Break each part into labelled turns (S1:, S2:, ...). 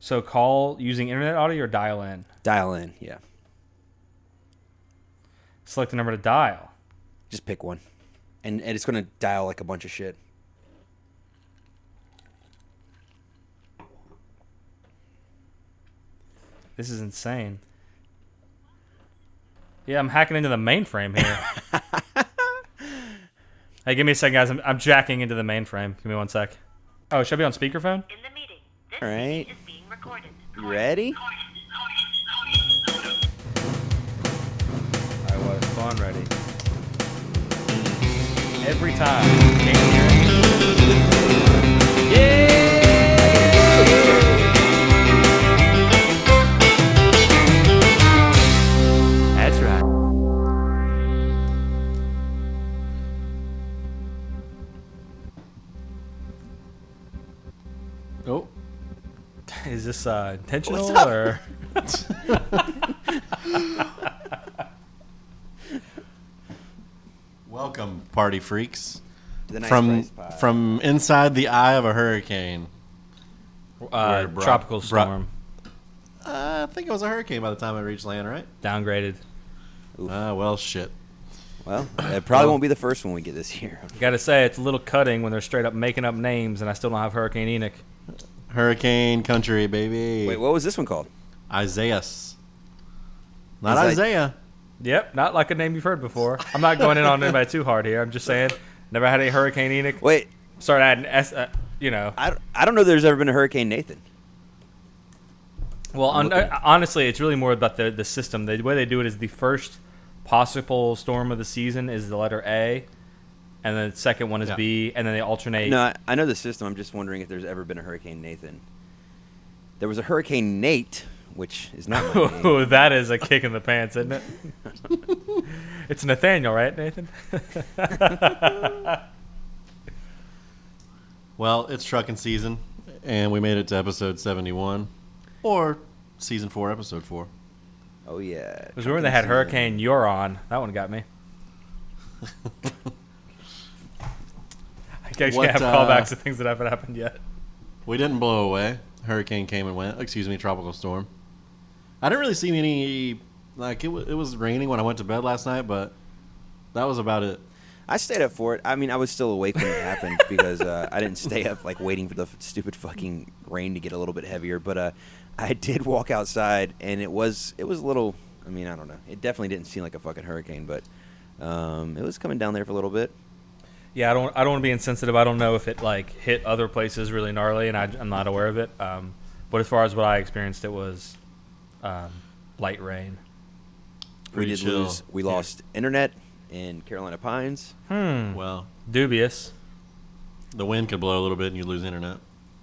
S1: So call using internet audio or dial in.
S2: Dial in. Yeah.
S1: Select the number to dial.
S2: Just pick one, and, and it's gonna dial like a bunch of shit.
S1: This is insane. Yeah, I'm hacking into the mainframe here. hey, give me a second, guys. I'm, I'm jacking into the mainframe. Give me one sec. Oh, should I be on speakerphone?
S3: In the meeting, this
S2: All right. You ready?
S1: I was fun ready. Every time. Can't Is this uh, intentional
S2: What's
S1: or?
S4: welcome, party freaks.
S2: The nice
S4: from
S2: price
S4: from inside the eye of a hurricane.
S1: Uh,
S4: Where
S1: tropical
S4: Brock-
S1: storm.
S4: Uh, I think it was a hurricane by the time I reached land, right?
S1: Downgraded.
S4: Ah, well, shit.
S2: Well, it probably won't be the first one we get this year.
S1: Gotta say, it's a little cutting when they're straight up making up names, and I still don't have Hurricane Enoch.
S4: Hurricane country, baby.
S2: Wait, what was this one called?
S4: Isaias. Not
S2: Is that-
S4: Isaiah.
S1: Yep, not like a name you've heard before. I'm not going in on anybody too hard here. I'm just saying, never had a Hurricane Enoch.
S2: Wait,
S1: Start adding S, uh, you know.
S2: I, I don't know. There's ever been a Hurricane Nathan.
S1: Well, on, uh, honestly, it's really more about the the system. The way they do it is the first possible storm of the season is the letter A, and then the second one is
S4: Yeah.
S1: B, and then they alternate.
S2: No, I, I know the system. I'm just wondering if there's ever been a Hurricane Nathan. There was a Hurricane Nate, which is not my.
S1: Oh, that is a kick in the pants, isn't it? it's Nathaniel, right, Nathan?
S4: Well, it's trucking season, and we made it to episode 71, or season 4, episode 4.
S2: Oh yeah.
S1: It was when they had Hurricane Euron. That one got me. I guess you
S4: What,
S1: have
S4: uh,
S1: callbacks to things that haven't happened yet.
S4: We didn't blow away. Hurricane came and went. Excuse me, tropical storm. I didn't really see any. Like it, wa it was raining when I went to bed last night, but that was about it.
S2: I stayed up for it. I mean, I was still awake when it happened because uh, I didn't stay up like waiting for the f- stupid fucking rain to get a little bit heavier. But uh, I did walk outside, and it was it was a little. I mean, I don't know. It definitely didn't seem like a fucking hurricane, but um, it was coming down there for a little bit.
S1: Yeah, I don't. I don't want to be insensitive. I don't know if it like hit other places really gnarly, and I, I'm not aware of it. Um, but as far as what I experienced, it was um, light rain.
S2: we did
S4: chill.
S2: lose. We
S4: Yeah.
S2: lost internet in Carolina Pines.
S1: Hmm.
S4: Well,
S1: Dubious.
S4: the wind could blow a little bit and you'd lose internet.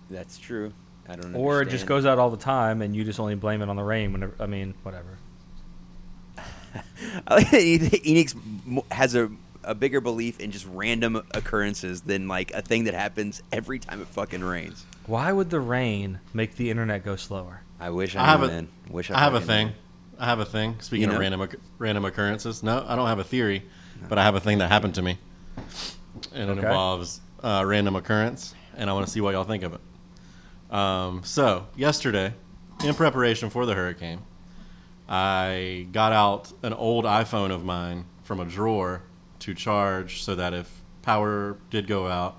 S2: That's true. I don't.
S1: Or it just goes out all the time, and you just only blame it on the rain. Whenever I mean, whatever.
S2: I like Enix has a a bigger belief in just random occurrences than like a thing that happens every time it fucking rains.
S1: Why would the rain make the internet go slower?
S2: I wish I,
S4: I have a-
S2: then. Wish I,
S4: I have a thing.
S2: knew.
S4: I have a thing. Speaking
S2: You know?
S4: of random random occurrences, no, I don't have a theory, but I have a thing that happened to me, and it involves uh, random occurrence, and I want to see what y'all think of it. Um, so yesterday, in preparation for the hurricane, I got out an old iPhone of mine from a drawer to charge, so that if power did go out,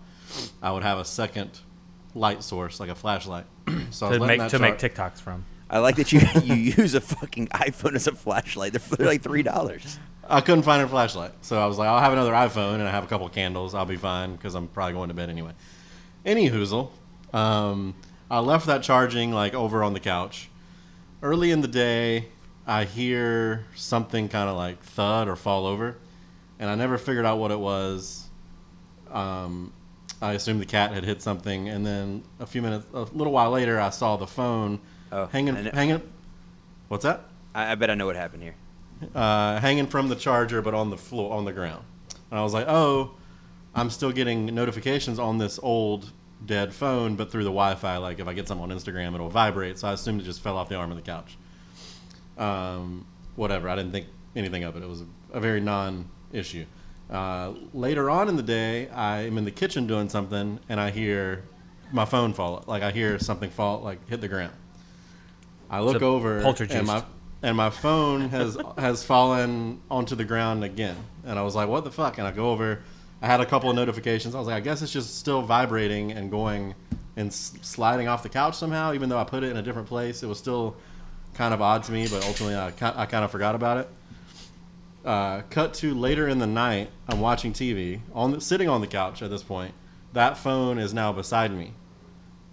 S4: I would have a second light source, like a flashlight. so I
S1: To
S4: letting
S1: make
S4: that
S1: to make TikToks from.
S2: I like that you you use a fucking iPhone as a flashlight. They're, they're like three dollars.
S4: I couldn't find a flashlight, so I was like, I'll have another iPhone and I have a couple candles. I'll be fine because I'm probably going to bed anyway. Any hoozle, um, I left that charging like over on the couch. Early in the day, I hear something kind of like thud or fall over, and I never figured out what it was. Um, I assumed the cat had hit something, and then a few minutes, a little while later, I saw the phone
S2: Oh,
S4: hanging, hanging. What's that?
S2: I, I bet I know what happened here.
S4: uh, hanging from the charger, but on the floor, on the ground. And I was like, oh, I'm still getting notifications on this old dead phone, but through the Wi-Fi. Like if I get something on Instagram, it'll vibrate. So I assumed it just fell off the arm of the couch. Um, whatever. I didn't think anything of it. It was a, a very non-issue. Uh, later on in the day, I am in the kitchen doing something, and I hear my phone fall. Like I hear something fall, like hit the ground. I look over and my and my phone has has fallen onto the ground again. And I was like, "What the fuck?" And I go over. I had a couple of notifications. I was like, "I guess it's just still vibrating and going and sliding off the couch somehow." Even though I put it in a different place, it was still kind of odd to me. But ultimately, I, I kind of forgot about it. Uh, cut to later in the night. I'm watching TV on the, sitting on the couch at this point. That phone is now beside me,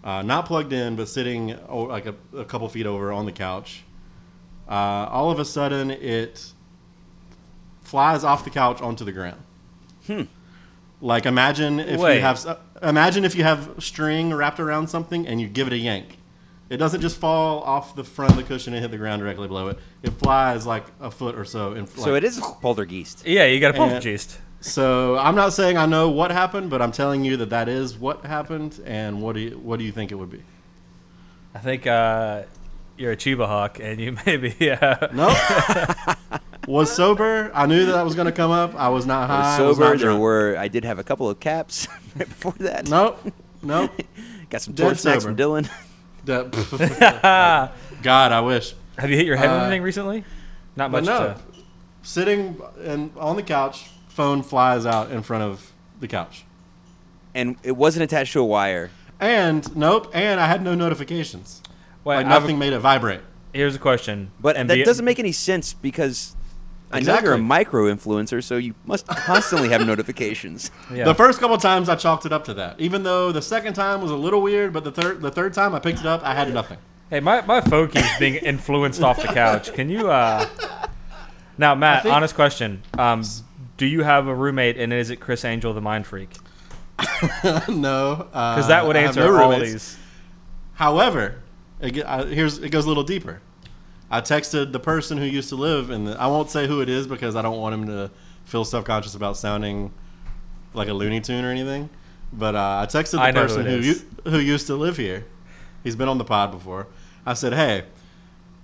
S4: uh, not plugged in, but sitting oh, like a, a couple feet over on the couch. Uh, all of a sudden, it flies off the couch onto the ground.
S2: Hmm.
S4: Like imagine if
S1: Wait.
S4: you have imagine if you have string wrapped around something and you give it a yank. It doesn't just fall off the front of the cushion and hit the ground directly below it. It flies like a foot or so. In,
S2: So
S4: like-
S2: it is poltergeist.
S1: Yeah, you got a
S4: And-
S1: poltergeist.
S4: So I'm not saying I know what happened, but I'm telling you that that is what happened. And what do you what do you think it would be?
S1: I think uh, you're a Chiba Hawk, and you maybe uh,
S4: No. was sober. I knew that, that was going to come up. I was not
S2: I was
S4: high. I was
S2: sober.
S4: not
S2: there were. I did have a couple of caps right before that.
S4: Nope. Nope.
S2: Got some
S4: Dead
S2: torch snacks from Dylan.
S4: That- God, I wish.
S1: Have you hit your head on
S4: Uh,
S1: anything recently? Not
S4: But
S1: much.
S4: no.
S1: To,
S4: Sitting and on the couch, phone flies out in front of the couch.
S2: and it wasn't attached to a wire.
S4: And nope. And I had no notifications.
S1: Wait,
S4: like
S1: I have a-
S4: nothing made it vibrate.
S1: here's a question.
S2: But
S1: and
S2: that doesn't make any sense because I know you're a micro influencer, so you must constantly have notifications.
S1: Yeah.
S4: The first couple times I chalked it up to that. Even though the second time was a little weird, but the third the third time I picked it up, I had nothing.
S1: Hey, my, my phone keeps being influenced off the couch. Can you, uh... Now, Matt,
S4: think-
S1: honest question. Um, do you have a roommate, and is it Criss Angel, the mind freak?
S4: no, because
S1: Because that would answer all of these.
S4: However, it, ge- I, here's it goes a little deeper. I texted the person who used to live in the. I won't say who it is because I don't want him to feel self conscious about sounding like a Looney Tune or anything. But uh, I texted the
S1: I know who
S4: person
S1: it
S4: who
S1: is.
S4: u- who used to live here. He's been on the pod before. I said, "Hey,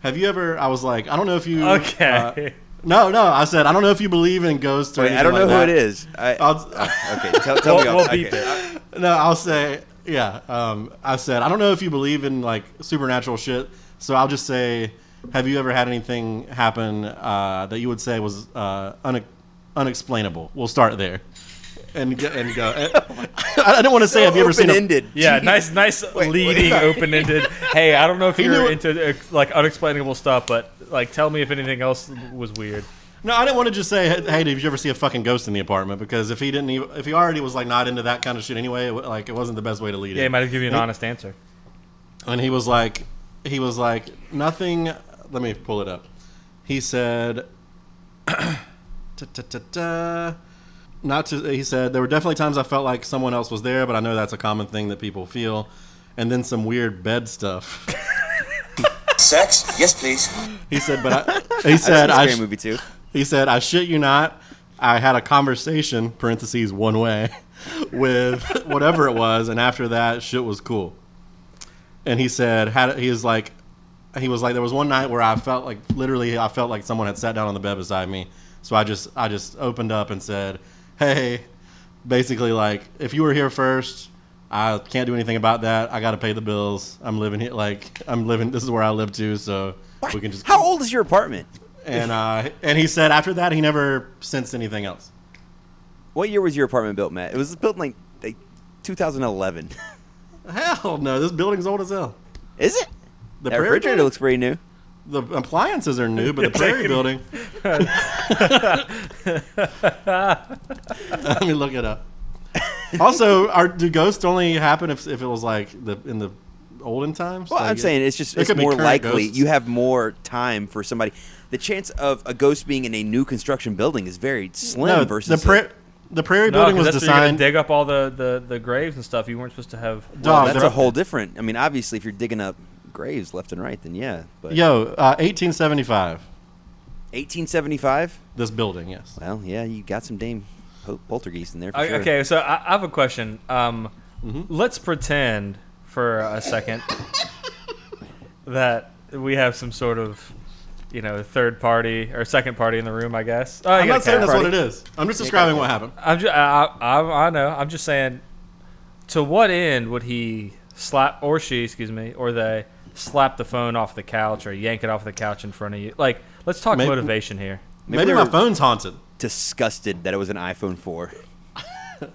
S4: have you ever?" I was like, "I don't know if you."
S1: Okay.
S4: uh, no, no. I said, "I don't know if you believe in ghosts or
S2: Wait, I don't know
S4: like
S2: who
S4: that."
S2: it is. I,
S4: I'll-
S2: oh, okay, tell, tell
S1: We'll,
S2: me.
S1: we'll
S2: off-
S1: beep it.
S4: No, I'll say yeah. Um, I said I don't know if you believe in like supernatural shit, so I'll just say, have you ever had anything happen uh, that you would say was uh, une- unexplainable? We'll start there, and get, and go. I don't want to say, have you ever seen a
S2: open-ended?
S1: Yeah, nice, nice leading, open-ended. Hey, I don't know if
S4: He
S1: you're
S4: knew-
S1: into uh, like unexplainable stuff, but like, tell me if anything else was weird.
S4: No, I didn't want to just say, "Hey, did you ever see a fucking ghost in the apartment?" Because if he didn't, even, if he already was like not into that kind of shit anyway, it, like it wasn't the best way to lead
S1: Yeah, he might have given you an
S4: He-
S1: honest answer.
S4: And he was like, he was like, nothing. Let me pull it up. He said, ta, ta, ta, ta. not to. He said there were definitely times I felt like someone else was there, but I know that's a common thing that people feel. And then some weird bed stuff.
S3: Sex? Yes, please.
S4: He said, but I, he
S2: I've
S4: said
S2: seen a
S4: I.
S2: scary
S4: sh-
S2: movie too.
S4: He said, I shit you not. I had a conversation, parentheses, one way, with whatever it was, and after that, shit was cool. And he said, had he was like, he was like, there was one night where I felt like literally, I felt like someone had sat down on the bed beside me. So I just, I just opened up and said, hey, basically like, if you were here first, I can't do anything about that. I got to pay the bills. I'm living here, like I'm living. This is where I live too, so we can just.
S2: How old is your apartment?
S4: And uh, and he said after that he never sensed anything else.
S2: What year was your apartment built, Matt? It was built in like, like 2011.
S4: Hell no, this building's old as hell.
S2: Is it?
S4: The
S2: that
S4: Prairie
S2: refrigerator
S4: building?
S2: looks pretty new.
S4: the appliances are new, but the Prairie building. Let me look it up. Also, are, do ghosts only happen if, if it was like the in the olden times?
S2: Well,
S4: Like,
S2: I'm saying it's just
S4: there
S2: it's more likely
S4: ghosts.
S2: you have more time for somebody. The chance of a ghost being in a new construction building is very slim
S4: no,
S2: versus
S4: the pra- the Prairie
S1: No,
S4: building was
S1: because that's where you're
S4: designed.
S1: dig up all the, the, the graves and stuff. You weren't supposed to have.
S2: a,
S4: Dog,
S2: that's a whole different. I mean, obviously, if you're digging up graves left and right, then yeah. But
S4: Yo, uh, 1875.
S2: 1875.
S4: This building, yes.
S2: Well, yeah, you got some Dame po- poltergeist in there for
S1: I-
S2: sure.
S1: Okay, so I, I have a question. Um,
S4: Mm-hmm.
S1: Let's pretend for a second that we have some sort of, you know, third party or second party in the room. I guess. Oh,
S4: I'm not saying
S1: cat.
S4: that's what it is. I'm just describing what happened.
S1: I'm just, I, I, I know. I'm just saying. To what end would he slap or she, excuse me, or they slap the phone off the couch or yank it off the couch in front of you. Like, let's talk
S4: Maybe-
S1: motivation here.
S2: Maybe
S4: Maybe,
S2: they
S4: my
S2: were-
S4: phone's haunted.
S2: Disgusted that it was an iPhone 4.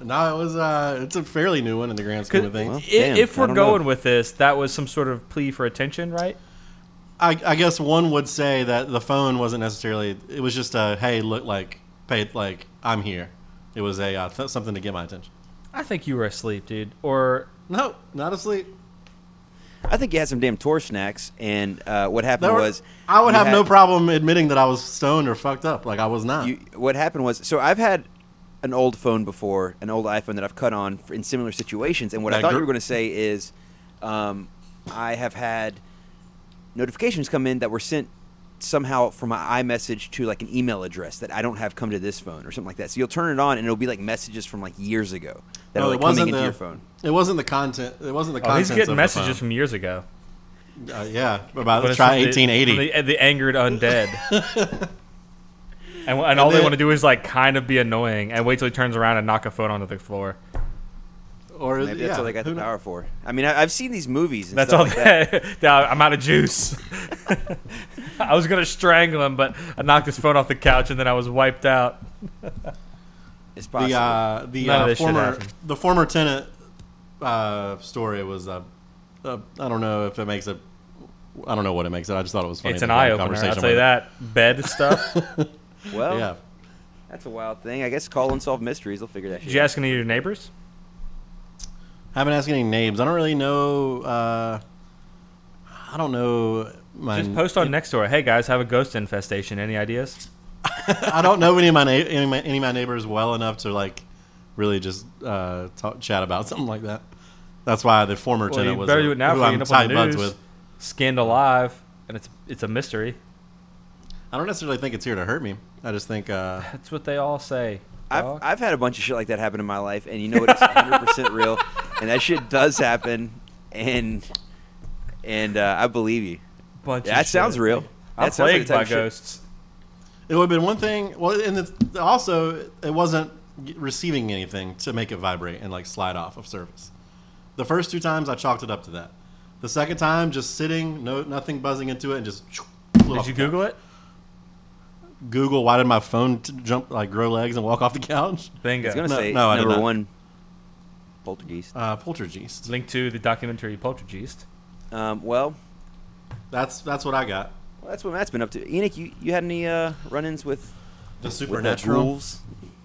S4: No, it was. Uh, it's a fairly new one in the grand scheme of things.
S2: Well,
S1: i-
S2: damn,
S1: if
S2: I
S1: we're
S2: don't know.
S1: going with this, that was some sort of plea for attention, right?
S4: I, I guess one would say that the phone wasn't necessarily. It was just a hey, look like, pay like I'm here. It was a uh, th- something to get my attention.
S1: I think you were asleep, dude. Or
S4: No, not asleep.
S2: I think you had some damn tour snacks, and uh, what happened
S4: were-
S2: was
S4: I would have
S2: had-
S4: no problem admitting that I was stoned or fucked up. Like I was not.
S2: You, what happened was, so I've had an old phone before, an old iPhone that I've cut on in similar situations, and what I thought
S4: gr-
S2: you were going to say is, um, I have had notifications come in that were sent somehow from my iMessage to like an email address that I don't have come to this phone or something like that. So you'll turn it on, and it'll be like messages from like years ago that
S4: No,
S2: are like coming
S4: wasn't
S2: into
S4: the.
S2: your phone.
S4: It wasn't the content. It wasn't the
S1: oh,
S4: content.
S1: he's getting messages from years ago.
S4: Uh, yeah, about
S1: But
S4: try
S1: from the-
S4: 1880.
S1: the, the angered undead. and, and all they want to do is like kind of be annoying and wait till he turns around and knock a phone onto the floor.
S4: or
S2: Maybe
S4: yeah,
S2: that's all they got
S4: who
S2: the power for. I mean, I, I've seen these movies. And
S1: That's
S2: stuff
S1: all.
S2: like that.
S1: That, Yeah, I'm out of juice. I was gonna strangle him, but I knocked his phone off the couch and then I was wiped out.
S2: It's possible.
S4: The uh, the
S1: None of
S4: uh,
S1: this
S4: former the former tenant uh, story was uh, uh, I don't know if it makes it. I don't know what it makes it. I just thought it was funny.
S1: It's an eye opener. I'll
S4: conversation
S1: tell you
S4: with
S1: that. Bed stuff.
S2: well.
S4: Yeah,
S2: that's a wild thing. I guess call and solve mysteries. They'll figure that shit
S1: Did you
S2: out.
S1: ask any of your neighbors?
S4: I haven't asked any names. I don't really know. Uh, I don't know. My,
S1: Just post on next door. Hey guys, have a ghost infestation. Any ideas?
S4: I don't know any of my na- any of my, any of my neighbors well enough to like really just uh, talk, chat about something like that. That's why the former
S1: Well,
S4: tenant was
S1: better
S4: a-
S1: do it now
S4: who I'm
S1: end up on
S4: tight buds with.
S1: Skinned alive, and it's it's a mystery.
S4: I don't necessarily think it's here to hurt me. I just think uh,
S1: That's what they all say.
S2: I've. I've had a bunch of shit like that happen in my life, and you know what? It's 100% real, and that shit does happen, and and uh, I believe you.
S1: Bunch of
S2: That sounds
S1: shit.
S2: real.
S1: I'm
S2: That sounds like
S1: plagued by ghosts.
S4: It would have been one thing. Well, and it's, also it wasn't receiving anything to make it vibrate and like slide off of service. The first two times I chalked it up to that. The second time, just sitting, no nothing buzzing into it, and just.
S1: Did you Google it?
S4: Google why did my phone t- jump like grow legs and walk off the couch?
S1: Bingo.
S2: It's gonna
S4: No,
S2: say
S4: no, I did
S2: number one, poltergeist.
S4: Uh, poltergeist.
S1: Link to the documentary Poltergeist.
S2: Um, well,
S4: That's that's what I got.
S2: well, that's what Matt's been up to. Enoch, you, you had any uh, run-ins with
S4: The
S2: with the
S4: supernatural.
S2: ghouls?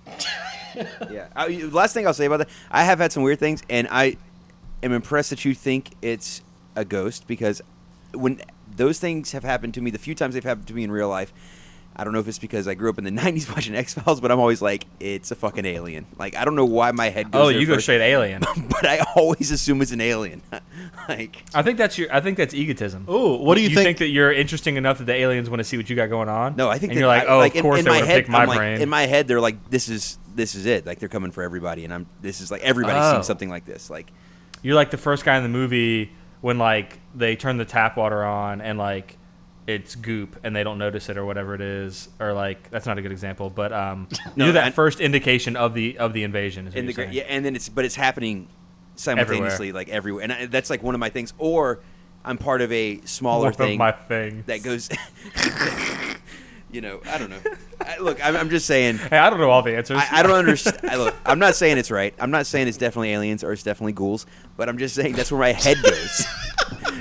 S2: yeah. I, last thing I'll say about that, I have had some weird things, and I am impressed that you think it's a ghost because when those things have happened to me, the few times they've happened to me in real life, I don't know if it's because I grew up in the '90s watching X Files, but I'm always like, it's a fucking alien. Like I don't know why my head goes.
S1: Oh,
S2: there
S1: you go
S2: first,
S1: straight alien.
S2: but I always assume it's an alien. like
S1: I think that's your. I think that's egotism.
S4: Oh, what do you, think
S1: you
S4: think?
S1: think that you're interesting enough that the aliens want to see what you got going on?
S2: No, I think
S1: and
S2: that
S1: you're like,
S2: I-
S1: oh,
S2: like,
S1: of
S2: in-
S1: course
S2: in
S1: they
S2: my
S1: want
S2: head,
S1: pick my
S2: I'm like-
S1: brain.
S2: in my head, they're like, this is this is it. Like they're coming for everybody, and I'm this is like everybody's
S1: Oh.
S2: seen something like this. Like
S1: You're like the first guy in the movie when like they turn the tap water on and like it's goop and they don't notice it or whatever it is or like that's not a good example but um
S2: No,
S1: you're that
S2: I-
S1: first indication of the of the invasion is
S2: in the
S1: you're
S2: gra-
S1: saying.
S2: yeah, and then it's but it's happening simultaneously, like everywhere, and I, that's like one of my things. Or I'm part of a smaller
S1: One of
S2: thing
S1: my thing
S2: that goes. you know, I don't know. I, look, I'm, I'm just saying.
S1: hey I don't know all the answers
S2: I, I don't understand. Look, I'm not saying it's right. I'm not saying it's definitely aliens or it's definitely ghouls, but I'm just saying that's where my head goes.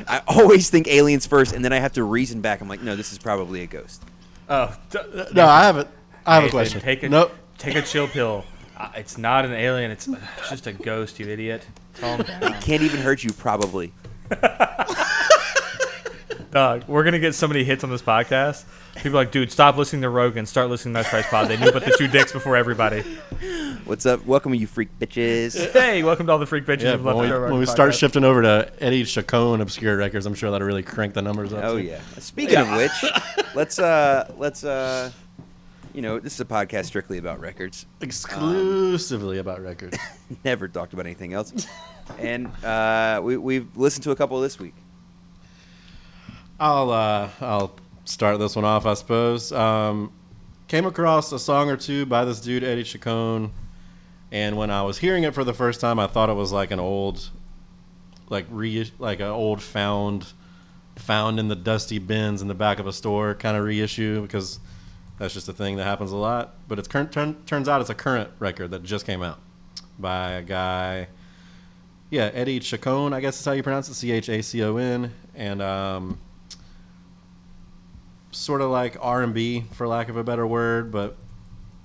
S2: I always think aliens first, and then I have to reason back. I'm like, no, this is probably a ghost.
S1: oh d-
S4: no, I have it. I have a
S1: Nathan,
S4: question.
S1: take a
S4: nope.
S1: take a chill pill uh, it's not an alien it's, it's just a ghost you idiot calm down
S2: Can't even hurt you, probably.
S1: Dog, we're gonna get so many hits on this podcast. People are like, dude, stop listening to Rogan, start listening to Nice Price Pod. They knew about the two dicks before everybody.
S2: What's up? Welcome, you freak bitches.
S1: Hey, welcome to all the freak bitches
S4: Yeah,
S1: who've left
S4: when we,
S1: the Rogan
S4: when we start
S1: podcast.
S4: shifting over to Eddie Chacon obscure records, I'm sure that'll really crank the numbers up.
S2: Oh
S4: too.
S2: yeah. Speaking of which, let's uh let's uh you know, this is a podcast strictly about records.
S4: exclusively about records.
S2: Never talked about anything else. And uh we we've listened to a couple this week.
S4: I'll uh, I'll start this one off, I suppose. Um, came across a song or two by this dude Eddie Chacon, and when I was hearing it for the first time, I thought it was like an old, like re like an old found found in the dusty bins in the back of a store kind of reissue because that's just a thing that happens a lot. But it's current, turn, turns out it's a current record that just came out by a guy. Yeah, Eddie Chacon, I guess is how you pronounce it. C H A C O N, and um, sort of like R and B, for lack of a better word, but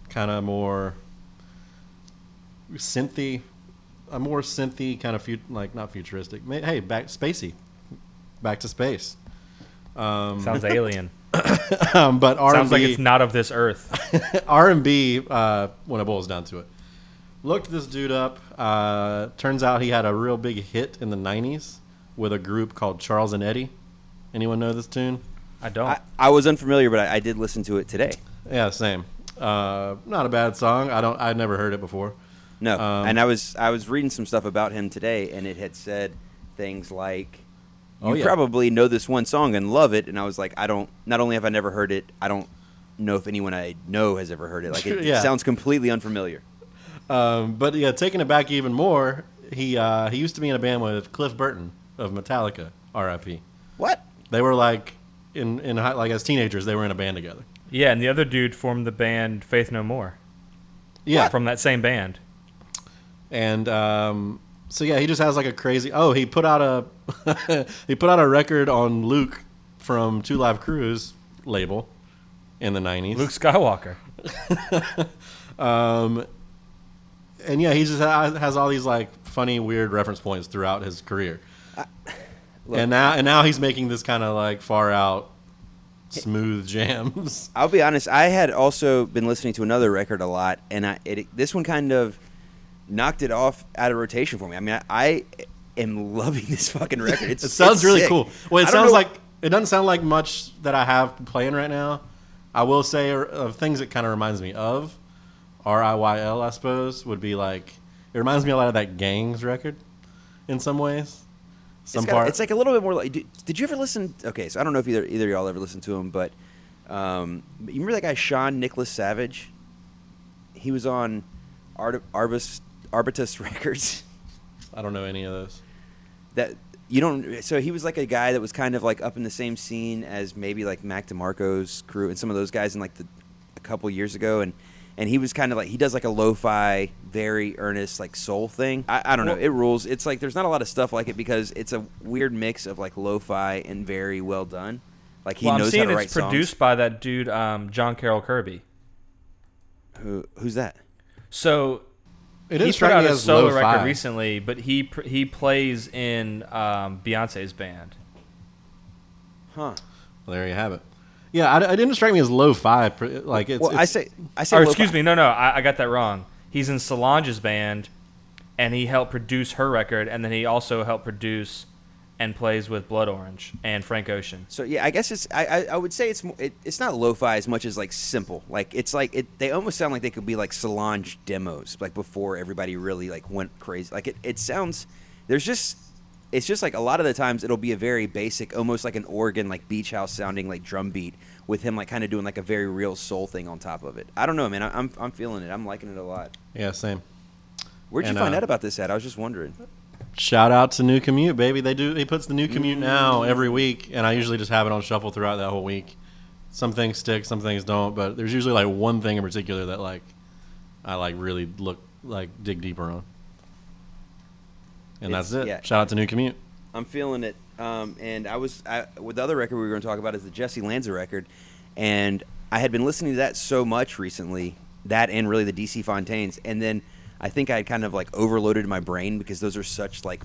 S4: kind of more synthy, a more synthy kind of fut- like not futuristic. Hey, back spacey, back to space. Um,
S1: Sounds alien.
S4: um, but R and
S1: Sounds like it's not of this earth.
S4: R and B, uh, when it boils down to it. Looked this dude up. Uh, turns out he had a real big hit in the '90s with a group called Charles and Eddie. Anyone know this tune?
S1: I don't.
S2: I, I was unfamiliar, but I, I did listen to it today.
S4: Yeah, same. Uh, not a bad song. I don't. I'd never heard it before.
S2: No,
S4: Um,
S2: and I was I was reading some stuff about him today, and it had said things like, "You
S4: Oh, yeah.
S2: probably know this one song and love it," and I was like, "I don't. Not only have I never heard it, I don't know if anyone I know has ever heard it. Like it,
S4: Yeah.
S2: sounds completely unfamiliar."
S4: Um, but yeah, taking it back even more, he uh, he used to be in a band with Cliff Burton of Metallica, R.I.P.
S2: What?
S4: They were like in in high, like as teenagers, they were in a band together.
S1: yeah, and the other dude formed the band Faith No More
S4: Yeah,
S1: from that same band.
S4: and um, so yeah, he just has like a crazy. Oh, he put out a he put out a record on Luke from Two Live Crews label in the nineties.
S1: Luke Skywalker.
S4: Um, and yeah, he just has all these like funny, weird reference points throughout his career.
S2: Look-
S4: and now, and now he's making this kind of like far out, smooth jams.
S2: I'll be honest. I had also been listening to another record a lot, and I it, this one kind of knocked it off out of rotation for me. I mean, I, I am loving this fucking record. It's,
S4: It sounds really
S2: sick.
S4: cool. Well, it sounds
S2: know-
S4: like it doesn't sound like much that I have playing right now. I will say uh, of things it kind of reminds me of. R I Y L, I suppose, would be like it reminds me a lot of that Gangs record, in some ways. Some
S2: it's, got-
S4: part.
S2: it's like a little bit more like. Did, did you ever listen? Okay, so I don't know if either either y'all ever listened to him, but um, you remember that guy Sean Nicholas Savage? He was on Art, Arbus Arbutus Records.
S4: I don't know any of those.
S2: that you don't. So he was like a guy that was kind of like up in the same scene as maybe like Mac DeMarco's crew and some of those guys in like the a couple years ago, and and he was kind of like he does like a lo-fi, very earnest like soul thing. I, I don't know. It rules. It's like there's not a lot of stuff like it because it's a weird mix of like lo-fi and very well done. Like he
S1: well, I'm
S2: knows how
S1: seeing
S2: to write
S1: it's produced
S2: songs.
S1: by that dude, um, John Carroll Kirby.
S2: Who, who's that?
S1: So
S4: It
S1: he
S4: didn't
S1: put out a solo
S4: lo-fi.
S1: record recently, but he he plays in um, Beyonce's band.
S2: Huh.
S4: Well, there you have it. Yeah, I, it didn't strike me as lo-fi. Like it's.
S2: well,
S4: it's
S2: I say I say.
S1: Or
S2: lo-fi.
S1: excuse me, no, no, I, I got that wrong. He's in Solange's band, and he helped produce her record, and then he also helped produce and plays with Blood Orange and Frank Ocean.
S2: So yeah, I guess it's I I, I would say it's it, it's not lo-fi as much as like simple. Like it's like it they almost sound like they could be like Solange demos like before everybody really like went crazy. Like it it sounds there's just it's just like a lot of the times it'll be a very basic almost like an organ like beach house sounding like drum beat with him like kind of doing like a very real soul thing on top of it. I don't know, man. I'm I'm feeling it. I'm liking it a lot.
S4: yeah, same.
S2: Where'd you find
S4: uh,
S2: out about this at? I was just wondering.
S4: Shout out to New Commute, baby. They do. He puts the New Commute now every week, and I usually just have it on shuffle throughout that whole week. Some things stick, some things don't, but there's usually like one thing in particular that like I like really look like dig deeper on. And
S2: It's-
S4: that's it.
S2: yeah.
S4: Shout out to New Commute.
S2: I'm feeling it. Um, and I was I, with the other record we were going to talk about is the Jessy Lanza record, and I had been listening to that so much recently, that and really the DC Fontaines, and then I think I had kind of like overloaded my brain because those are such like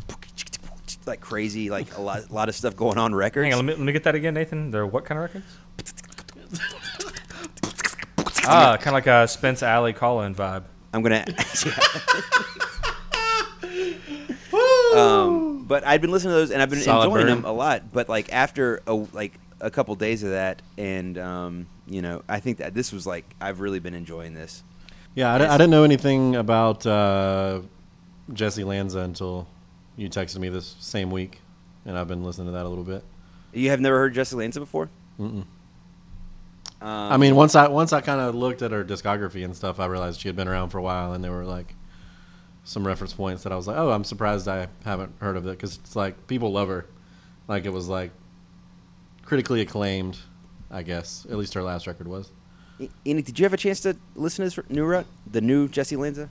S2: like crazy like a lot a lot of stuff going on records.
S1: Hang on, let me, let me get that again, Nathan. They're what kind of records? ah, kind of like a Spence Alli call-in vibe.
S2: I'm gonna. um, but I'd been listening to those and I've been
S4: Solid
S2: enjoying
S4: burn.
S2: them a lot. But like after a, like a couple days of that, and um, you know, I think that this was like I've really been enjoying this.
S4: Yeah, I, didn't know anything about uh, Jessy Lanza until you texted me this same week, and I've been listening to that a little bit.
S2: You have never heard Jessy Lanza before?
S4: Mm-mm.
S2: Um,
S4: I mean, once I once I kind of looked at her discography and stuff, I realized she had been around for a while, and they were like some reference points that I was like, "Oh, I'm surprised I haven't heard of it," because it's like people love her. Like it was like critically acclaimed, I guess. At least her last record was.
S2: Enoch, did you have a chance to listen to this new rut, the new Jessy Lanza?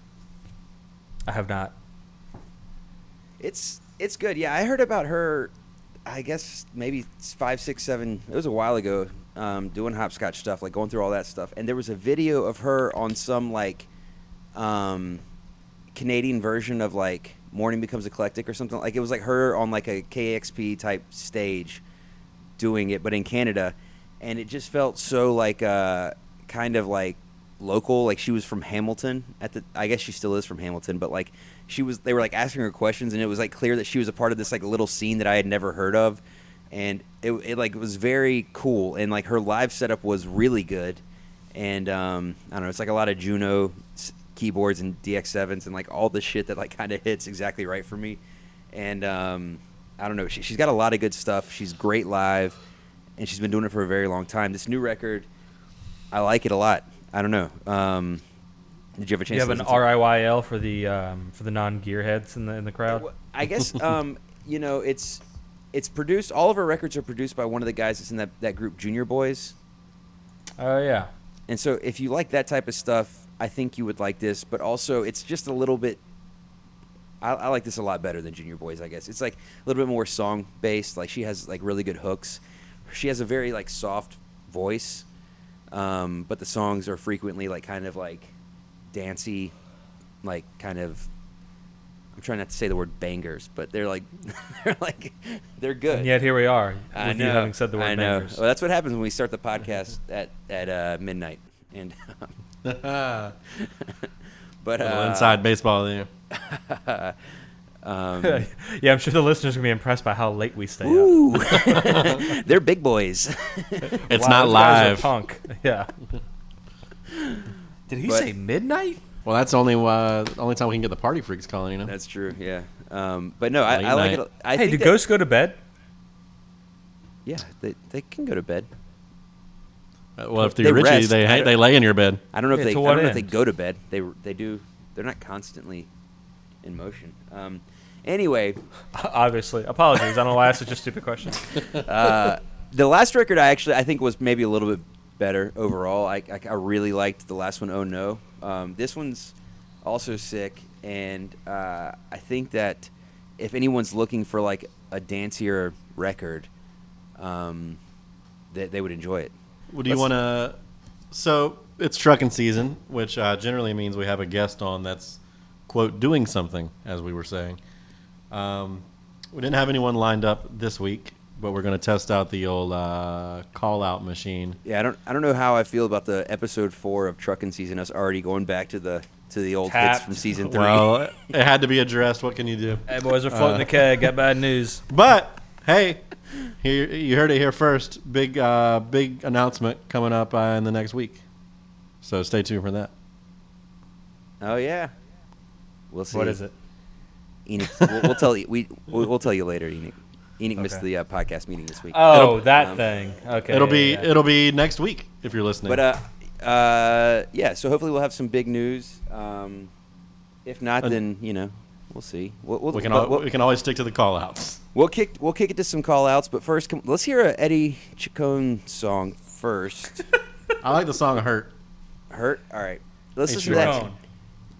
S1: I have not.
S2: It's it's good. Yeah, I heard about her. I guess maybe five, six, seven. It was a while ago. Um, doing hopscotch stuff, like going through all that stuff, and there was a video of her on some like um, Canadian version of like Morning Becomes Eclectic or something. Like it was like her on like a KEXP type stage doing it, but in Canada, and it just felt so like uh, kind of like local. Like she was from Hamilton at the. I guess she still is from Hamilton, but like she was. They were like asking her questions, and it was like clear that she was a part of this like little scene that I had never heard of, and it, it like was very cool. And like her live setup was really good, and um, I don't know. It's like a lot of Juno keyboards and DX7s and like all the shit that like kind of hits exactly right for me. And um, I don't know. She, she's got a lot of good stuff. She's great live, and she's been doing it for a very long time. This new record, I like it a lot. I don't know. Um, did you have a chance?
S1: You have an? RIYL for the um, for the non gearheads in the in the crowd.
S2: I guess um, you know it's it's produced. All of our records are produced by one of the guys that's in that, that group, Junior Boys.
S1: Oh yeah.
S2: And so, if you like that type of stuff, I think you would like this. But also, it's just a little bit. I, I like this a lot better than Junior Boys. I guess it's like a little bit more song based. Like she has like really good hooks. She has a very like soft voice, um, but the songs are frequently like kind of like dancey, like kind of. I'm trying not to say the word bangers, but they're like they're like they're good.
S1: And yet here we are
S2: I
S1: you
S2: know.
S1: having said the word
S2: I know.
S1: bangers.
S2: Well, that's what happens when we start the podcast at at uh, midnight. And
S4: Little
S2: but uh,
S4: inside baseball there.
S2: um,
S1: yeah, I'm sure the listeners are gonna be impressed by how late we stay up.
S2: ooh, they're big boys.
S4: It's
S1: Wow,
S4: not
S1: those guys are
S4: live.
S1: Punk. Yeah. Did he
S2: But-
S1: say midnight?
S4: Well, that's only uh, only time we can get the party freaks calling. You know.
S2: That's true. Yeah. Um, but no, I, I like it. I
S1: hey,
S2: think
S1: do
S2: that-
S1: ghosts go to bed?
S2: Yeah, they, they can go to bed.
S4: Uh, well, if
S2: They
S4: they're Richie,
S2: rest.
S4: they
S2: I
S4: they lay in your bed.
S2: I don't know if
S1: Yeah,
S2: they.
S1: to
S2: I don't know if they go to bed. They they do. They're not constantly in motion. Um, anyway,
S1: Obviously. Apologies. I don't know why I asked such a stupid question.
S2: uh, the last record I actually I think was maybe a little bit better overall. I, I, I really liked the last one. Oh no, um, this one's also sick, and uh, I think that if anyone's looking for like a dancier record, um, they, they would enjoy it.
S4: What do you want to? So it's trucking season, which uh, generally means we have a guest on that's quote doing something, as we were saying. Um, we didn't have anyone lined up this week, but we're going to test out the old uh, call out machine.
S2: Yeah, I don't I don't know how I feel about the episode four of Trucking Season. Us already going back to the to the old hits from season three.
S4: Well, it had to be addressed. What can you do?
S1: hey, boys we're floating the keg. Got bad news.
S4: But hey, here you heard it here first. Big uh, big announcement coming up uh, in the next week. So stay tuned for that.
S2: oh yeah, we'll see.
S1: What is it?
S2: Enoch, we'll, we'll tell you. We we'll, we'll tell you later. Enoch. Enoch missed the uh, podcast meeting this week.
S1: Oh,
S4: It'll-
S1: that
S2: um,
S1: thing. Okay.
S4: it'll
S1: yeah,
S4: be
S1: yeah.
S4: it'll be next week if you're listening.
S2: But uh, uh, yeah. So hopefully we'll have some big news. Um, if not,
S4: And-
S2: then you know we'll see. We'll, we'll,
S4: we can
S2: but
S4: al-
S2: we'll,
S4: we can always stick to the call outs.
S2: We'll kick we'll kick it to some call outs. But first, come, let's hear a Eddie Chacon song first.
S4: I like the song "Hurt."
S2: Hurt. All right. Let's
S4: Hey,
S2: listen to that.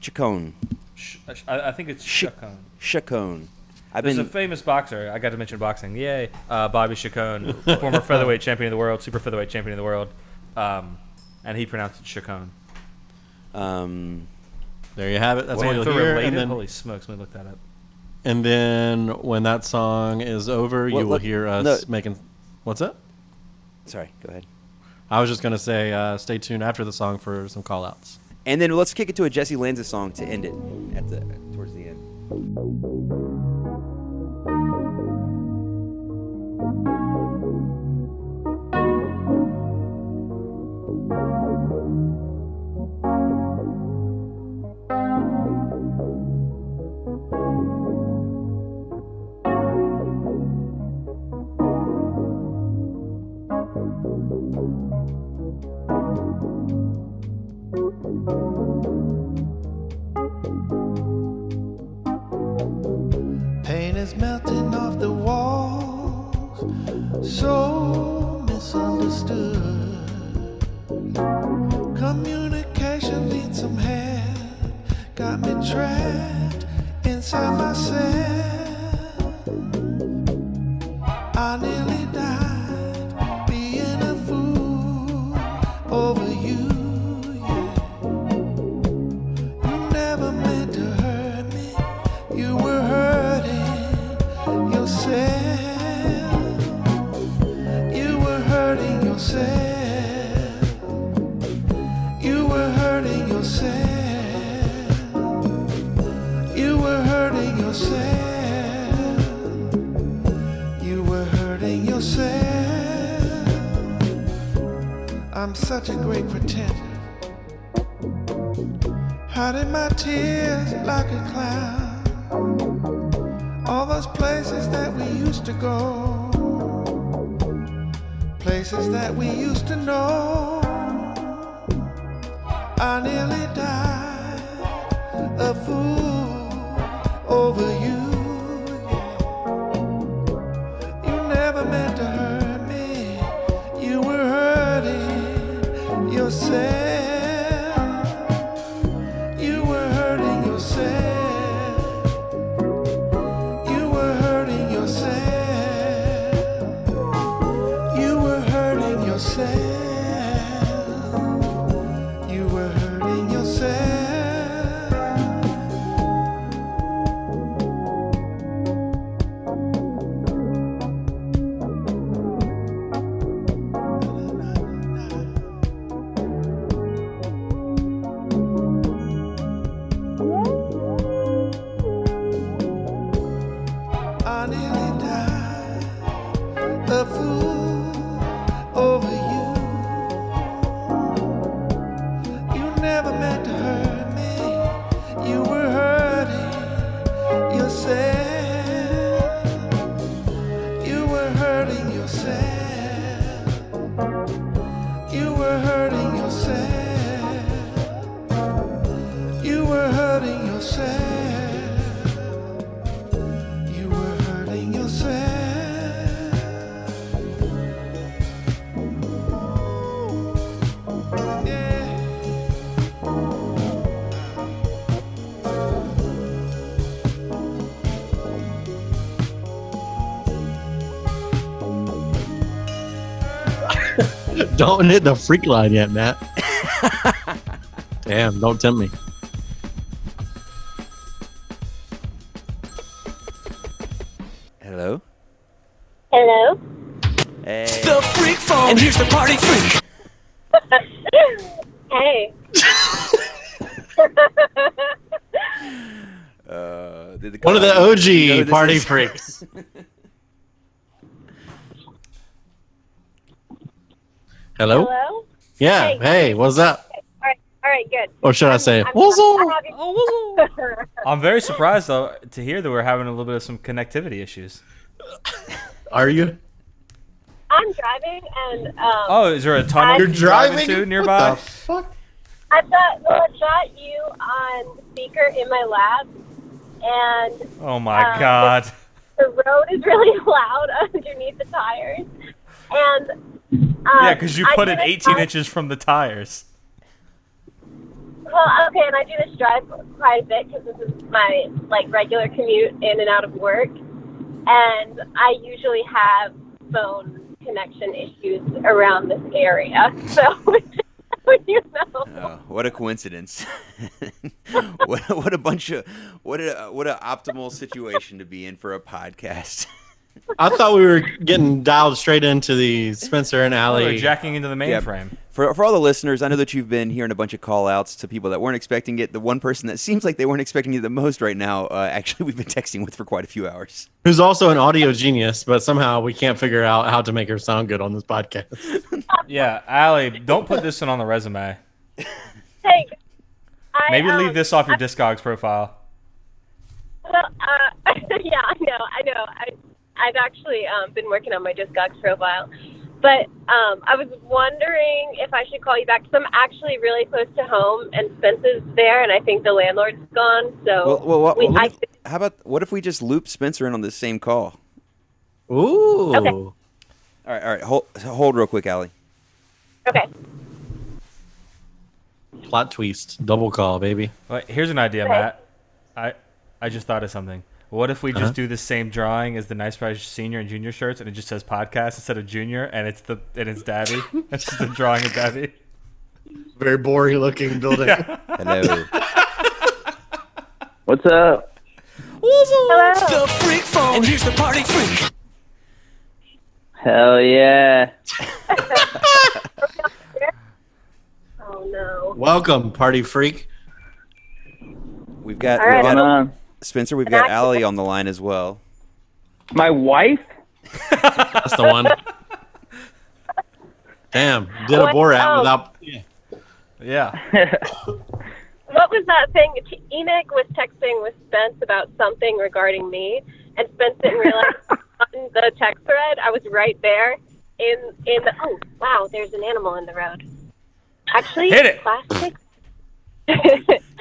S1: Chacon.
S2: Chacon.
S1: Sh- I, I think it's
S2: Sh-
S1: Chacon.
S2: Chacon. I've
S1: There's
S2: been.
S1: a famous boxer. I got to mention boxing. Yay. Uh, Bobby Chacon, former featherweight champion of the world, super featherweight champion of the world. Um, and he pronounced it Chacon.
S2: um,
S4: There you have it. That's what
S1: if
S4: you'll
S1: they're
S4: hear.
S1: related,
S4: And then,
S1: holy smokes, let me look that up.
S4: And then when that song is over,
S2: Well,
S4: you will
S2: look-
S4: hear us
S2: no.
S4: making. What's that?
S2: sorry. Go ahead.
S4: I was just gonna say, uh, stay tuned after the song for some call outs.
S2: And then let's kick it to a Jessy Lanza song to end it at the towards the end.
S5: Got me trapped inside myself. I'm such a great pretender. Hiding my tears like a clown. All those places that we used to go. Places that we used to know. I nearly died
S6: Don't hit the freak line yet, Matt. Damn, don't tempt me.
S2: Hello.
S7: Hello.
S2: Hey.
S3: The freak phone. And here's the party freak.
S7: Hey.
S2: Uh, did the
S6: One of the OG
S2: you know
S6: party
S2: is?
S6: freaks. Hello?
S7: Hello.
S6: Yeah.
S7: Hey.
S6: Hey, what's up?
S7: All right. All right. Good.
S6: Or should I say,
S7: I'm,
S6: what's
S7: I'm,
S6: up?
S7: having-
S1: Oh, I'm very surprised though to hear that we're having a little bit of some connectivity issues.
S6: Are you?
S7: I'm driving, and um,
S1: Oh, is there a tunnel
S7: You're
S1: you can drive
S6: driving
S1: into
S6: What
S1: nearby?
S6: the fuck?
S7: I've got well, I've got you on speaker in my lab, and
S1: Oh my
S7: Uh,
S1: god.
S7: the road is really loud underneath the tires. And um,
S1: Yeah, because you
S7: I
S1: put it 18
S7: drive-
S1: inches from the tires.
S7: Well, okay, and I do this drive quite a bit because this is my like regular commute in and out of work, and I usually have phone connection issues around this area. So, you know,
S2: Oh, what a coincidence! what, what a bunch of what a what an optimal situation to be in for a podcast.
S6: I thought we were getting dialed straight into the Spencer and
S1: Oh, they're jacking into the
S2: Yeah.
S1: mainframe.
S2: For, for all the listeners, I know that you've been hearing a bunch of call outs to people that weren't expecting it. The one person that seems like they weren't expecting it the most right now, uh, actually, we've been texting with for quite a few hours.
S6: who's also an audio genius, but somehow we can't figure out how to make her sound good on this podcast.
S1: Yeah, Alli, don't put this one on the resume.
S7: hey, I,
S1: Maybe leave
S7: um,
S1: this off your Discogs profile.
S7: Well, uh, yeah, I know, I know. I, I've actually um, been working on my Discogs profile, but um, I was wondering if I should call you back because I'm actually really close to home, and Spencer's there, and I think the landlord's gone. So
S2: Well, well, what,
S7: we,
S2: what
S7: I,
S2: if- how about what if we just loop Spencer in on this same call?
S6: Ooh.
S7: Okay.
S2: All All right, all right. Hold, hold real quick, Alli.
S7: Okay.
S6: Plot twist. Double call, baby.
S1: Wait, here's an idea,
S7: Okay.
S1: Matt. I I just thought of something. What if we
S6: Uh-huh.
S1: just do the same drawing as the Nice Price senior and junior shirts, and it just says podcast instead of junior, and it's the and it's Daddy. it's just a drawing of Daddy.
S6: Very boring looking building.
S2: Hello.
S8: What's up?
S7: Hello.
S3: The freak phone. And here's the party freak.
S8: Hell yeah.
S7: Oh no.
S6: Welcome, party freak.
S2: We've got,
S7: All
S2: we've got
S8: on?
S2: Spencer. We've got
S7: An
S2: Alli on the line as well.
S8: My wife?
S6: That's the one. Damn, did a
S7: What?
S6: Borat
S7: Oh.
S6: without. Yeah.
S1: Yeah.
S7: What was that thing? T- Enoch was texting with Spence about something regarding me, and Spence didn't realize on the text thread I was right there in in the. Oh wow, there's an animal in the road. Actually,
S1: Hit it.
S7: Plastic.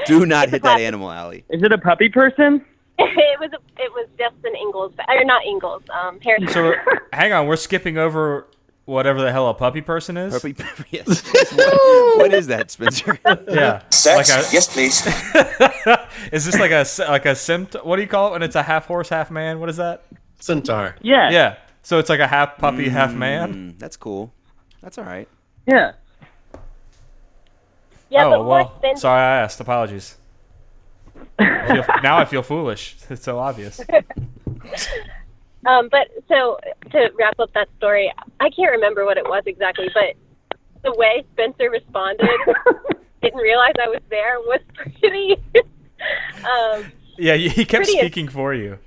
S2: Do not hit that animal, Alli.
S8: Is it a puppy person?
S7: it was a, it was just an Ingalls, or not Ingles, Um, Harrison.
S1: So hang on, we're skipping over whatever the hell a puppy person is.
S2: Puppy, yes. what, what is that, Spencer?
S1: Yeah.
S3: Sex?
S1: Like a-
S3: yes, please.
S1: is this like a s- like a symptom? What do you call it when it's a half horse, half man? What is that?
S6: Centaur.
S8: Yeah.
S1: Yeah. So it's like a half puppy, half man.
S2: Mm, that's cool. That's all right.
S8: Yeah.
S7: Yeah,
S1: oh
S7: but more
S1: well.
S7: Spence.
S1: Sorry, I asked. Apologies. I feel- now I feel foolish. It's so obvious.
S7: Um, but so to wrap up that story, I can't remember what it was exactly, but the way Spencer responded, didn't realize I was there, was pretty. um,
S1: Yeah, he he kept
S7: Pretty-
S1: speaking for you.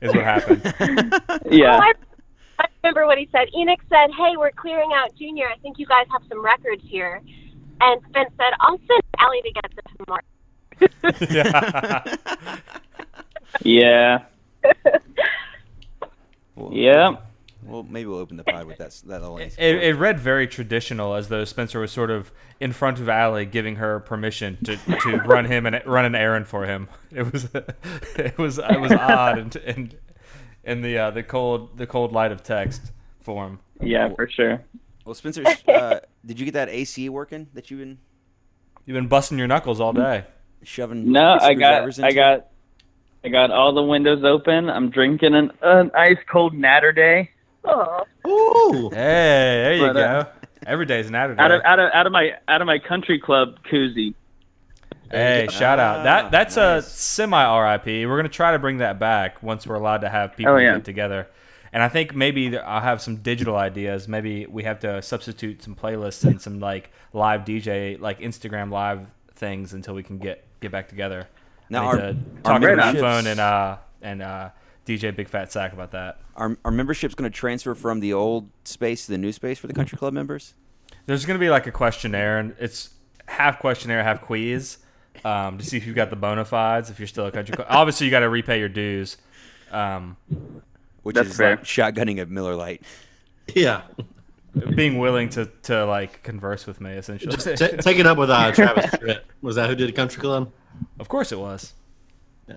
S1: Is what happened.
S8: Yeah.
S7: oh, I, I remember what he said. Enoch said, "Hey, we're clearing out Junior. I think you guys have some records here." And Spence said, "I'll send Alli to get them tomorrow."
S1: yeah.
S8: Yeah.
S2: Well,
S8: Yeah.
S2: Well, maybe we'll open the pod with that. That little
S1: It, it read very traditional, as though Spencer was sort of in front of Alli, giving her permission to, to run him and run an errand for him. It was it was it was odd and in in the uh, the cold the cold light of text form.
S8: Yeah, for sure.
S2: Well, Spencer, uh, did you get that AC working that you've been
S1: You've been busting your knuckles all day.
S2: shoving?
S8: No, I
S2: screwdrivers
S8: got I
S2: into?
S8: got I got all the windows open. I'm drinking an, an ice cold natter day.
S7: Oh,
S6: Ooh.
S1: Hey, there you
S8: But, uh,
S1: go. Every day's an Saturday.
S8: Out of out of out of my out of my country club koozie.
S1: Hey, shout out. That that's
S2: nice.
S1: a semi RIP. We're gonna try to bring that back once we're allowed to have people
S8: Oh, yeah.
S1: get together. And I think maybe I'll have some digital ideas. Maybe we have to substitute some playlists and some like live DJ, like Instagram live things until we can get get back together.
S2: Now, our-
S1: to
S2: our
S1: talk to my phone and uh and uh DJ Big Fat Sack about that.
S2: Our, our membership's going to transfer from the old space to the new space for the country club members.
S1: There's gonna be like a questionnaire, and it's half questionnaire, half quiz, um, to see if you've got the bona fides. If you're still a country club, obviously you got to repay your dues. Um,
S2: Which
S8: That's
S2: is
S8: fair.
S2: like shotgunning a Miller Lite.
S6: Yeah.
S1: being willing to, to like converse with me essentially.
S6: Just t- take it up with uh, Travis Tritt. Was that who did a Country Club?
S1: of course it was.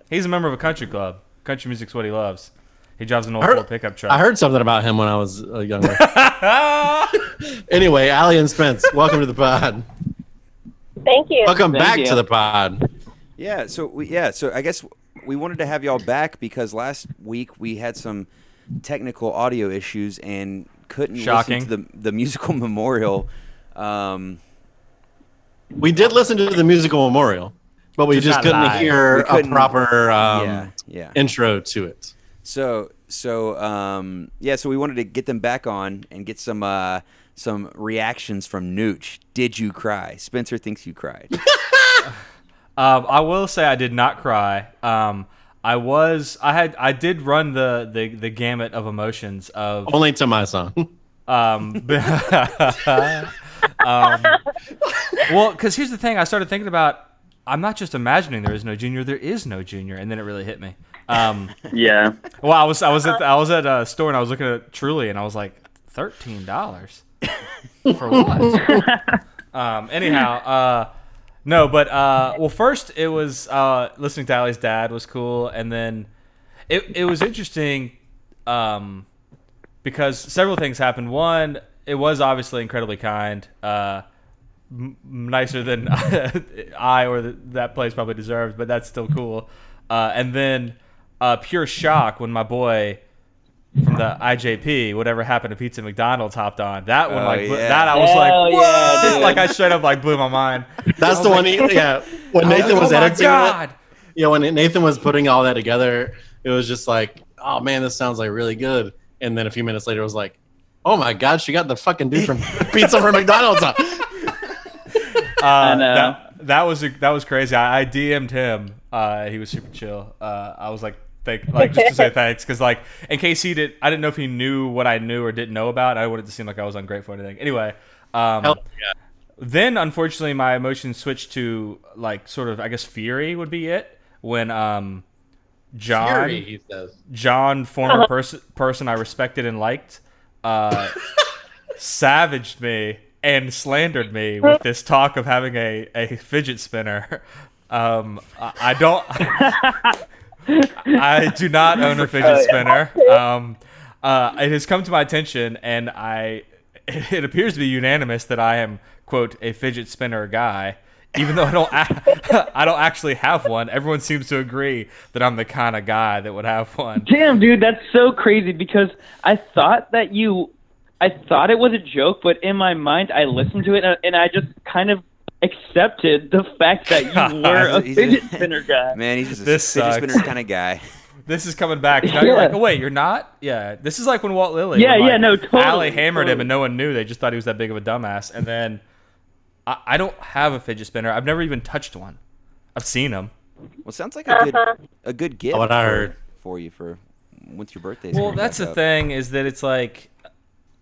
S1: He's a member of a country club. Country music's what he loves. He drives an old
S6: I heard-
S1: pickup truck.
S6: I heard something about him when I was uh, younger. anyway, Alli and Spence, welcome to the pod.
S7: thank you.
S6: Welcome
S8: Thank
S6: back
S8: you.
S6: to the pod.
S2: Yeah, so we, yeah, so I guess we wanted to have y'all back because last week we had some technical audio issues and couldn't
S1: Shocking.
S2: listen to the the musical memorial. Um,
S6: We did listen to the musical memorial, but we
S1: Just
S6: just, couldn't
S1: live.
S6: hear
S2: We
S6: a
S2: couldn't-
S6: proper um,
S2: yeah, yeah.
S6: intro to it.
S2: So so um, yeah, so we wanted to get them back on and get some uh, some reactions from Nooch. Did you cry? Spencer thinks you cried.
S1: Um, I will say I did not cry. Um, I was I had I did run the the, the gamut of emotions of
S6: Only to my song.
S1: um, um well because here's the thing I started thinking about I'm not just imagining there is no junior there is no junior and then it really hit me. Um,
S8: Yeah.
S1: well I was I was at I was at a store and I was looking at Truly and I was like thirteen dollars for what? um, anyhow, uh, no, but uh, well, first it was uh, listening to Alli's dad was cool, and then it it was interesting. Um, because several things happened. One, it was obviously incredibly kind, uh, m- nicer than I or the, that place probably deserved, but that's still cool. Uh, and then uh, pure shock when my boy from the IJP, whatever happened to Pizza McDonald's, hopped on. That one,
S2: Oh,
S1: like bl-
S2: yeah.
S1: that, I was
S8: Hell
S1: like,
S8: yeah,
S1: what?
S8: dude.
S1: like I straight up like blew my mind.
S6: That's the one. He, yeah, when
S1: I
S6: Nathan
S1: like,
S6: was
S1: oh
S6: editing
S1: god.
S6: it, yeah, when Nathan was putting all that together, it was just like, oh man, this sounds like really good. And then a few minutes later, it was like, oh my god, she got the fucking dude from Pizza from McDonald's. on.
S1: Uh,
S8: know.
S1: That, that was that was crazy. I, I DM'd him. Uh, he was super chill. Uh, I was like, thank, like just to say thanks, because like in case he did, I didn't know if he knew what I knew or didn't know about. I wanted to seem like I was ungrateful or anything. Anyway, um,
S6: Hell yeah.
S1: then unfortunately my emotions switched to like sort of I guess fury would be it when um John
S6: Fury, he says.
S1: John former person person I respected and liked uh savaged me and slandered me with this talk of having a, a fidget spinner. Um, I, I don't. I do not own a fidget spinner. Um, uh, it has come to my attention, and I. It appears to be unanimous that I am quote a fidget spinner guy, even though I don't. a- I don't actually have one. Everyone seems to agree that I'm the kind of guy that would have one.
S8: Damn, dude, that's so crazy because I thought that you, I thought it was a joke, but in my mind, I listened to it and I just kind of accepted the fact that you were a fidget spinner guy.
S2: Man, he's just a
S1: This
S2: fidget spinner kind of guy.
S1: This is coming back. Now you're like, oh wait, you're not? Yeah. This is like when Walt Lilly.
S8: Yeah,
S1: when, like,
S8: yeah, no, totally,
S1: Alli hammered him and no one knew. They just thought he was that big of a dumbass. And then I, I don't have a fidget spinner. I've never even touched one. I've seen them.
S2: Well, it sounds like a good uh-huh. a good gift
S6: What I
S2: for,
S6: heard.
S2: for you for once your birthday's
S1: Well, that's the
S2: up.
S1: thing is that it's like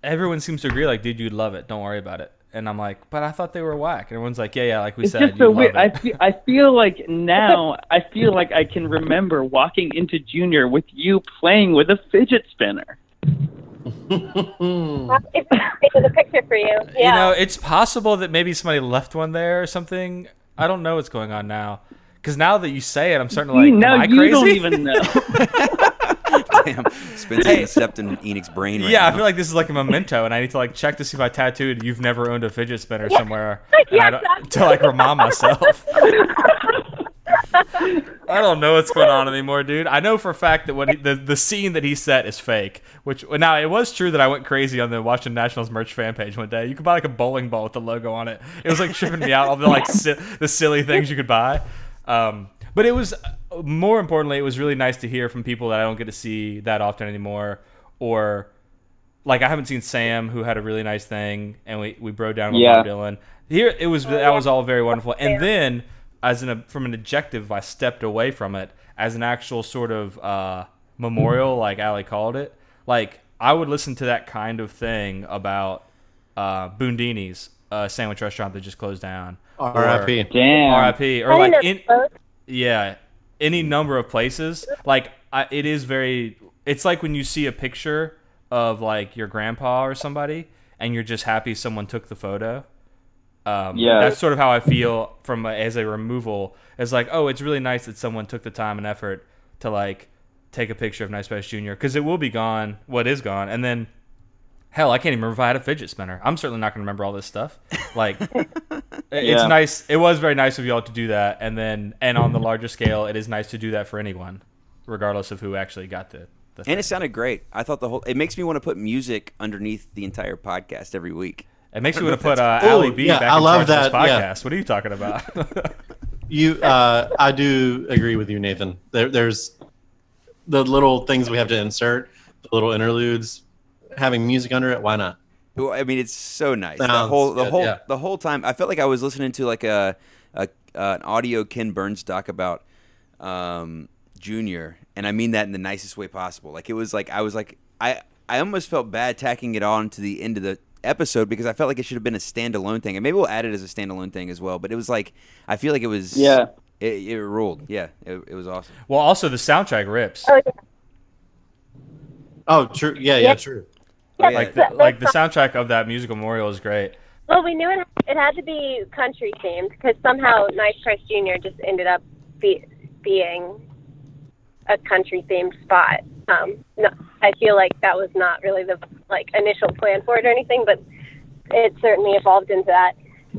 S1: everyone seems to agree, like, dude, you'd love it. Don't worry about it. And I'm like, but I thought they were whack. And everyone's like, yeah, yeah, like we
S8: It's
S1: said,
S8: just
S1: you
S8: so weird.
S1: it.
S8: I feel, I feel like now, I feel like I can remember walking into Junior with you playing with a fidget spinner.
S7: It's it's a picture for you. Yeah.
S1: You know, it's possible that maybe somebody left one there or something. I don't know what's going on now. Because now that you say it, I'm starting to like,
S8: now
S1: am I
S8: you
S1: crazy?
S8: don't even know.
S2: Damn, Spencer stepped in Enoch's brain right
S1: yeah,
S2: now.
S1: I feel like this is like a memento, and I need to like check to see if I tattooed "You've never owned a fidget spinner" somewhere, and I
S7: Yes,
S1: don't-
S7: that's-
S1: to like remind myself. I don't know what's going on anymore, dude. I know for a fact that what he, the the scene that he set is fake. Which now it was true that I went crazy on the Washington Nationals merch fan page one day. You could buy like a bowling ball with the logo on it. It was like tripping me out all the like si- the silly things you could buy. Um, but it was more importantly, it was really nice to hear from people that I don't get to see that often anymore, or like I haven't seen Sam, who had a really nice thing, and we we broke down with
S8: Yeah.
S1: Bob Dylan. Here it was that was all very wonderful, and then as an from an objective, I stepped away from it as an actual sort of uh, memorial, like Alli called it. Like I would listen to that kind of thing about uh, Boondini's, a sandwich restaurant that just closed down.
S6: R.I.P.
S8: Damn.
S1: R.I.P. Or
S7: I
S1: like in,
S7: both.
S1: Yeah, any number of places. Like I, it is very. It's like when you see a picture of like your grandpa or somebody, and you're just happy someone took the photo. Um,
S8: Yeah.
S1: that's sort of how I feel from a, as a removal. It's like, oh, it's really nice that someone took the time and effort to like take a picture of Nice Price Junior because it will be gone. What is gone, and then hell, I can't even remember if I had a fidget spinner. I'm certainly not going to remember all this stuff. Like, it's nice. It was very nice of y'all to do that, and then and on the larger scale, it is nice to do that for anyone, regardless of who actually got the. the
S2: and it sounded great. I thought the whole. It makes me want to put music underneath the entire podcast every week.
S1: It makes me want to put uh,
S6: Ooh,
S1: Alli B
S6: yeah,
S1: back
S6: I
S1: in
S6: love
S1: charge of this
S6: that, yeah.
S1: podcast. What are you talking about?
S6: You, uh, I do agree with you, Nathan. There, there's the little things we have to insert, the little interludes, having music under it. Why not?
S2: Well, I mean, it's so nice. the whole, the
S6: good,
S2: whole,
S6: yeah.
S2: the whole time. I felt like I was listening to like a, a uh, an audio Ken Burns doc about um, Junior, and I mean that in the nicest way possible. Like it was like I was like I I almost felt bad tacking it on to the end of the episode because I felt like it should have been a standalone thing, and maybe we'll add it as a standalone thing as well. But it was like I feel like it was
S8: Yeah.
S2: It, it ruled. Yeah, it, it was awesome.
S1: well, also the soundtrack rips.
S7: Oh, yeah.
S6: Oh, true. Yeah, yeah,
S7: Yeah.
S6: true.
S2: Yeah.
S1: Like the, like the soundtrack of that musical memorial is great.
S7: Well, we knew it, it had to be country themed because somehow Nice Price Junior just ended up be, being a country themed spot. Um, no, I feel like that was not really the like initial plan for it or anything, but it certainly evolved into that.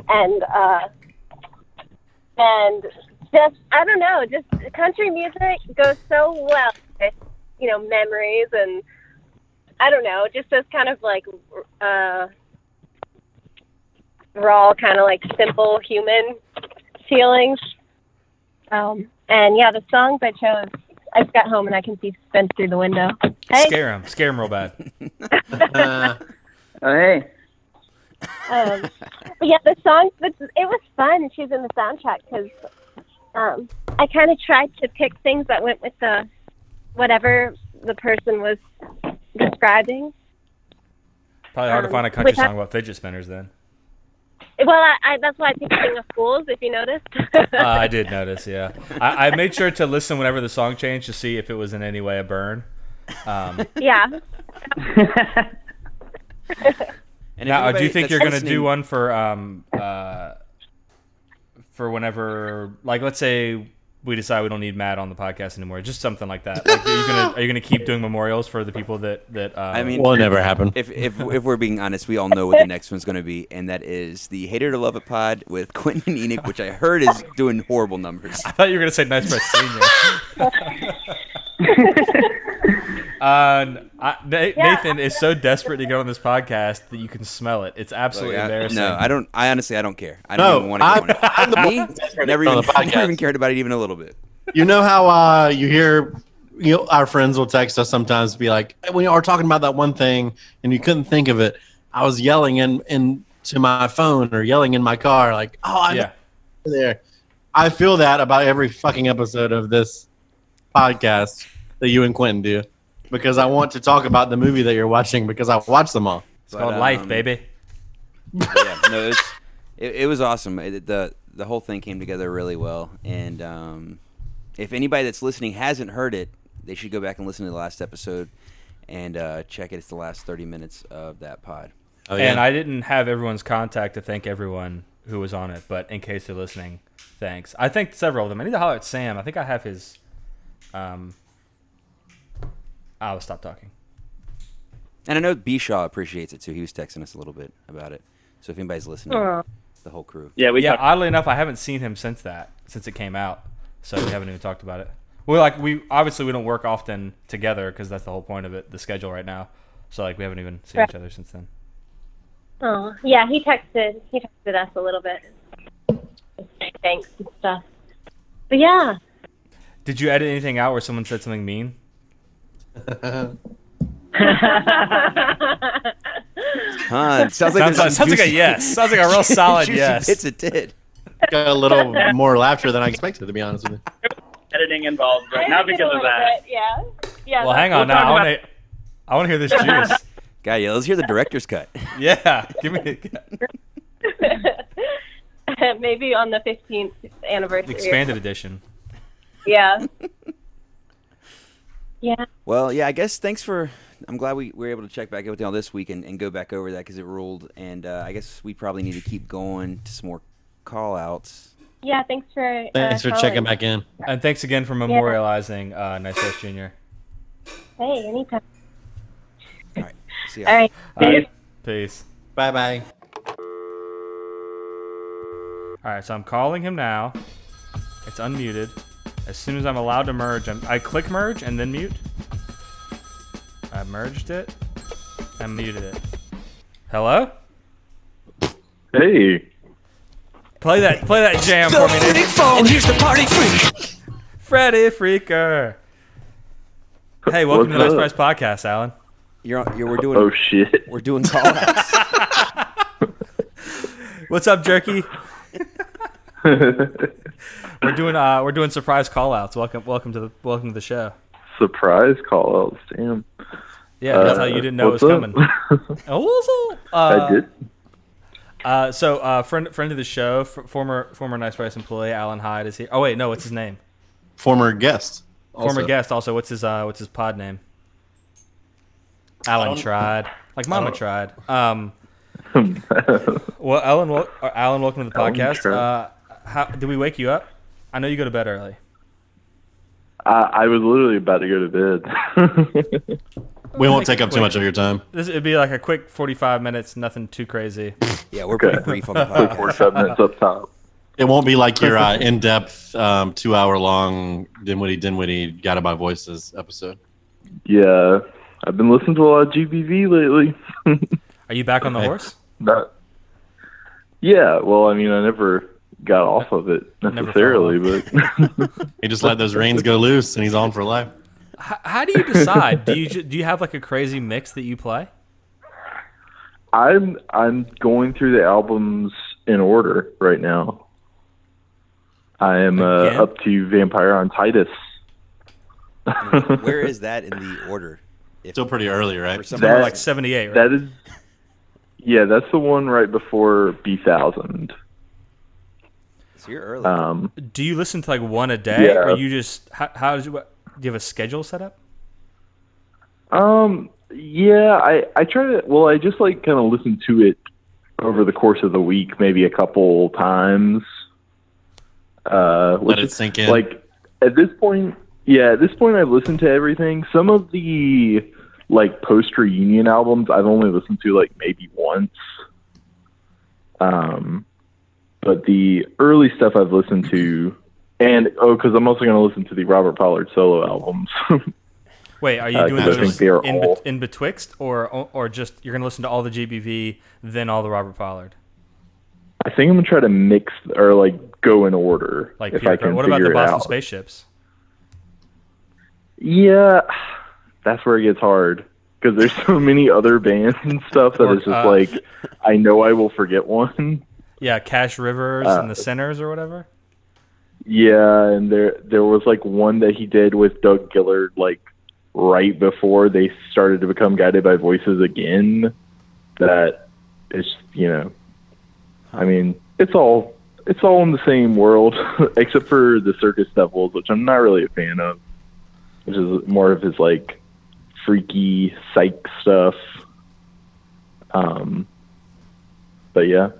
S7: And uh, and just I don't know, just country music goes so well with you know memories and I don't know, just those kind of like uh, raw, kind of like simple human feelings. Um, and yeah, the songs I chose, I just got home and I can see Spence through the window. Hey,
S1: Scare him. Scare him real bad.
S6: Uh,
S8: Oh, hey.
S7: um, but yeah, the song, but it was fun choosing the soundtrack because um, I kind of tried to pick things that went with the whatever the person was describing.
S1: Probably hard to
S7: Um,
S1: find a country
S7: without-
S1: song about fidget spinners then.
S7: Well, I, I, that's why I picked King of Fools, if you noticed.
S1: Uh, I did notice, yeah. I, I made sure to listen whenever the song changed to see if it was in any way a burn. Um,
S7: yeah.
S2: And if
S1: now, do you think you're going to do one for um uh for whenever like let's say we decide we don't need Matt on the podcast anymore, just something like that. Like, are you gonna are you gonna keep doing memorials for the people that that uh,
S2: I mean,
S6: will never happen.
S2: if if if we're being honest, we all know what the next one's going to be, and that is the Hater to Love It pod with Quentin and Enoch, which I heard is doing horrible numbers.
S1: I thought you were gonna say Nice Price Senior. uh, I, Na-
S7: Yeah.
S1: Nathan is so desperate to get on this podcast that you can smell it. It's absolutely
S2: Like, I-
S1: embarrassing.
S2: no, I don't. I honestly, I don't care. I don't
S6: No,
S2: even want to
S6: I'm-
S2: get on it. Me, never
S6: on
S2: even,
S6: the podcast.
S2: never even cared about it even a little bit.
S6: You know how uh, you hear you know, our friends will text us sometimes to be like, hey, when you are talking about that one thing and you couldn't think of it, I was yelling in into my phone or yelling in my car like, oh, I
S1: Yeah.
S6: there. I feel that about every fucking episode of this podcast that you and Quentin do because I want to talk about the movie that you're watching because I watched them all.
S1: It's called Life,
S2: um,
S1: baby.
S2: Yeah, no, it's, it, it was awesome. It, the The whole thing came together really well, and um, if anybody that's listening hasn't heard it, they should go back and listen to the last episode and uh, check it. It's the last thirty minutes of that pod.
S6: Oh, yeah.
S1: And I didn't have everyone's contact to thank everyone who was on it, but in case they're listening, thanks. I thanked several of them. I need to holler at Sam. I think I have his. Um, I'll stop talking.
S2: And I know B Shaw appreciates it too. He was texting us a little bit about it. So if anybody's listening,
S7: Aw.
S2: the whole crew.
S8: Yeah, we
S1: yeah,
S8: talked.
S1: oddly enough, I haven't seen him since that, since it came out. So we haven't even talked about it. Well, like we obviously we don't work often together because that's the whole point of it, the schedule right now. So like we haven't even seen each other since then.
S7: Oh, yeah, he texted he texted us a little bit. Thanks and stuff. But yeah.
S1: Did you edit anything out where someone said something mean?
S2: Huh? It sounds like
S1: Sounds,
S2: there's
S1: like, sounds like a
S2: juicy-
S1: yes. Sounds like a real solid
S2: juicy
S1: yes.
S2: bits it did.
S6: got a little more laughter than I expected, to be honest with you.
S8: editing involved right now
S7: I did a
S8: because of that.
S7: bit, yeah. Yeah.
S1: Well, hang on
S8: We'll
S1: now. I want to. I want to hear this juice.
S2: God, yeah, let's hear the director's cut.
S1: yeah, give me
S7: Maybe on the 15th anniversary.
S1: expanded edition.
S7: Yeah. Yeah.
S2: Well, yeah, I guess thanks for. I'm glad we were able to check back in with y'all this week and, and go back over that because it ruled. And uh, I guess we probably need to keep going to some more call outs.
S7: Yeah, thanks for
S6: Thanks
S7: uh,
S6: for checking back in.
S1: And thanks again for memorializing uh, Nice Price Junior.
S7: Hey, anytime.
S2: All right. See ya.
S7: All right.
S1: All right, peace.
S6: Bye bye.
S1: All right, so I'm calling him now. It's unmuted. As soon as I'm allowed to merge, I'm, I click merge and then mute. I merged it and muted it. Hello?
S9: Hey.
S1: Play that play that jam for me,
S3: Freak
S1: Nick.
S3: phone. Here's the party freak.
S1: Freddy Freaker. Hey, welcome to the Nice
S9: What's
S1: Price Podcast, Alan.
S2: You're, on- you're we're doing
S9: Oh shit.
S2: we're doing call outs.
S1: What's up, Jerky? We're doing uh we're doing surprise call outs. Welcome welcome to the welcome to the show.
S9: Surprise call outs. Damn.
S1: Yeah, that's how
S9: Uh,
S1: you didn't know it was
S9: what's
S1: coming.
S9: up?
S1: Oh, uh,
S9: I did.
S1: Uh, so, uh, friend friend of the show, f- former former Nice Price employee Alan Hyde is here. Oh wait, no, what's his name?
S6: Former guest.
S1: Former
S6: also.
S1: guest. Also, what's his uh, what's his pod name? Alan tried, like Mama tried. Um, well, Alan, wel- uh, Alan, welcome to the podcast.
S9: tried.
S1: Uh, how did we wake you up? I know you go to bed early.
S9: I, I was literally about to go to bed.
S6: We won't take up too much of your time.
S1: This it'd be like a quick forty-five minutes, nothing too crazy.
S2: Yeah, we're
S9: Okay.
S2: pretty brief on the
S9: Quick
S2: podcast.
S9: 45 minutes up top.
S6: It won't be like your uh, in-depth, um, two-hour-long Dinwiddie Dinwiddie Guided By Voices episode.
S9: Yeah, I've been listening to a lot of GBV lately.
S1: Are you back on the
S6: Okay.
S1: horse?
S9: Not, yeah, well, I mean, I never got off of it necessarily, but
S6: He just let those reins go loose, and he's on for life.
S1: H- how do you decide? do you do you have like a crazy mix that you play?
S9: I'm I'm going through the albums in order right now. I am uh, up to Vampire on Titus.
S2: Where is that in the order? If,
S6: Still pretty early, right?
S2: someone
S9: That-
S1: Like seventy-eight, right?
S9: That is, yeah, that's the one right before Bee Thousand.
S2: So you're early.
S9: Um,
S1: do you listen to like one a day,
S9: Yeah.
S1: or you just how, how does you, do you have a schedule set up?
S9: um, yeah, I I try to. Well, I just like kind of listen to it over the course of the week, maybe a couple times. Uh,
S6: Let
S9: which
S6: it
S9: is-
S6: sink in.
S9: Like at this point, yeah, at this point, I've listened to everything. Some of the like post reunion albums, I've only listened to like maybe once. Um, but the early stuff I've listened to, and oh, because I'm also going to listen to the Robert Pollard solo albums.
S1: Wait, are you
S9: Uh,
S1: doing
S6: I
S1: those in,
S9: all-
S1: in betwixt, or or just you're gonna listen to all the GBV, then all the Robert Pollard?
S9: I think I'm gonna try to mix or like go in order
S1: Like
S9: if
S1: Peter
S9: I can
S1: What about the Boston
S9: out.
S1: spaceships?
S9: Yeah, that's where it gets hard because there's so many other bands and stuff that
S1: Or,
S9: it's just
S1: uh,
S9: like I know I will forget one.
S1: Yeah, Cash Rivers
S9: Uh,
S1: and the Sinners or whatever.
S9: Yeah, and there there was like one that he did with Doug Gillard like right before they started to become guided by voices again. That is, you know, I mean, it's all it's all in the same world except for the Circus Devils, which I'm not really a fan of, which is more of his like freaky psych stuff. Um, but yeah,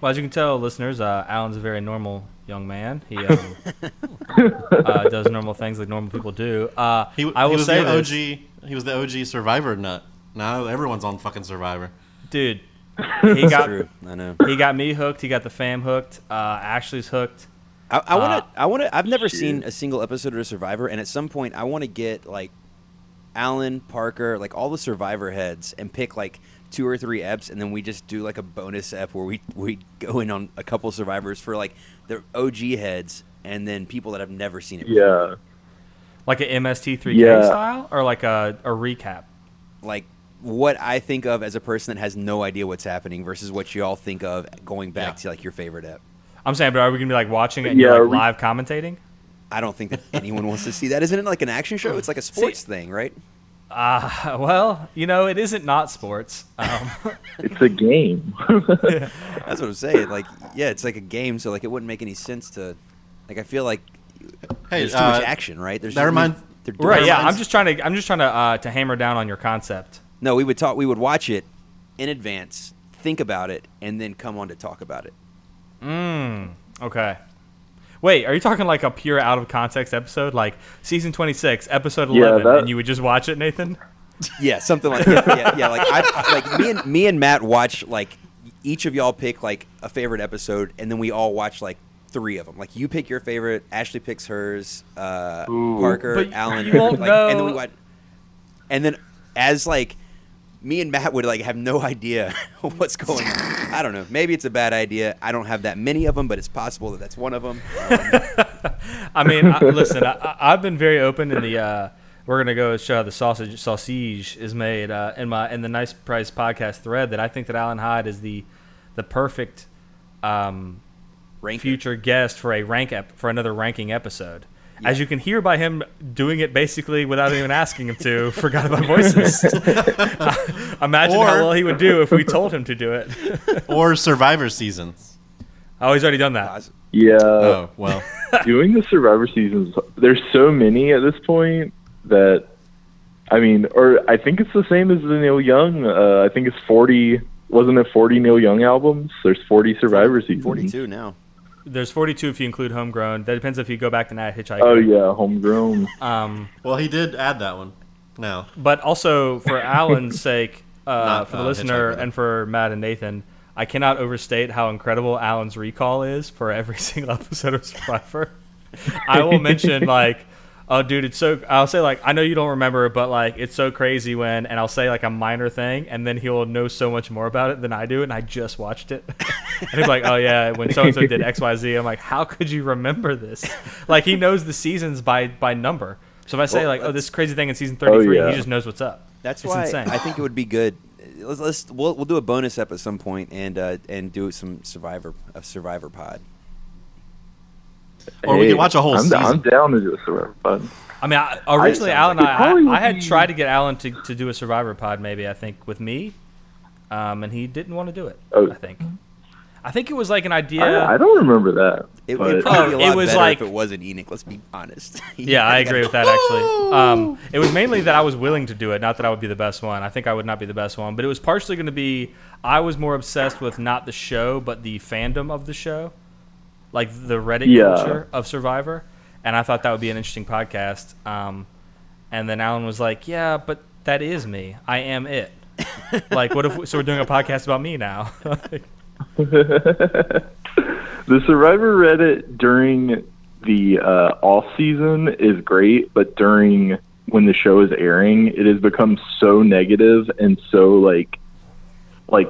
S1: Well, as you can tell, listeners, uh, Alan's a very normal young man. He um, uh, does normal things like normal people do. Uh,
S6: He,
S1: I will
S6: he was
S1: say
S6: the
S1: this,
S6: OG. He was the OG Survivor nut. Now everyone's on fucking Survivor.
S1: dude. He got
S2: True. I know.
S1: he got me hooked. He got the fam hooked. Uh, Ashley's hooked.
S2: I, I want
S1: Uh,
S2: to. I want to. I've never seen a single episode of Survivor, and at some point, I want to get like Alan Parker, like all the Survivor heads, and pick like two or three eps, and then we just do like a bonus ep where we we go in on a couple Survivors for like the OG heads, and then people that have never seen it. before.
S9: yeah.
S1: Like a MST3K
S9: Yeah.
S1: style, or like a, a recap.
S2: like what I think of as a person that has no idea what's happening versus what you all think of going back
S6: Yeah.
S2: to like your favorite ep.
S1: I'm saying, but are we gonna be like watching it and
S9: Yeah,
S1: you're like
S9: we-
S1: live commentating?
S2: I don't think that anyone wants to see that. Isn't it like an action show? It's like a sports thing, right?
S1: Uh, well, you know, it isn't not sports. Um,
S9: It's a game.
S2: That's what I'm saying. Like, yeah, it's like a game, so like it wouldn't make any sense to, like, I feel like
S6: Hey,
S2: there's too much
S6: uh,
S2: action, right? There's
S6: that
S2: just-
S6: remind-
S1: right? Yeah,
S2: lines.
S1: I'm just trying to. I'm just trying to uh, to hammer down on your concept.
S2: No, we would talk. We would watch it in advance, think about it, and then come on to talk about it.
S1: Mm, okay. Wait, are you talking like a pure out of context episode, like season 26, episode
S9: Yeah,
S1: 11,
S9: that-
S1: and you would just watch it, Nathan?
S2: Yeah, something like yeah, yeah, yeah. Like I like me and me and Matt watch like each of y'all pick like a favorite episode, and then we all watch like three of them. Like you pick your favorite, Ashley picks hers, uh, Parker,
S1: But
S2: Alan,
S1: you won't
S2: like, and then we
S1: know-
S2: watch. And then as like me and Matt would like have no idea what's going on. I don't know. Maybe it's a bad idea. I don't have that many of them, but it's possible that that's one of them.
S1: I mean, I, listen, I, I- I've been very open in the. Uh, we're gonna go show how the sausage sausage is made uh, in my in the nice price podcast thread that I think that Alan Hyde is the the perfect um,
S2: Ranker.
S1: future guest for a rank ep- for another ranking episode. As you can hear by him doing it basically without even asking him to, forgot about voices. Imagine how well he would do if we told him to do it.
S6: Or Survivor seasons.
S1: oh, he's already done that.
S9: yeah.
S6: Oh well.
S9: doing the Survivor seasons, there's so many at this point that, I mean, or I think it's the same as the Neil Young. Uh, I think it's 40. Wasn't it 40 Neil Young albums? There's 40 Survivor seasons.
S2: Forty-two now.
S1: There's 42 if you include homegrown. That depends if you go back to Nat Hitchhiker.
S9: Oh yeah, homegrown.
S1: Um,
S4: Well, he did add that one. Now,
S1: but also for Alan's sake, uh,
S4: Not,
S1: for the
S4: uh,
S1: listener, and for Matt and Nathan, I cannot overstate how incredible Alan's recall is for every single episode of Survivor. I will mention like, oh, dude, it's so. I'll say like, I know you don't remember, but like, it's so crazy when, and I'll say like a minor thing, and then he'll know so much more about it than I do, and I just watched it, and he's like, oh yeah, when so and so did X Y Z, I'm like, how could you remember this? Like he knows the seasons by by number. So if I say
S2: Well,
S1: like, oh, this crazy thing in season 33,
S9: yeah.
S1: he just knows what's up.
S2: That's
S1: It's
S2: why
S1: insane.
S2: I think it would be good. Let's, let's we'll, we'll do a bonus up at some point and uh, and do some survivor a survivor pod.
S4: Or we could watch a whole
S9: I'm,
S4: season.
S9: I'm down to do a survivor pod.
S1: I mean, I, originally,
S2: sounds
S1: Alan and
S9: it probably
S1: I, I had
S9: be-
S1: tried to get Alan to, to do a Survivor pod, maybe I think with me, um, and he didn't want to do it.
S9: Oh.
S1: I think. I think it was like an idea.
S9: I, I don't remember that.
S2: It would probably be a
S1: Oh, it
S2: lot
S1: was
S2: better
S1: like-
S2: if it wasn't Enoch. Let's be honest.
S1: yeah, I agree with that actually. Um, it was mainly that I was willing to do it, not that I would be the best one. I think I would not be the best one, but it was partially going to be I was more obsessed with not the show, but the fandom of the show, like the Reddit
S9: Yeah.
S1: culture of Survivor, and I thought that would be an interesting podcast. Um, and then Alan was like, "Yeah, but that is me. I am it." like, what if we, so we're doing a podcast about me now?
S9: the Survivor Reddit during the uh, off season is great, but during when the show is airing, it has become so negative and so like like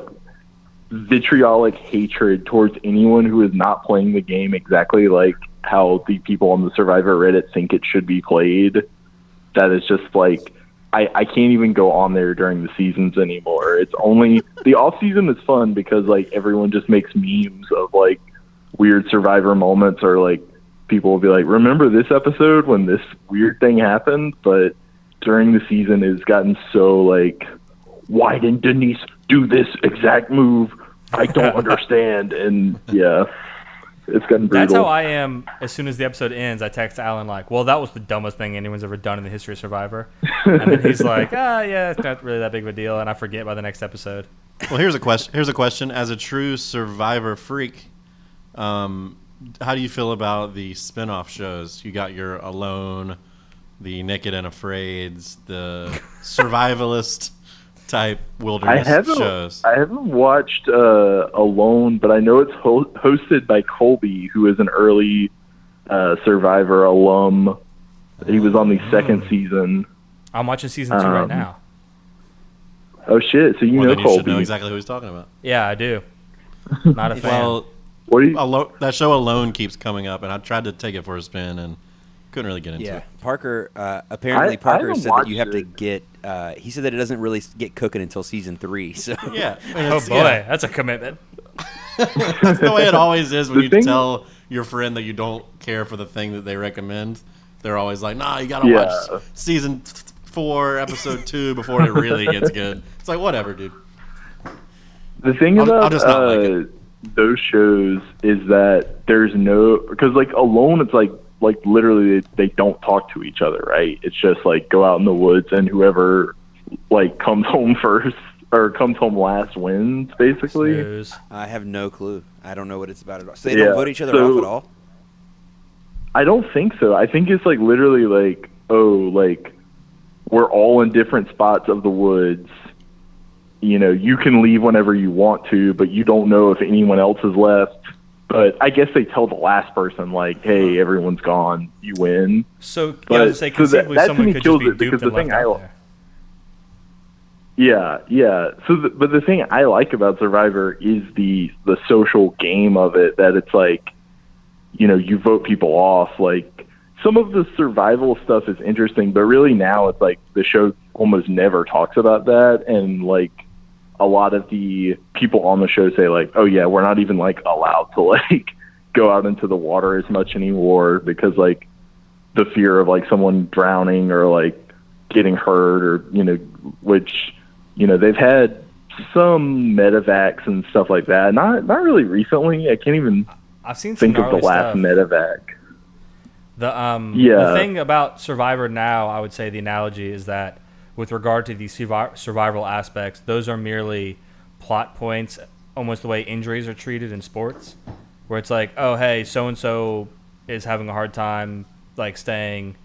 S9: vitriolic hatred towards anyone who is not playing the game exactly like how the people on the Survivor Reddit think it should be played. That is just like I, I can't even go on there during the seasons anymore. It's only the off season is fun because like everyone just makes memes of like weird survivor moments or like people will be like, Remember this episode when this weird thing happened? But during the season it's gotten so like why didn't Denise do this exact move? I don't understand and yeah. It's gotten brutal.
S1: That's how I am. As soon as the episode ends, I text Alan like, "Well, that was the dumbest thing anyone's ever done in the history of Survivor," and then he's like, "Ah, yeah, it's not really that big of a deal," and I forget by the next episode.
S4: well, here's a question. Here's a question. As a true Survivor freak, um, how do you feel about the spin-off shows? You got your Alone, the Naked and Afraids, the Survivalist type
S9: I
S4: wilderness
S9: haven't
S4: shows.
S9: I haven't watched uh, Alone, but I know it's ho- hosted by Colby, who is an early uh, Survivor alum. He was on the second season.
S1: I'm watching season two right
S9: Um,
S1: now.
S9: Oh shit! So you
S4: well,
S9: know
S4: then you should
S9: Colby?
S4: know exactly who he's talking about.
S1: Yeah, I do. Not a fan.
S4: Well,
S9: What you?
S4: Alo- that show Alone keeps coming up, and I tried to take it for a spin and couldn't really get into
S2: Yeah,
S4: it.
S2: Parker. Uh, apparently,
S9: I
S2: Parker
S9: haven't
S2: said that you have
S9: watched
S2: to get. Uh, he said that it doesn't really get cooking until season three. So
S4: Yeah.
S1: Oh boy,
S4: yeah.
S1: that's a commitment.
S4: That's the way it always is when
S9: The
S4: you
S9: thing-
S4: tell your friend that you don't care for the thing that they recommend. They're always like, "Nah, you gotta
S9: Yeah.
S4: watch season four, episode two before it really gets good." It's like, whatever, dude.
S9: The thing
S4: I'll-
S9: about
S4: I'll just not like
S9: uh, those shows is that there's no because like Alone, it's like like literally they, they don't talk to each other, right? It's just like go out in the woods and whoever like comes home first or comes home last wins, basically.
S1: Snooze.
S2: I have no clue. I don't know what it's about at all. So they
S9: Yeah,
S2: don't vote each other
S9: so-
S2: off at all.
S9: I don't think so. I think it's like literally like, oh, like we're all in different spots of the woods. You know, you can leave whenever you want to, but you don't know if anyone else is left. But I guess they tell the last person like, "Hey, everyone's gone. You win."
S1: So yeah,
S9: But-
S1: was say
S9: so that- that
S1: someone
S9: me
S1: could just
S9: kills
S1: be
S9: it because the thing I-
S1: there.
S9: Yeah, yeah. So, the, but the thing I like about Survivor is the the social game of it. That it's like, you know, you vote people off. Like some of the survival stuff is interesting, but really now it's like the show almost never talks about that, and like a lot of the people on the show say like, oh yeah, we're not even like allowed to like go out into the water as much anymore because like the fear of like someone drowning or like getting hurt or you know which you know they've had some medevacs and stuff like that not not really recently i can't even
S1: I've seen some
S9: think of the last
S1: stuff.
S9: medevac
S1: The um
S9: Yeah.
S1: the thing about Survivor now, I would say the analogy is that with regard to the survival aspects, those are merely plot points, almost the way injuries are treated in sports. where it's like, oh hey, so and so is having a hard time like staying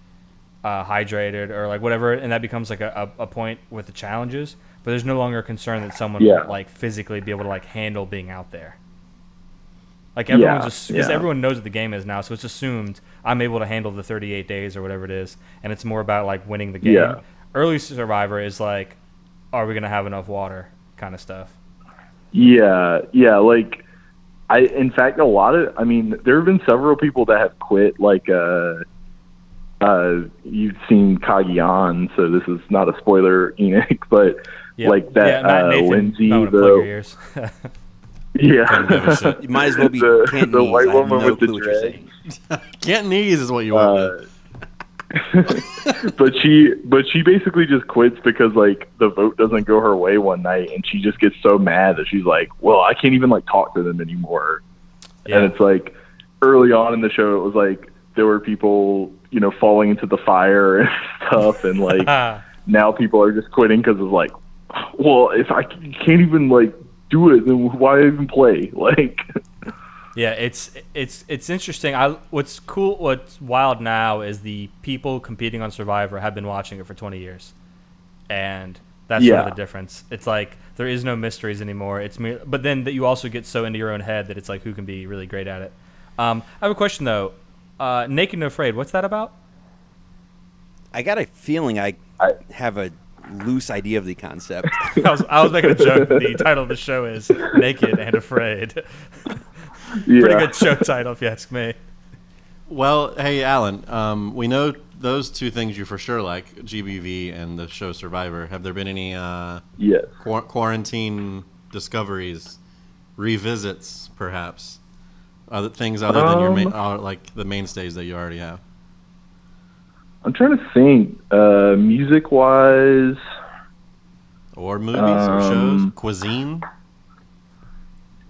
S1: uh, hydrated or like whatever, and that becomes like a, a, point with the challenges. But there's no longer a concern that someone
S9: Yeah.
S1: will like physically be able to like handle being out there. Like everyone's
S9: Yeah,
S1: just because
S9: yeah.
S1: everyone knows what the game is now, so it's assumed I'm able to handle the 38 days or whatever it is, and it's more about like winning the game.
S9: Yeah.
S1: Early Survivor is like, are we gonna have enough water, kind of stuff.
S9: Yeah, yeah. Like, I in fact a lot of. I mean, there have been several people that have quit. Like, uh, uh, you've seen Cagayan, so this is not a spoiler, Enoch, but
S1: Yeah.
S9: like that
S1: yeah, Matt
S9: uh,
S1: Nathan,
S9: Lindsay,
S1: I'm plug your
S9: the
S1: ears.
S4: Couldn't give a
S9: yeah.
S2: You might as well be
S9: The-
S2: Cantonese.
S9: the white woman
S2: no
S9: with the
S2: clue
S9: dread.
S4: Cantonese is what you want.
S9: Uh, but she but she basically just quits because like the vote doesn't go her way one night and she just gets so mad that she's like well i can't even like talk to them anymore
S1: Yeah.
S9: and it's like early on in the show it was like there were people you know falling into the fire and stuff and like now people are just quitting because it's like well if I can't even like do it then why even play like
S1: Yeah, it's it's it's interesting. I what's cool, what's wild now is the people competing on Survivor have been watching it for 20 years, and that's sort of the difference. It's like there is no mysteries anymore. It's mere, but then that you also get so into your own head that it's like who can be really great at it. Um, I have a question though. Uh, Naked and Afraid, what's that about?
S2: I got a feeling I,
S9: I-
S2: have a loose idea of the concept.
S1: I was, I was making a joke. The title of the show is Naked and Afraid.
S9: yeah
S1: Pretty good show title, if you ask me.
S4: Well, hey, Alan, um, we know those two things you for sure like GBV and the show Survivor. Have there been any uh,
S9: yes
S4: quar- quarantine discoveries, revisits, perhaps? Other things other than your main, uh, like the mainstays that you already have.
S9: i'm trying to think uh music wise
S4: Or movies or shows?
S9: Um,
S4: Cuisine?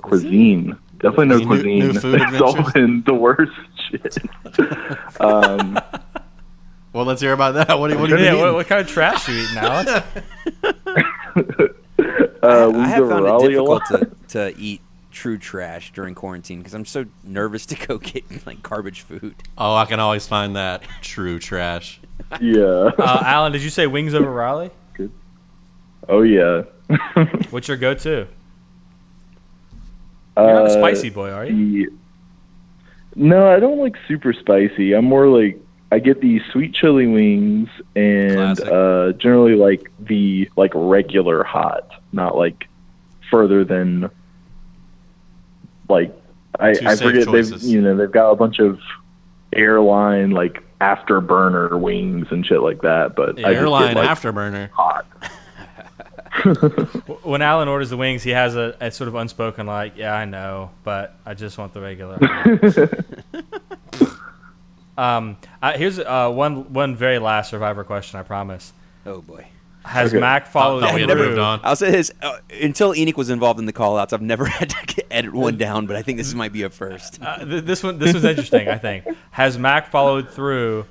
S9: cuisine. Definitely no
S4: New-
S9: cuisine.
S4: new food
S9: it's all
S4: adventures?
S9: been the worst shit. um,
S4: Well, let's hear about that. What do, what do you
S1: Yeah,
S4: mean?
S1: what, what kind of trash you eating, Alex?
S9: uh,
S2: I
S9: wings
S2: have found it
S9: Raleigh a
S2: difficult to, to eat true trash during quarantine because I'm so nervous to go get like garbage food.
S4: Oh, I can always find that true trash.
S9: Yeah.
S1: Uh, Alan, did you say wings over Raleigh?
S9: oh yeah.
S1: What's your go-to? You're not a
S9: Uh,
S1: spicy boy, are you?
S9: the- no, I don't like super spicy. I'm more like I get the sweet chili wings and uh, generally like the like regular hot, not like further than like I, I forget they've you know they've got a bunch of airline like afterburner wings and shit like that, but I just
S4: Airline
S9: get, like,
S4: afterburner.
S9: hot.
S1: W- When Alan orders the wings, he has a, a sort of unspoken like, "Yeah, I know, but I just want the regular." um, I, here's uh, one one very last Survivor question. I promise.
S2: Oh boy.
S1: Has
S9: Okay.
S1: Mac followed
S4: Thought we had
S1: through?
S4: moved on.
S2: I'll say this uh, until Enoch was involved in the call outs, I've never had to get, edit one down, but I think this might be a first.
S1: Uh, th- this one this was interesting. I think has Mac followed through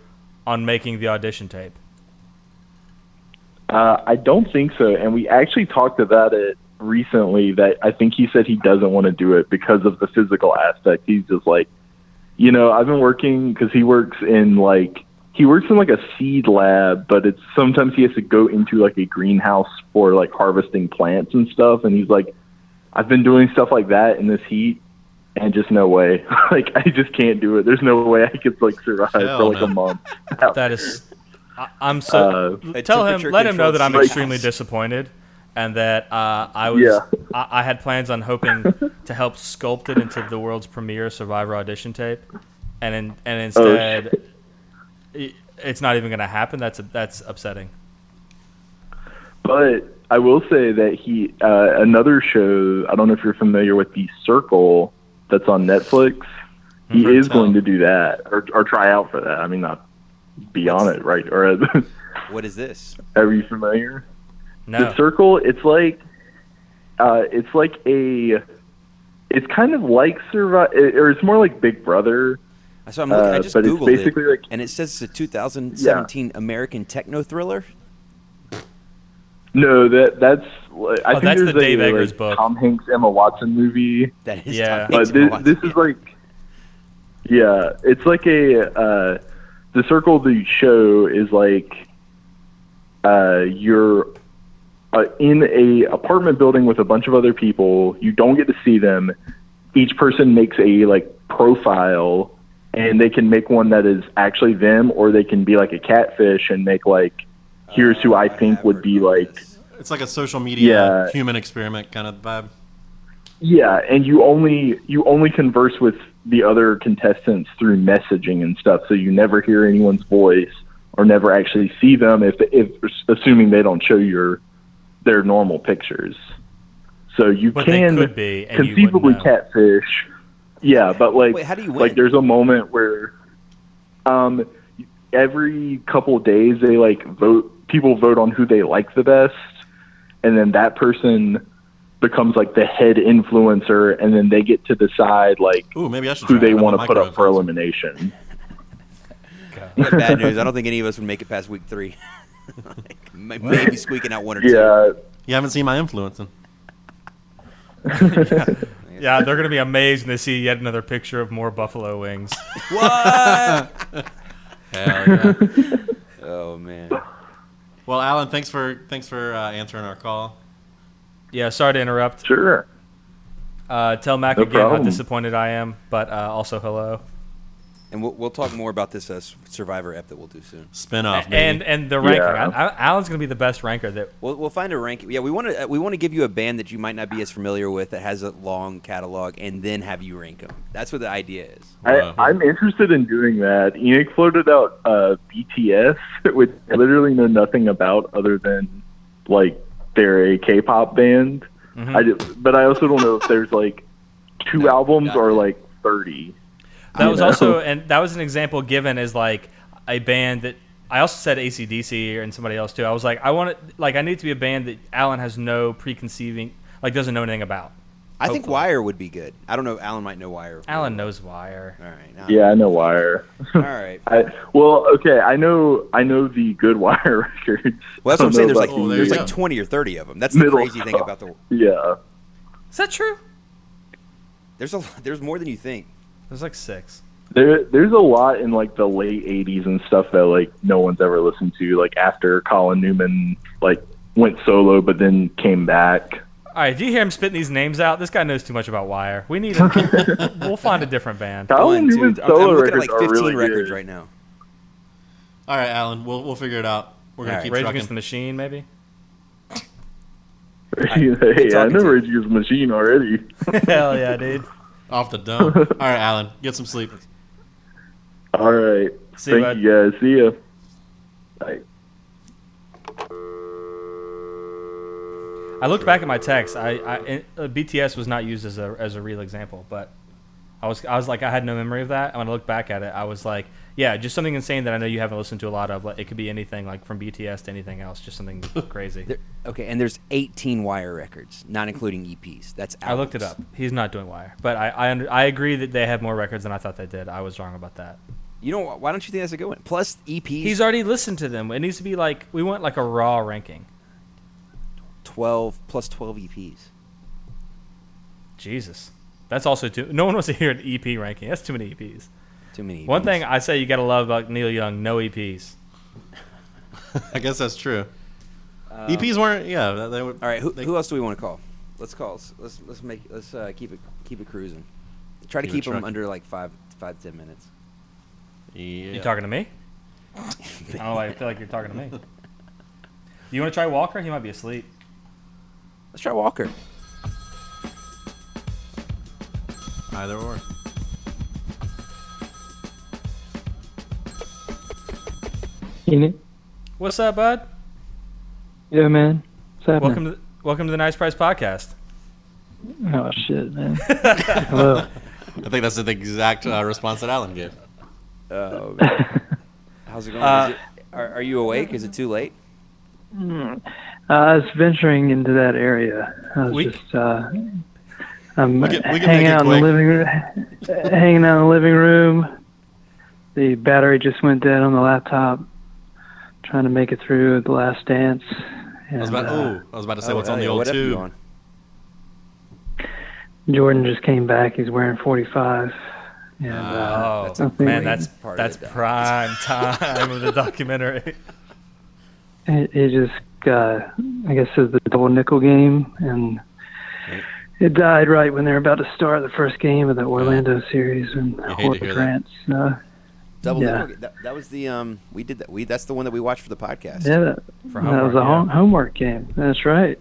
S1: on making the audition tape?
S9: Uh, I don't think so. And we actually talked about it recently that I think he said he doesn't want to do it because of the physical aspect. He's just like, you know, I've been working because he works in like, he works in like a seed lab, but it's sometimes he has to go into like a greenhouse for like harvesting plants and stuff. And he's like, I've been doing stuff like that in this heat. And just no way, like I just can't do it. There's no way I could like survive
S4: Hell
S9: for like
S4: no.
S9: a month.
S1: That is, I, I'm so.
S9: Uh,
S1: tell him, let him know that I'm
S2: temperature-controlled
S1: extremely
S2: house.
S1: disappointed, and that uh, I was.
S9: Yeah.
S1: I, I had plans on hoping to help sculpt it into the world's premier Survivor audition tape, and in, and instead, i it's not even going to happen. That's that's upsetting.
S9: But I will say that he uh, another show. I don't know if you're familiar with the Circle that's on Netflix. He
S4: Mhm.
S9: is going to do that or or try out for that. I mean, not be on it, right? Or
S2: What is this?
S9: are you familiar?
S1: No.
S9: The Circle. It's like uh, it's like a. It's kind of like Survive, or it's more like Big Brother.
S2: So I'm looking, I
S9: Uh,
S2: just
S9: but it's
S2: googled
S9: basically
S2: it,
S9: like-
S2: and it says it's a 2017 American techno thriller.
S9: No, that that's. I
S1: Oh,
S9: think
S1: that's
S9: there's
S1: the Dave
S9: a
S1: Eggers
S9: like,
S1: book.
S9: Tom Hanks Emma Watson movie.
S2: That is
S1: Yeah.
S2: Tom
S9: But this,
S2: Watson.
S9: this is like Yeah, it's like a uh, the circle the show is like uh, you're uh, in a apartment building with a bunch of other people. You don't get to see them. Each person makes a like profile, and they can make one that is actually them, or they can be like a catfish and make like here's who I think would be like
S4: It's like a social media
S9: Yeah.
S4: human experiment kind of vibe.
S9: Yeah, and you only you only converse with the other contestants through messaging and stuff, so you never hear anyone's voice or never actually see them if if assuming they don't show your their normal pictures. So you
S1: But
S9: can
S1: could be, and you
S9: conceivably catfish. Yeah, but like
S2: Wait, how do you
S9: like there's a moment where um every couple of days they like vote people vote on who they like the best and then that person becomes like the head influencer and then they get to decide like
S4: Ooh, maybe I should
S9: who they
S4: it. I'm a
S9: want to put up for elimination.
S2: I bad news. I don't think any of us would make it past week three. like, maybe squeaking out one or two.
S9: Yeah.
S4: You haven't seen my influencing.
S1: Yeah, they're gonna be amazed when they see yet another picture of more buffalo wings.
S2: What?
S4: Hell yeah.
S2: oh man.
S4: well, Alan, thanks for thanks for uh, answering our call.
S1: Yeah, sorry to interrupt.
S9: Sure.
S1: Uh, tell Mac
S9: No
S1: again how disappointed I am, but uh, also hello.
S2: And we'll, we'll talk more about this uh, s- Survivor ep that we'll do soon.
S4: Spin off,
S1: And and the ranking.
S9: Yeah.
S1: I, I, Alan's gonna be the best ranker. That
S2: We'll, we'll find a ranking. Yeah, we want to we want to give you a band that you might not be as familiar with that has a long catalog, and then have you rank them. That's what the idea is.
S9: I, I'm interested in doing that. Enoch floated out uh, BTS, which I literally know nothing about other than like they're a K-pop band.
S1: Mm-hmm.
S9: I do, but I also don't know if there's like two
S2: No,
S9: albums
S2: not
S9: or
S2: yet.
S9: like thirty.
S1: that was
S9: know?
S1: also and that was an example given as like a band that I also said ACDC and somebody else too. I was like, I want it like I need to be a band that Alan has no preconceiving like doesn't know anything about.
S2: I think Wire would be good. I don't know. Alan might know Wire.
S1: Alan knows Wire.
S2: All right. Now,
S9: Yeah, I know Wire.
S2: All right.
S9: I, well, okay, I know I know the good Wire records.
S2: Well, that's what
S9: I
S2: I'm saying. There's like
S4: Oh, there
S2: there's like
S4: go.
S2: 20 or 30 of them. That's the
S9: Middle
S2: crazy thing about the.
S9: yeah.
S1: Is that true?
S2: There's a there's more than you think.
S1: There's like six.
S9: There, there's a lot in like the late '80s and stuff that like no one's ever listened to. Like after Colin Newman like went solo, but then came back.
S1: All right, do you hear him spitting these names out? This guy knows too much about Wire. We need him. we'll find a different band.
S9: Colin
S2: One, two,
S9: Newman's
S2: I'm, I'm looking at like 15
S9: really
S2: records
S9: good.
S2: right now.
S4: All right, Alan, we'll we'll figure it out. We're gonna
S2: All right.
S4: keep
S1: Rage
S4: trucking.
S1: Against the Machine, maybe.
S9: hey, I'm
S2: talking
S9: the
S2: to.
S9: Rage Against the Machine already.
S1: Hell yeah, dude.
S4: Off the dome. All right, Alan, get some sleep.
S9: All right,
S1: See you,
S9: thank
S1: bud.
S9: you guys. See ya. Bye.
S1: I looked back at my text. I, I it- uh, BTS was not used as a as a real example, but I was I was like I had no memory of that. And when I looked back at it, I was like, yeah, just something insane that I know you haven't listened to a lot of. Like, it could be anything, like from BTS to anything else, just something crazy.
S2: There, okay, and there's 18 Wire records, not including EPs. That's
S1: I looked it up. He's not doing Wire, but I I, under, I agree that they have more records than I thought they did. I was wrong about that.
S2: You know why don't you think that's a good one? Plus EPs.
S1: He's already listened to them. It needs to be like we want like a raw ranking.
S2: 12 plus 12 EPs.
S1: Jesus, that's also too. No one wants to hear an EP ranking. That's too many EPs.
S2: Too many.
S1: One thing I say you gotta love about Neil Young: no E EPs.
S4: I guess that's true. EPs weren't. Yeah, they would.
S2: All right, who,
S4: they-
S2: who else do we want to call? Let's call. Let's let's make let's uh, keep it keep it cruising. Try to
S4: Keep it
S2: keep them under like five five ten minutes.
S4: Yeah.
S1: You talking to me? I don't know. why I feel like you're talking to me. You want to try Walker? He might be asleep.
S2: Let's try Walker.
S4: Either or.
S8: Enoch?
S1: What's up, bud?
S8: Yeah, man. What's happening?
S1: Welcome to welcome to the Nice Price Podcast.
S8: Oh shit, man. Hello.
S4: I think that's the exact uh, response that Alan gave.
S2: Oh, man. how's it going?
S1: Uh,
S2: it, are, are you awake? Is it too late?
S8: Uh, I was venturing into that area. I was
S1: We-
S8: just uh, I'm
S4: We can- we can
S8: hanging out in the living room. hanging out in the living room. The battery just went dead on the laptop. Trying to make it through the last dance.
S4: I was about.
S8: uh,
S4: oh, I was about to say
S2: Oh,
S4: what's
S2: hell
S4: on the
S2: yeah.
S4: old
S2: What
S4: tube.
S8: Jordan just came back. He's wearing 45.
S10: And, uh,
S1: Oh
S10: I think
S1: man, that's
S2: part
S1: that's
S2: the
S1: prime time of the documentary.
S10: it, it just, uh, I guess, is the double nickel game, and it died right when they were about to start the first game of the Orlando series, and
S4: hate to that.
S10: Grant's. Uh,
S2: Double
S10: Yeah.
S2: Nickel, that, that was the um we did that we that's the one that we watched for the podcast.
S10: yeah, that,
S1: For
S10: that was a
S1: yeah.
S10: homework game. That's right.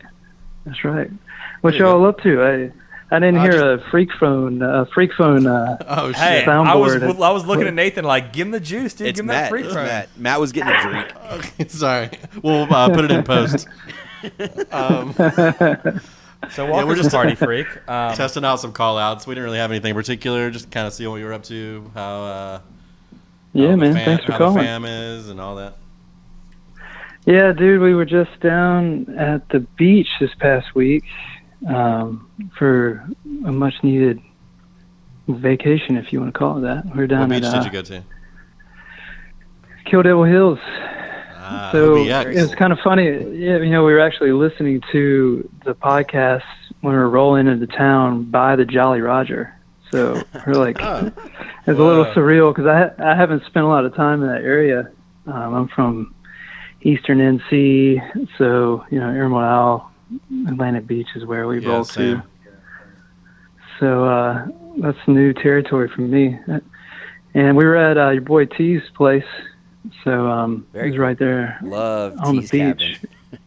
S10: That's right. What
S2: you
S10: y'all up to? I I didn't hear
S4: just-
S10: a freak phone. Uh, freak phone. Uh,
S4: Oh shit!
S1: Hey, I was
S10: Soundboard.
S1: I was looking at Nathan like, give him the juice, dude.
S2: It's
S1: give him that
S2: Matt.
S1: free
S2: It's
S1: phone.
S2: Matt. Matt was getting a drink.
S4: Okay, sorry. We'll uh, put it in post. Um,
S1: So
S4: Yeah,
S1: Walker's
S4: we're
S1: a
S4: just-
S1: party freak. Um,
S4: testing out some call outs. We didn't really have anything in particular, just kind of see what you were up to, how, uh,
S10: yeah,
S4: how
S10: man.
S4: fam-
S10: Thanks for
S4: how
S10: calling.
S4: the fam is and all that.
S10: Yeah, dude, we were just down at the beach this past week um, for a much needed vacation, if you want to call it that. We're down
S4: What beach
S10: at uh,
S4: did you go to?
S10: Kill Devil Hills.
S4: Ah,
S10: so
S4: OBX.
S10: it's kind of funny. Yeah, you know, we were actually listening to the podcast when we were rolling into town by the Jolly Roger. So we're like,
S4: Oh.
S10: it's a little surreal because I I haven't spent a lot of time in that area. Um, I'm from Eastern NC, so you know, Isle, Atlantic Beach is where we
S4: Yeah,
S10: roll
S4: same.
S10: to. So uh, that's new territory for me. And we were at uh, your boy T's place, so um,
S2: Very
S10: it was right there
S2: Love
S10: on the beach.
S2: cabin.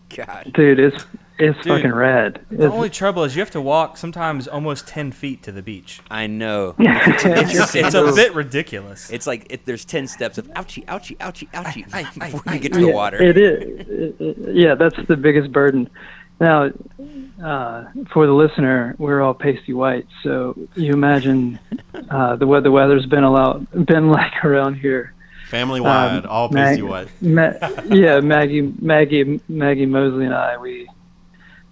S2: God.
S10: Dude, it's it's
S1: Dude,
S10: fucking rad.
S1: the
S10: It's,
S1: only trouble is you have to walk sometimes almost ten feet to the beach.
S2: I know.
S10: it's,
S1: It's, it's a bit ridiculous.
S2: It's like it, there's ten steps of ouchie, ouchie, ouchie, ouchie before you get to
S10: yeah,
S2: the water.
S10: It is. It- it- yeah, that's the biggest burden. Now, uh, for the listener, we're all pasty white, so you imagine uh, the weather. Weather's been a lot, been like around here.
S4: Family wide,
S10: Um,
S4: all pasty
S10: Mag-
S4: white.
S10: Ma- yeah, Maggie, Maggie, Maggie Mosley and I, we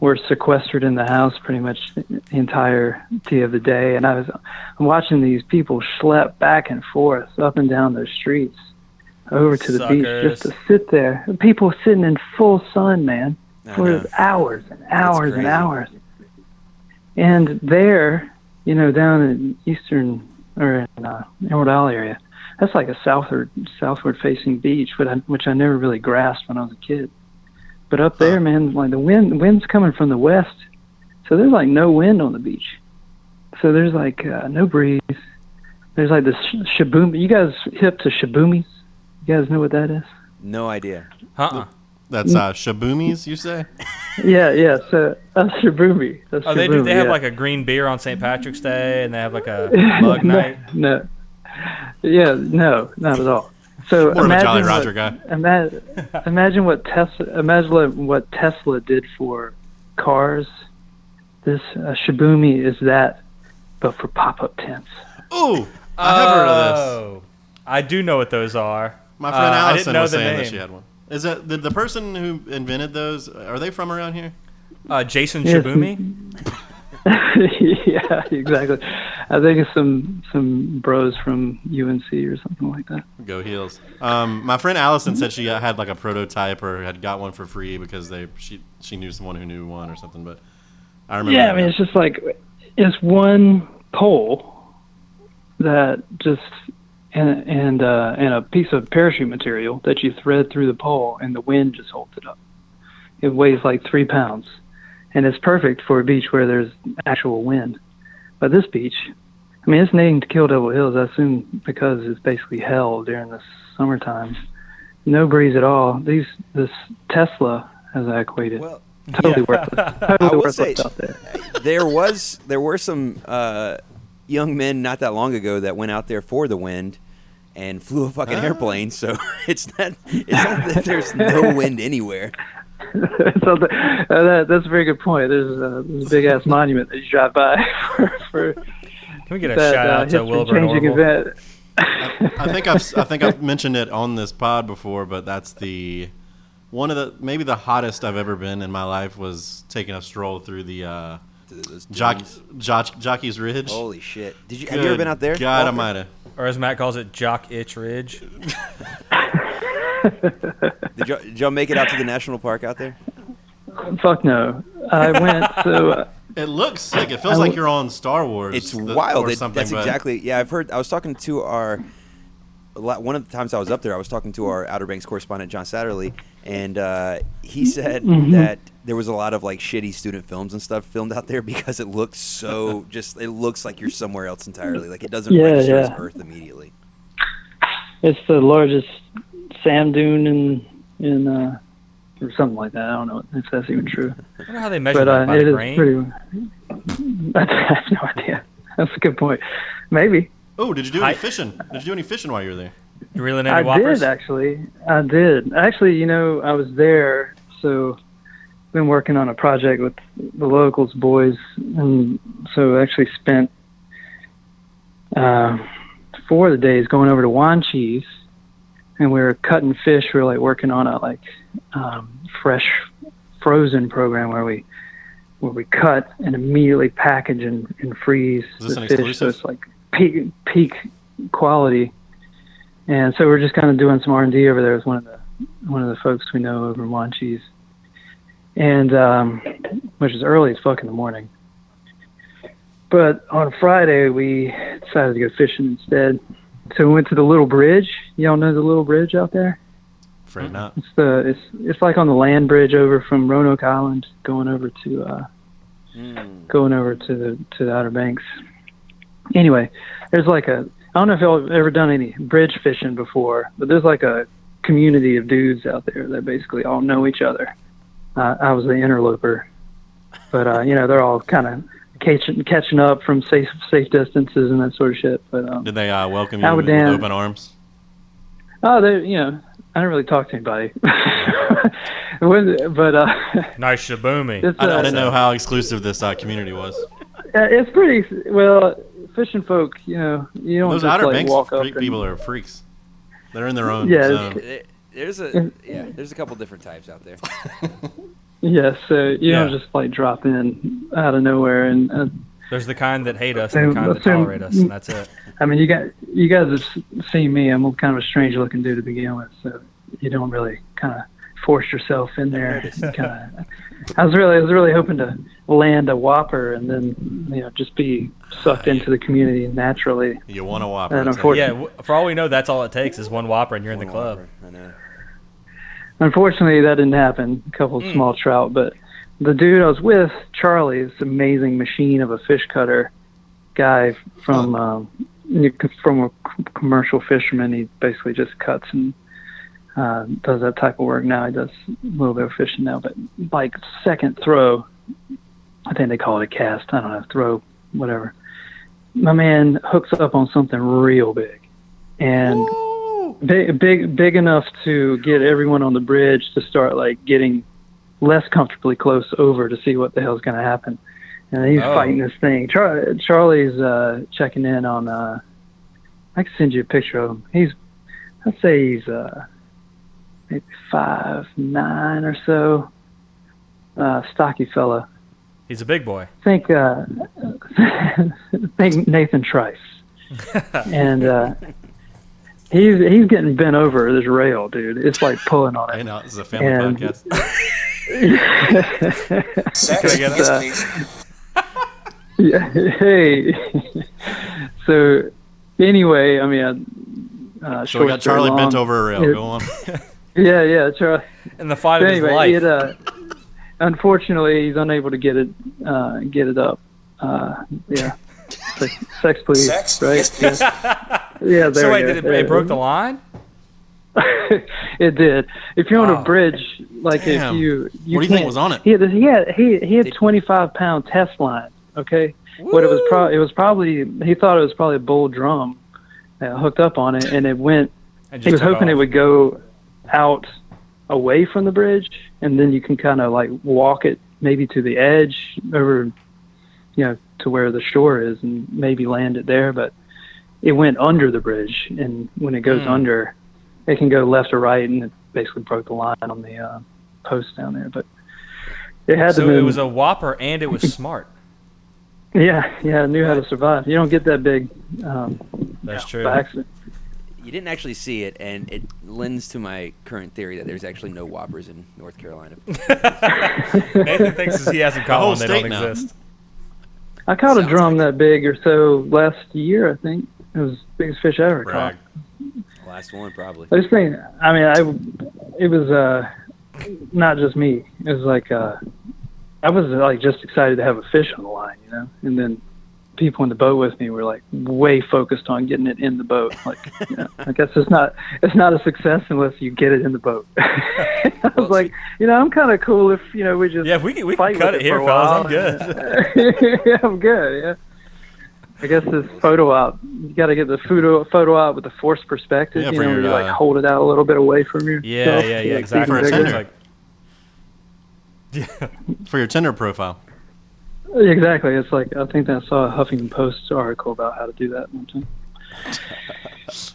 S10: were sequestered in the house pretty much the entirety of the day, and I was I'm watching these people schlep back and forth up and down those streets over to the beach just to sit there. People sitting in full sun, man,
S2: I
S10: for hours and hours and hours. And there, you know, down in eastern or in uh, Emerald Isle area, that's like a southward southward facing beach, but I, which I never really grasped when I was a kid. But up there, man, like the wind, the wind's coming from the west, so there's like no wind on the beach. So there's like uh, no breeze. There's like this sh- Shibumi. You guys hip to Shibumis? You guys know what that is?
S2: No idea.
S1: Uh-uh.
S4: That's uh, Shibumis, you say?
S10: Yeah, yeah. So a Shibumi. A
S1: Oh, they do.
S10: Shibumi,
S1: They have like a green beer on St. Patrick's Day, and they have like a mug
S10: no,
S1: night.
S10: no. Yeah, no, not at all. So
S4: More of a
S10: imagine
S4: Jolly
S10: what-
S4: Roger guy.
S10: Imagine, imagine what Tesla. Imagine what Tesla did for cars. This uh, Shibumi is that, but for pop-up tents.
S4: Ooh, I have heard of this.
S1: Oh, I do know what those are.
S4: My friend
S1: Uh, I
S4: Allison
S1: didn't know
S4: was
S1: the
S4: saying that she had one. Is that the, the person who invented those? Are they from around here?
S1: Uh, Jason
S10: Yes.
S1: Shibumi.
S10: yeah, exactly. I think it's some some bros from UNC or something like that.
S4: Go heels. Um, my friend Allison said she had like a prototype or had got one for free because they she she knew someone who knew one or something. But I remember.
S10: Yeah, I mean,
S4: now.
S10: it's just like it's one pole that just and and uh, and a piece of parachute material that you thread through the pole, and the wind just holds it up. It weighs like three pounds, and it's perfect for a beach where there's actual wind. But this beach, I mean, it's named Kill Devil Hills. I assume because it's basically hell during the summertime. No breeze at all. These this Tesla, as I equated,
S2: Well,
S10: totally worthless. Totally
S2: will
S10: worthless
S2: say-
S10: out there.
S2: there was there were some uh, young men not that long ago that went out there for the wind and flew a fucking airplane. So it's not it's not that there's no wind anywhere.
S10: so the, uh, that, that's a very good point. There's a, a big ass monument that you drive by for, for
S1: Can we get a
S10: that
S1: shout
S10: uh,
S1: out to Wilbur
S10: history-changing
S1: Norval?
S10: event.
S4: I think I've I think I've mentioned it on this pod before, but that's the one of the maybe the hottest I've ever been in my life was taking a stroll through the uh,
S2: Those
S4: Jock. Jock, Jockey's Ridge.
S2: Holy shit! Did you have you ever been out there?
S4: God
S2: Walker?
S4: Almighty.
S1: Or as Matt calls it, Jock Itch Ridge.
S2: Did y'all, did y'all make it out to the national park out there?
S10: Fuck no. I went so uh,
S4: It looks sick. It feels
S2: I
S4: like you're on Star Wars.
S2: It's
S4: th-
S2: wild.
S4: or
S2: It-
S4: something.
S2: that's
S4: but-
S2: exactly. Yeah, I've heard. I was talking to our. One of the times I was up there, I was talking to our Outer Banks correspondent John Satterley, and uh, he said
S10: Mhm.
S2: that there was a lot of like shitty student films and stuff filmed out there because it looks so just. It looks like you're somewhere else entirely. Like it doesn't
S10: Yeah,
S2: register as
S10: yeah.
S2: Earth immediately.
S10: It's the largest sand dune in in uh, or something like that. I don't know if that's even true.
S1: I don't know how they measure
S10: but
S1: that
S10: uh,
S1: by
S10: it
S1: the
S10: is
S1: grain.
S10: pretty. I have no idea. That's a good point. Maybe.
S4: Oh, did you do any fishing? Did you do any fishing while you were there?
S1: You reeling
S10: I did actually. I did. Actually, you know, I was there, so been working on a project with the locals boys, and so actually spent uh, four of the days going over to Wanchese, and we were cutting fish. We were like working on a like um, fresh frozen program where we where we cut and immediately package and, and freeze
S4: Is this
S10: the
S4: an
S10: fish, so it's like peak peak quality. And so we're just kind of doing some R and D over there with one of the one of the folks we know over in Wanchese, and um, which is early as fuck in the morning. But on Friday we decided to go fishing instead. So we went to the little bridge. Y'all know the little bridge out there?
S4: Afraid not.
S10: It's the it's it's like on the land bridge over from Roanoke Island, going over to uh, going over to the to the Outer Banks. Anyway, there's like a I don't know if y'all have ever done any bridge fishing before, but there's like a community of dudes out there that basically all know each other. Uh, I was the interloper, but uh, you know they're all kind of catching catching up from safe safe distances and that sort of shit. But um,
S4: Did they uh, welcome
S10: I
S4: you
S10: would
S4: with, with
S10: damn-
S4: open arms?
S10: Oh, they, you know, I didn't really talk to anybody. It wasn't- but uh,
S1: Nice Shibumi.
S10: It's,
S4: I, I
S10: uh,
S4: didn't know how exclusive this uh, community was.
S10: it's pretty well. Fishing folk, you know, you don't
S4: Those
S10: just
S4: Outer
S10: like
S4: Banks
S10: walk up.
S4: freak
S10: and-
S4: people are freaks. They're in their own
S10: Yeah,
S4: zone.
S2: There's a yeah. There's a couple different types out there.
S10: Yeah, so you
S1: Yeah.
S10: don't just like drop in out of nowhere and. Uh,
S1: There's the kind that hate us and the
S10: Assume-
S1: kind that tolerate us, and that's it.
S10: I mean, you got you guys have seen me. I'm kind of a strange looking dude to begin with, so you don't really kind of force yourself in there. Kind of. I was really, I was really hoping to land a whopper and then, you know, just be sucked into the community naturally.
S4: You want a whopper?
S10: And unfortunately,
S1: Yeah, for all we know, that's all it takes is one whopper, and you're in the club.
S2: I know.
S10: unfortunately, that didn't happen. A couple of small trout, but the dude I was with, Charlie, is an amazing machine of a fish cutter guy from um, from a c- commercial fisherman. He basically just cuts and uh, does that type of work now. He does a little bit of fishing now, but like second throw, I think they call it a cast. I don't know, throw, whatever. My man hooks up on something real big, and big, big, big enough to get everyone on the bridge to start like getting less comfortably close over to see what the hell's going to happen. And he's
S1: Oh.
S10: fighting this thing. Char- Charlie's uh, checking in on. Uh, I can send you a picture of him. He's, I'd say he's uh, maybe five nine or so. Uh, stocky fella.
S1: He's a big boy.
S10: Think, uh, think Nathan Trice. and uh, he's he's getting bent over this rail, dude. It's like pulling on it.
S4: Hey, now this is a family
S10: And-
S4: podcast.
S10: Sex?
S4: Can I get
S10: Yes,
S4: it?
S10: please. yeah, hey. so anyway, I mean, uh,
S4: So we got
S10: short story
S4: Charlie bent over a rail.
S10: it-
S4: Go on.
S10: Yeah, yeah, Charlie.
S1: In the fight
S10: So
S1: of his life.
S10: It, uh, unfortunately, he's unable to get it uh, get it up. Uh, yeah. Sex, sex please.
S3: Sex?
S10: Right?
S3: Yes, please.
S10: Yeah. yeah. There
S1: so wait, did it,
S10: There
S1: it broke the line?
S10: it did. If you're on
S1: Wow.
S10: a bridge, like
S4: Damn.
S10: if you, you
S4: What do you think was on it?
S10: He had he had he, he had 25 pound test line. Okay, what it was pro it was probably he thought it was probably a bull drum uh, hooked up on it, and it went.
S1: And
S10: He was
S1: took
S10: hoping it would go out away from the bridge, and then you can kind of like walk it maybe to the edge over, you know, to where the shore is, and maybe land it there. But it went under the bridge, and when it goes
S1: Hmm.
S10: under, it can go left or right, and it basically broke the line on the uh, post down there. But it had
S1: So
S10: to.
S1: it was a whopper, and it was smart.
S10: yeah, yeah, I knew how to survive. You don't get that big. Um,
S1: That's true.
S10: by accident.
S2: You didn't actually see it, and it lends to my current theory that there's actually no whoppers in North Carolina.
S1: Nathan thinks he hasn't
S4: The
S1: caught one; they don't
S4: now.
S1: exist.
S10: I caught a drum
S2: like
S10: that big or so last year. I think it was the biggest fish I ever
S4: Brag.
S10: caught.
S2: Last one probably.
S10: I just think, I mean, I it was uh not just me. It was like uh I was like just excited to have a fish on the line, you know, and then people in the boat with me were like way focused on getting it in the boat. Like, you know, I guess it's not it's not a success unless you get it in the boat. I was
S2: Well,
S10: like, you know, I'm kind of cool if you know we just
S1: Yeah, if we can, we can cut
S10: with
S1: it here, fellas. I'm good.
S10: yeah, I'm good. Yeah. I guess this photo op, you got to get the photo photo op with the forced perspective.
S4: Yeah,
S10: you know,
S4: your,
S10: you like
S4: uh,
S10: hold it out a little bit away from you.
S1: Yeah, yeah, yeah, exactly.
S4: For
S1: like, yeah.
S4: For your Tinder profile.
S10: Exactly. It's like I think I saw a Huffington Post article about how to do that one time.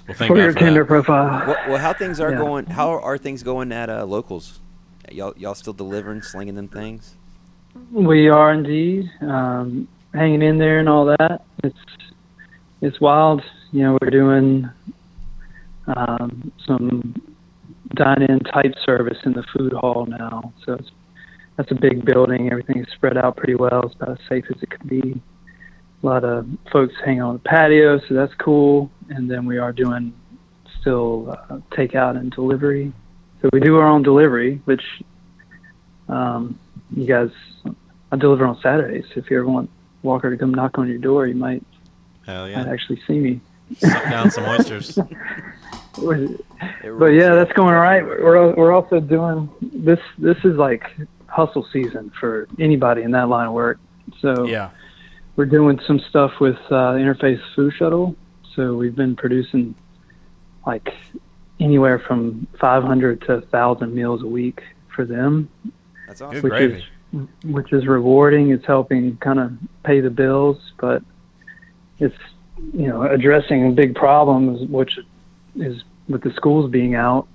S4: Well, thank
S10: For your
S4: for
S10: Tinder
S4: that.
S10: profile.
S2: Well, well, how things are
S10: Yeah.
S2: going? How are things going at uh, locals? Y'all, y'all still delivering, slinging them things?
S10: We are indeed um, hanging in there and all that. It's it's wild. You know, we're doing um, some dine-in type service in the food hall now. So it's, that's a big building. Everything's spread out pretty well. It's about as safe as it can be. A lot of folks hanging on the patio, so that's cool. And then we are doing still uh, takeout and delivery. So we do our own delivery, which um, you guys, I deliver on Saturdays. If you ever want Walker to come knock on your door, you might,
S4: Hell
S10: might actually see me.
S4: Suck down some oysters.
S10: But yeah, that's going all right. We're we're also doing this. This is like hustle season for anybody in that line of work. So
S1: yeah.
S10: we're doing some stuff with uh, Interfaith Food Shuttle. So we've been producing like anywhere from 500 to 1,000 meals a week for them,
S2: That's awesome.
S10: which
S1: gravy.
S10: is which is rewarding. It's helping kind of pay the bills, but it's you know addressing big problems, which is with the schools being out.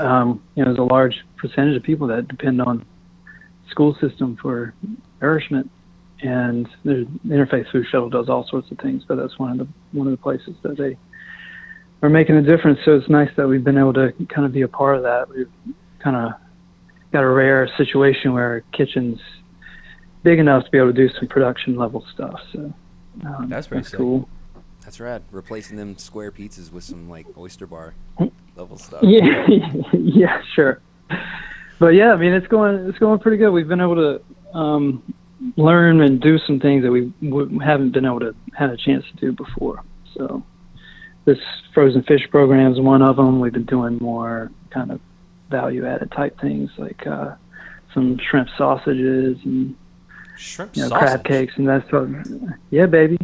S10: Um, you know, there's a large percentage of people that depend on school system for nourishment, and the Interfaith Food Shuttle does all sorts of things, but that's one of the one of the places that they are making a difference. So it's nice that we've been able to kind of be a part of that. We've kind of got a rare situation where our kitchen's big enough to be able to do some production level stuff. So um,
S1: That's pretty sick.
S10: cool.
S2: That's rad. Replacing them square pizzas with some like oyster bar level stuff.
S10: Yeah, yeah, sure. But yeah, I mean, it's going it's going pretty good. We've been able to um, learn and do some things that we w- haven't been able to had a chance to do before. So this frozen fish program is one of them. We've been doing more kind of value added type things like uh, some shrimp sausages and
S1: Shrimp
S10: you know, crab cakes and that sort of, yeah, baby.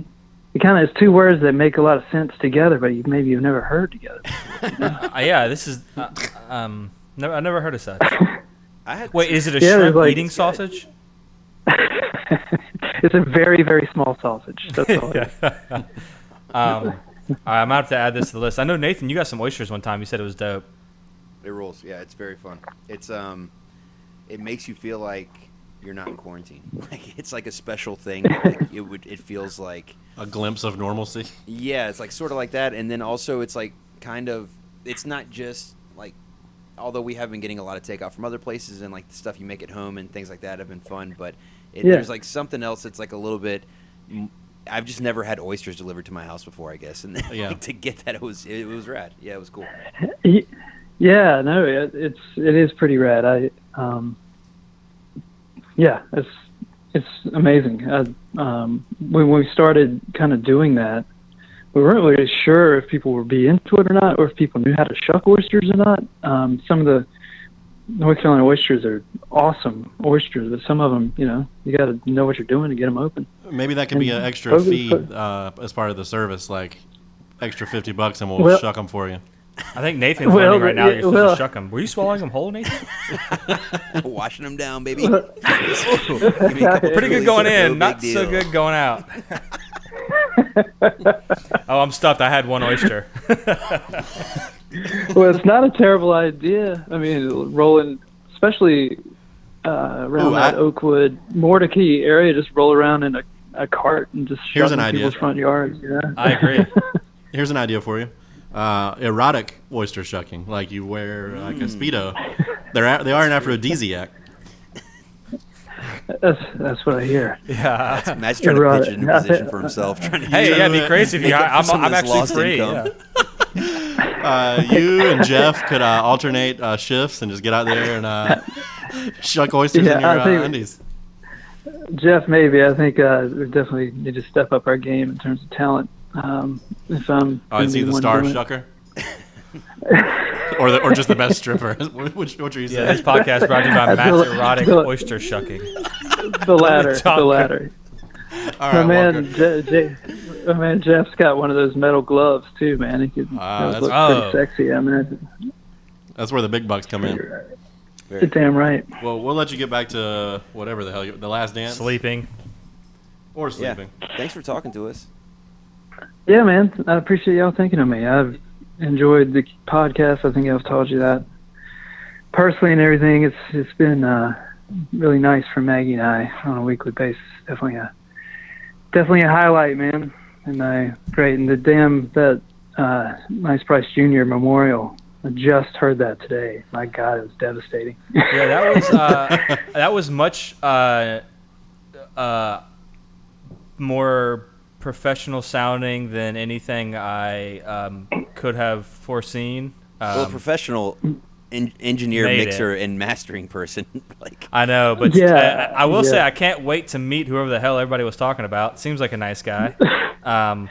S10: It kind of is two words that make a lot of sense together, but you, maybe you've never heard together.
S1: Uh, yeah, this is. Uh, um, never, I never heard of such.
S2: I had
S1: Wait, is it a
S10: Yeah,
S1: shrimp
S10: like-
S1: eating sausage?
S10: it's a very, very small sausage. That's all. it is.
S1: um, all right, I'm gonna have to add this to the list. I know Nathan, you got some oysters one time. You said it was dope.
S2: It rules. Yeah, it's very fun. It's um, it makes you feel like you're not in quarantine. Like it's like a special thing. Like, it would. It feels like
S4: A glimpse of normalcy.
S2: yeah, it's like sort of like that, and then also it's like kind of. It's not just like, although we have been getting a lot of takeout from other places and like the stuff you make at home and things like that have been fun, but it,
S10: Yeah.
S2: there's like something else that's like a little bit. I've just never had oysters delivered to my house before, I guess, and
S4: Yeah.
S2: like, to get that it was it was rad. Yeah, it was cool.
S10: Yeah, no, it, it's it is pretty rad. I um, yeah, it's it's amazing. I, um, when we started kind of doing that, we weren't really sure if people would be into it or not, or if people knew how to shuck oysters or not. Um, some of the North Carolina oysters are awesome oysters, but some of them, you know, you got to know what you're doing to get them open.
S4: Maybe that could be an extra fee uh, as part of the service, like extra fifty bucks, and we'll
S10: Well-
S4: shuck them for you.
S1: I think Nathan's
S10: Well,
S1: learning right now that you're supposed
S10: well-
S1: to shuck them. Were you swallowing them whole, Nathan?
S2: Washing them down, baby. Give me a couple
S1: Pretty good going
S2: no
S1: in,
S2: big
S1: not so good going out. oh, I'm stuffed. I had one oyster.
S10: well, it's not a terrible idea. I mean, rolling, especially uh, around
S4: Ooh,
S10: that
S4: I-
S10: Oakwood, Mordecai area, just roll around in a, a cart and just
S4: Here's
S10: shove
S4: an
S10: in
S4: idea.
S10: people's front yards. You know?
S1: I agree.
S4: Here's an idea for you: uh, erotic oyster shucking, like you wear like a speedo. They're a- they are an aphrodisiac.
S10: That's that's what I hear.
S1: Yeah.
S2: Matt's trying to
S10: Right.
S2: pitch it in a position for himself. Trying to
S1: Hey,
S2: use
S1: yeah,
S2: it
S1: it'd be crazy if you.
S2: make up for
S1: I'm, I'm actually
S2: lost
S1: free. Yeah.
S4: Uh, you and Jeff could uh, alternate uh, shifts and just get out there and uh, shuck oysters
S10: Yeah,
S4: in your
S10: I
S4: uh,
S10: think-
S4: undies.
S10: Jeff, maybe I think uh, we definitely need to step up our game in terms of talent. Um, if I'm
S4: Oh, is he the star shucker? or the, or just the best stripper? Which, which are you
S1: Yeah, this podcast brought to you by
S10: I
S1: Matt's erotic
S10: I feel like-
S1: oyster shucking.
S10: the latter, the
S1: Talk.
S10: latter.
S4: All
S10: my man,
S4: Walker.
S10: J- J- my man Jeff's got one of those metal gloves too, man. He could those look
S1: Oh.
S10: pretty sexy. I mean,
S4: That's where the big bucks come in.
S10: you're damn right.
S4: Well, we'll let you get back to whatever the hell you, the last dance
S1: Sleeping.
S4: or sleeping. Yeah.
S2: Thanks for talking to us.
S10: Yeah, man. I appreciate y'all thinking of me. I've enjoyed the podcast. I think I've told you that personally and everything. It's it's been uh, really nice for Maggie and I on a weekly basis. Definitely a definitely a highlight, man. And I great and the damn that uh, Nice Price Junior Memorial. I just heard that today. My God, it was devastating.
S1: Yeah, that was uh, that was much uh, uh, more professional sounding than anything I um, could have foreseen. Um,
S2: well, professional en- engineer,
S1: made
S2: mixer, and mastering person. like,
S1: I know, but
S10: Yeah,
S1: I, I will say. I can't wait to meet whoever the hell everybody was talking about. Seems like a nice guy. Um,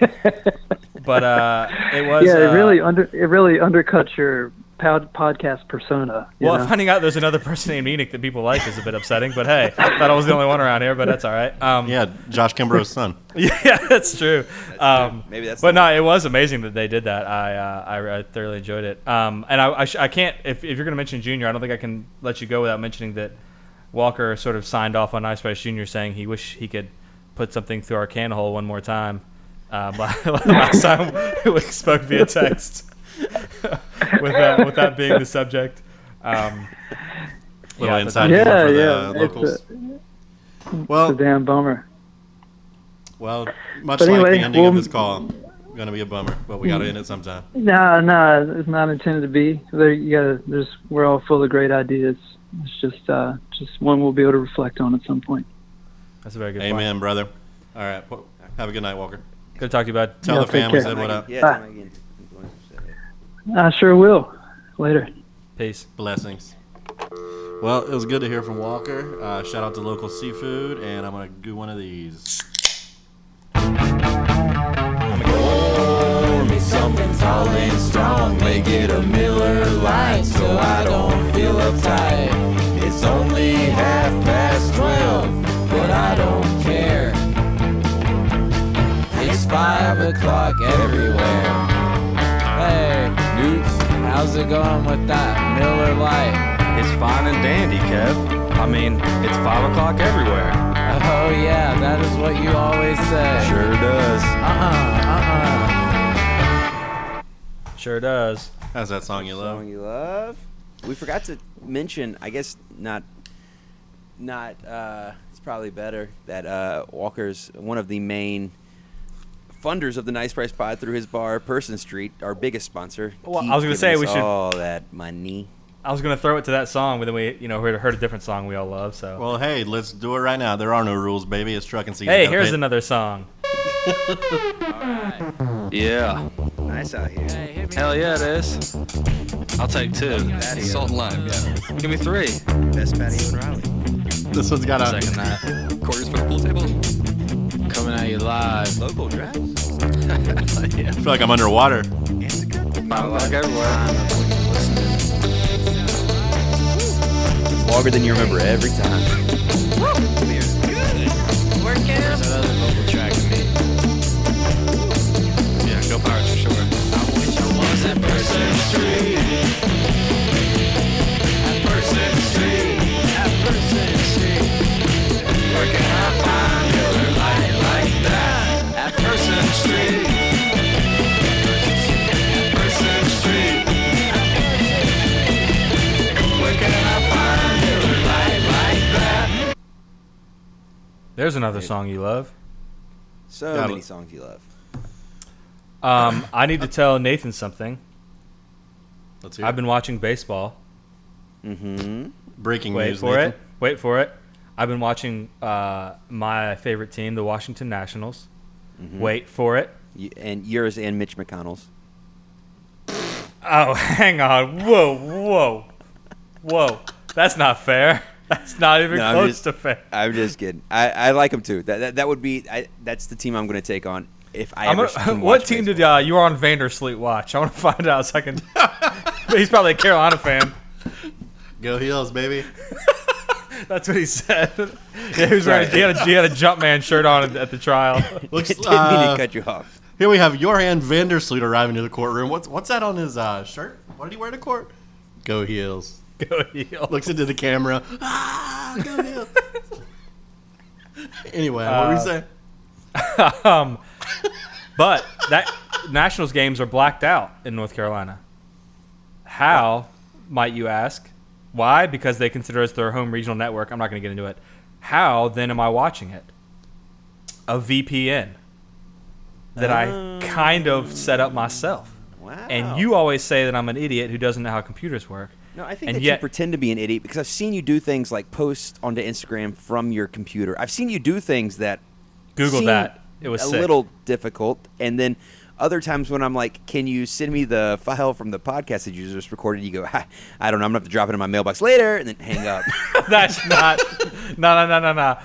S1: but uh, it was.
S10: yeah, it
S1: uh,
S10: really under it really undercuts your pod, podcast persona.
S1: Well,
S10: know?
S1: finding out there's another person named Enoch that people like is a bit upsetting. But hey, I thought I was the only one around here, but that's all right. Um,
S4: Yeah, Josh Kimbrough's son.
S1: yeah, that's true. Um,
S2: Maybe that's
S1: But
S2: the
S1: no, it was amazing that they did that. I uh, I, I thoroughly enjoyed it. Um, and I I, sh- I can't if, if you're gonna mention Junior, I don't think I can let you go without mentioning that Walker sort of signed off on Nice Price Junior, saying he wish he could put something through our can hole one more time. Um, last time we spoke via text, with that with that being the subject. Um,
S4: Little
S1: yeah,
S4: inside
S10: yeah,
S4: for the
S10: yeah.
S4: uh,
S10: it's,
S4: locals.
S10: a, it's
S4: well,
S10: a damn bummer.
S4: well, much
S10: But
S4: like
S10: anyway,
S4: the ending
S10: well-
S4: of this call, going to be a bummer, but we got to end it sometime.
S10: No, no, it's not intended to be. There, you gotta. There's. We're all full of great ideas. It's just, uh, just one we'll be able to reflect on at some point.
S1: that's a very good point.
S4: Amen, brother. All right, have a good night, Walker.
S1: Good to talk to you, bud.
S4: Tell
S10: Yeah,
S4: the
S10: take
S4: family
S10: care.
S4: said what up.
S2: Yeah,
S10: Bye.
S2: tell me again.
S10: I sure will. Later.
S1: Peace.
S4: Blessings. Well, it was good to hear from Walker. Uh, shout out to local seafood, and I'm gonna do one of these.
S11: Pour me something tall and strong. Make it a Miller Lite so I don't feel uptight. It's only half past twelve, but I don't care. It's five o'clock everywhere. Hey, Newts, how's it going with that Miller Lite?
S12: It's fine and dandy, Kev. I mean, it's 5 o'clock everywhere.
S11: Oh yeah, that is what you always say.
S12: Sure does.
S11: Uh-uh, uh-uh.
S1: Sure does.
S4: How's that song you love?
S2: Song you love. We forgot to mention. I guess not. Not. Uh, it's probably better that uh, Walker's one of the main funders of the Nice Price Pod through his bar, Person Street, our biggest sponsor.
S1: Well,
S2: Keep
S1: I was gonna say we should-
S2: all that money.
S1: I was gonna throw it to that song, but then we, you know, heard, heard a different song we all love. So,
S4: Well, hey, let's do it right now. There are no rules, baby. It's trucking season.
S1: hey,
S4: Gotta
S1: here's
S4: pay-
S1: another song.
S12: Yeah.
S2: Nice out here.
S12: Hell yeah, it is. I'll take two. Salt and lime, yeah. Give me three.
S2: Best patio in Raleigh.
S4: This one's got a.
S12: Second that. Quarters for the pool table.
S11: Coming at you live.
S2: Local drives.
S12: Yeah.
S4: I feel like I'm underwater.
S12: Five everywhere.
S2: Longer than you remember every time.
S11: There's that other vocal track to me.
S12: Yeah, go Pirates for sure.
S11: I wish I was at Person Street. At Person Street. At Person Street. Where can I find
S1: There's another song you love.
S2: So
S4: Got
S2: many
S4: it.
S2: songs you love.
S1: Um, I need to tell Nathan something.
S4: Let's hear.
S1: I've been watching baseball.
S2: Mm-hmm.
S4: breaking
S1: Wait
S4: news.
S1: for
S4: Nathan.
S1: it. Wait for it. I've been watching uh, my favorite team, the Washington Nationals.
S2: Mhm.
S1: Wait for it.
S2: Y- and yours and Mitch McConnell's.
S1: Oh, hang on. Whoa, whoa, whoa. That's not fair. That's not even
S2: No,
S1: close
S2: just-
S1: to fair.
S2: I'm just kidding. I, I like him too. That, that that would be. I, that's the team I'm going to take on if I
S1: I'm
S2: ever.
S1: gonna-
S2: can
S1: what
S2: watch
S1: team did uh, you were on Vandersloot watch? I want to find out so I can. He's probably a Carolina fan.
S4: Go Heels, baby.
S1: That's what he said. Yeah, he was wearing. He had a, he had a Jumpman shirt on at the trial.
S4: Looks,
S2: Didn't mean
S4: uh,
S2: to cut you off.
S4: Here we have Joran Vandersloot arriving to the courtroom. What's what's that on his uh, shirt? What did he wear to court? Go Heels.
S1: Go Heels.
S4: Looks into the camera. Ah, go Heels. anyway, what were we
S1: Uh,
S4: saying?
S1: um, but that Nationals games are blacked out in North Carolina. How, might you ask? Why? Because they consider us their home regional network. I'm not going to get into it. How then am I watching it? A VPN that I kind of set up myself.
S2: Wow.
S1: And you always say that I'm an idiot who doesn't know how computers work.
S2: No, I think
S1: and
S2: that
S1: yet,
S2: you pretend to be an idiot because I've seen you do things like post onto Instagram from your computer. I've seen you do things that
S1: Google that. It was
S2: a
S1: sick.
S2: little difficult, and then other times when I'm like, "Can you send me the file from the podcast that you just recorded?" You go, "I, don't know. I'm gonna have to drop it in my mailbox later," and then hang up.
S1: That's not. No, no, no, no, no.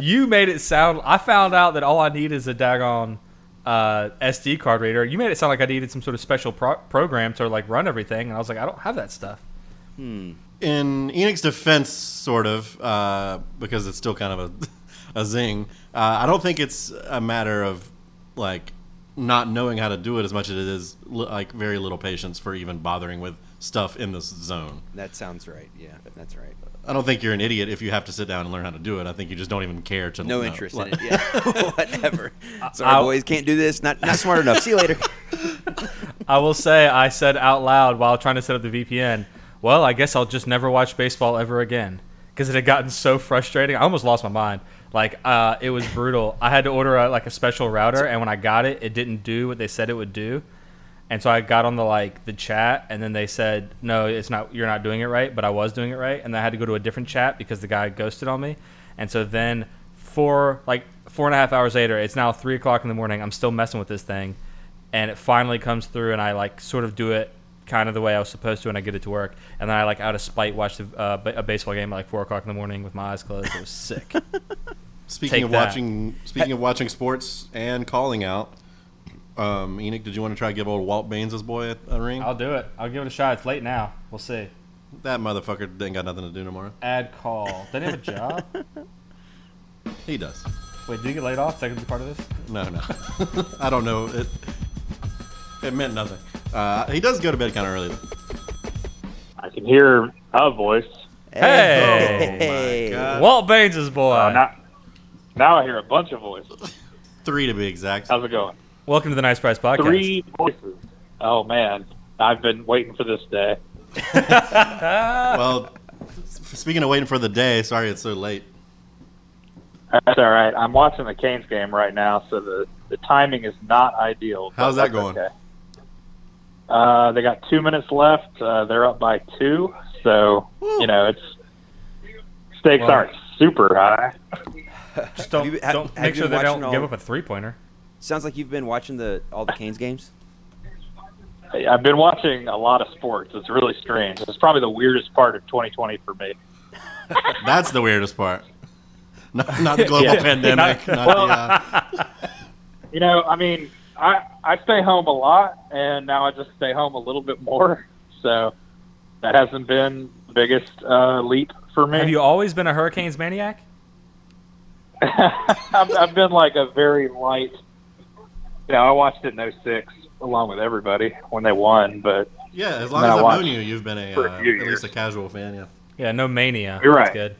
S1: You made it sound. I found out that all I need is a daggone uh, SD card reader. You made it sound like I needed some sort of special pro- program to like run everything, and I was like, I don't have that stuff.
S2: Hmm.
S4: in Enoch's defense, sort of, uh, because it's still kind of a, a zing. Uh, I don't think it's a matter of like not knowing how to do it as much as it is like very little patience for even bothering with stuff in this zone.
S2: that sounds right. Yeah, that's right.
S4: I don't think you're an idiot if you have to sit down and learn how to do it. I think you just don't even care to
S2: No
S4: know.
S2: interest
S4: Like-
S2: in it. Yeah, whatever. Sorry,
S1: I'll-
S2: boys, can't do this. Not not smart enough. See you later.
S1: I will say I said out loud while trying to set up the VPN. Well, I guess I'll just never watch baseball ever again because it had gotten so frustrating. I almost lost my mind. Like uh, it was brutal. I had to order a, like a special router, and when I got it, it didn't do what they said it would do. And so I got on the like the chat, and then they said, "No, it's not. You're not doing it right." But I was doing it right, and then I had to go to a different chat because the guy ghosted on me. And so then four like four and a half hours later, it's now three o'clock in the morning. I'm still messing with this thing, and it finally comes through, and I like sort of do it kind of the way I was supposed to, when I get it to work. And then I like out of spite watched the, uh, ba- a baseball game at like four o'clock in the morning with my eyes closed. It was sick.
S4: Speaking
S1: Take
S4: of
S1: that.
S4: watching, speaking of watching sports and calling out, um, Enoch, did you want to try to give old Walt Baines' boy a, a ring?
S1: I'll do it. I'll give it a shot. It's late now. We'll see.
S4: That motherfucker ain't got nothing to do tomorrow.
S1: Ad call. Doesn't he have a job?
S4: He does.
S1: Wait, did he get laid off? Second be part of this?
S4: No, no. I don't know. It it meant nothing. Uh, he does go to bed kind of early.
S13: I can hear a voice.
S1: Hey,
S4: Oh my God.
S1: Walt Baines' boy.
S13: Uh, now, now I hear a bunch of voices.
S4: Three to be exact.
S13: How's it going?
S1: Welcome to the Nice Price Podcast.
S13: Three voices. Oh man, I've been waiting for this day.
S4: well, s- speaking of waiting for the day, sorry it's so late.
S13: That's all right. I'm watching the Canes game right now, so the the timing is not ideal. but
S4: How's that
S13: that's
S4: going?
S13: Okay. Uh, they got two minutes left. Uh, they're up by two, so you know it's stakes
S1: Well-
S13: aren't super high.
S1: Just don't,
S2: you- ha-
S1: don't
S2: have
S1: make sure they don't
S2: watching
S1: give up a three pointer.
S2: Sounds like you've been watching the all the Canes games.
S13: I've been watching a lot of sports. It's really strange. It's probably the weirdest part of 2020 for me.
S4: That's the weirdest part. Not, not the global
S13: Yeah.
S4: pandemic. Not
S13: Well-
S4: the, uh,
S13: You know, I mean, I I stay home a lot, and now I just stay home a little bit more. So that hasn't been the biggest uh, leap for me.
S1: Have you always been a Hurricanes maniac?
S13: I've, I've been like a very light. You know, I watched it in 06 along with everybody when they won, but
S4: yeah, as long as
S13: I
S4: I've
S13: watched
S4: known you, you've been a,
S13: for
S4: uh,
S13: a
S4: at least a casual fan. Yeah.
S1: Yeah, no mania.
S13: You're
S1: That's
S13: right.
S1: good.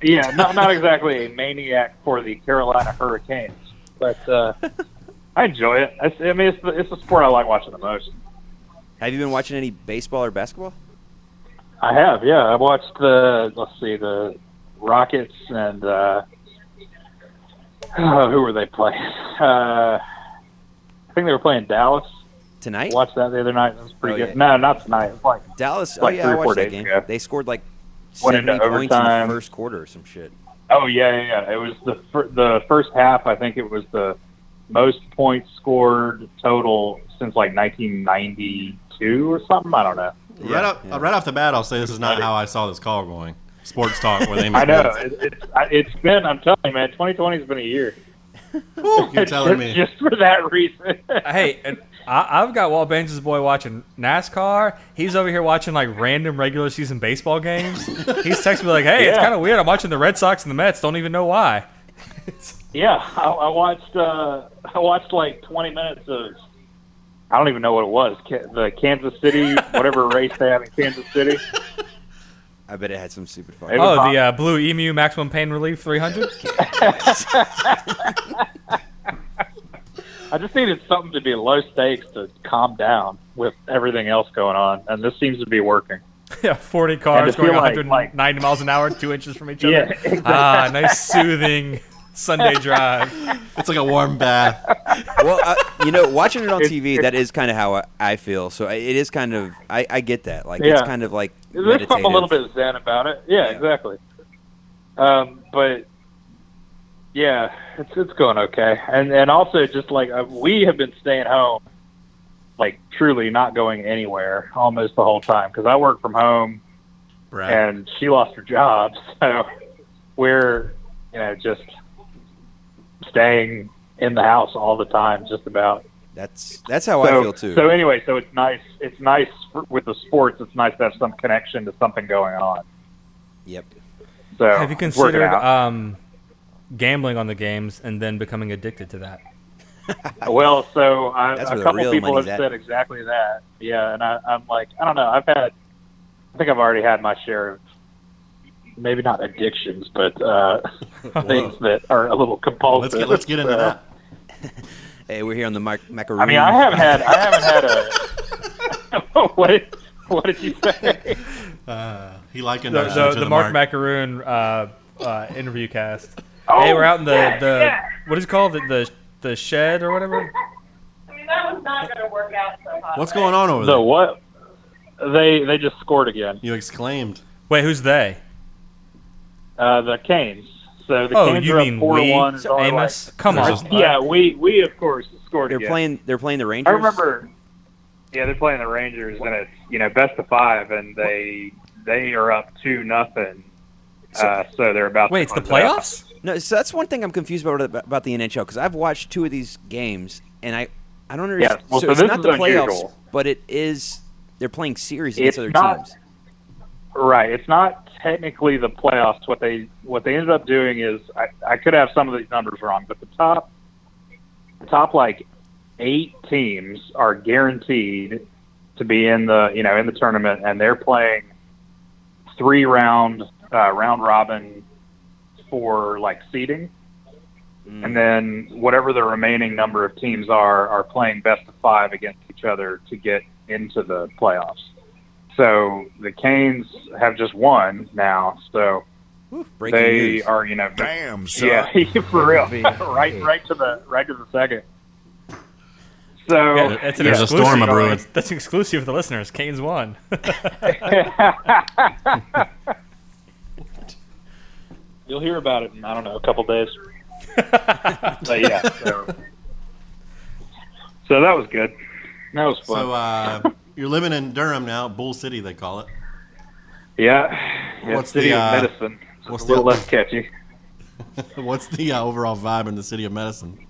S13: Yeah, not not exactly a maniac for the Carolina Hurricanes, but uh, I enjoy it. It's, I mean, it's the, it's the sport I like watching the most.
S2: Have you been watching any baseball or basketball?
S13: I have, yeah. I watched the let's see, the Rockets and uh, oh, who were they playing? Uh, I think they were playing Dallas.
S2: Tonight?
S13: I Watched that the other night. It was pretty
S2: Oh,
S13: good.
S2: yeah.
S13: No, not tonight. It was like
S2: Dallas.
S13: like
S2: oh yeah, I watched that game.
S13: ago.
S2: They scored like seventy points in the first quarter or some shit.
S13: Oh yeah, yeah, yeah. It was the fir- the first half. I think it was the most points scored total since like 1992 or something. I don't know.
S4: right, off, right off the bat, I'll say this is not how I saw this call going. Sports talk with Amos.
S13: I know
S4: Woods.
S13: it, it's, it's been. I'm telling you, man. 2020 has been a year.
S4: You're telling
S13: just,
S4: me.
S13: just for that reason.
S1: hey, and I, I've got Walt Baines' boy watching NASCAR. He's over here watching like random regular season baseball games. He's texting me like, "Hey, it's kind of weird. I'm watching the Red Sox and the Mets. Don't even know why."
S13: Yeah, I, I watched. Uh, I watched like 20 minutes of. I don't even know what it was. Ca- The Kansas City, whatever race they have in Kansas City.
S2: I bet it had some stupid fuck.
S13: It was
S1: Oh, the uh, Blue Emu Maximum Pain Relief 300.
S13: I just needed something to be low stakes to calm down with everything else going on, and this seems to be working.
S1: yeah, 40 cars going
S13: like-
S1: 190 miles an hour, two inches from each other.
S13: Yeah, exactly.
S1: Ah, nice soothing Sunday drive.
S4: It's like a warm bath.
S2: well, uh, you know, watching it on
S13: It's-
S2: TV, that is kind of how I, I feel. So I- it is kind of, I, I get that. Like it's
S13: Yeah.
S2: kind of like
S13: There's something a little bit of zen about it. Yeah, exactly. Um, but yeah, it's it's going okay, and and also just like uh, we have been staying home, like truly not going anywhere almost the whole time because I work from home,
S4: Right.
S13: and she lost her job, so we're you know just staying in the house all the time, just about.
S2: That's that's how I feel too.
S13: So anyway, so it's nice. It's nice for, with the sports. It's nice to have some connection to something going on.
S2: Yep.
S13: So
S1: Have you considered um, gambling on the games and then becoming addicted to that?
S13: well, so I,
S2: That's
S13: a couple people have
S2: at.
S13: said exactly that. Yeah, and I, I'm like, I don't know. I've had, I think I've already had my share of, maybe not addictions, but uh, things that are a little compulsive.
S4: Let's get let's get into
S13: So,
S4: that.
S2: Hey, we're here on the Mac- Macaroon.
S13: I mean, I haven't had, I haven't had a. what? Did, what did you say?
S4: Uh, he likened
S1: The,
S4: us
S1: the, the Mark Macaroon uh, uh, interview cast.
S13: Oh,
S1: hey, we're out in the,
S13: yeah,
S1: the
S13: yeah.
S1: what is it called? The, the the shed or whatever?
S7: I mean, that was not going to work out so hot.
S4: What's going on over
S13: The
S4: there?
S13: what? They they just scored again.
S4: You exclaimed.
S1: Wait, who's they?
S13: Uh, the Canes. So the
S1: Oh,
S13: Canes
S1: you
S13: are
S1: mean
S13: up four
S1: we?
S13: to one. It's only
S1: Amos?
S13: like-
S1: Come on.
S13: Yeah, we we of course scored
S2: They're
S13: again.
S2: playing. They're playing the Rangers.
S13: I remember. Yeah, they're playing the Rangers, and it's you know best of five, and they they are up two nothing. Uh, so they're about. To.
S1: Wait,
S13: to
S1: it's the
S13: close out.
S1: playoffs?
S2: No, so that's one thing I'm confused about about the NHL because I've watched two of these games and I I don't understand.
S13: well, so
S2: it's
S13: this
S2: not
S13: is
S2: the playoffs,
S13: unusual.
S2: but it is. They're playing series against
S13: It's
S2: other
S13: not-
S2: teams.
S13: Right. It's not technically the playoffs. What they what they ended up doing is I, I could have some of these numbers wrong, but the top the top like eight teams are guaranteed to be in the you know in the tournament, and they're playing three round uh, round robin for like seeding.
S2: Mm.
S13: And then whatever the remaining number of teams are are playing best of five against each other to get into the playoffs. So the Canes have just won now, so
S2: breaking
S13: they
S2: news.
S13: are you know
S14: Damn, son.
S13: yeah for real right right to the right to the second. So
S1: Yeah, that's an
S4: There's a
S1: exclusive.
S4: storm a-brewing.
S1: That's, that's exclusive for the listeners. Canes won.
S13: You'll hear about it in I don't know a couple days. but yeah, so, so that was good. That was fun.
S4: So uh, you're living in Durham now, Bull City they call it.
S13: yeah, yeah
S4: what's
S13: city
S4: the,
S13: of
S4: uh,
S13: medicine. It's
S4: what's
S13: a little
S4: the-
S13: less catchy.
S4: What's the uh, overall vibe in the city of medicine?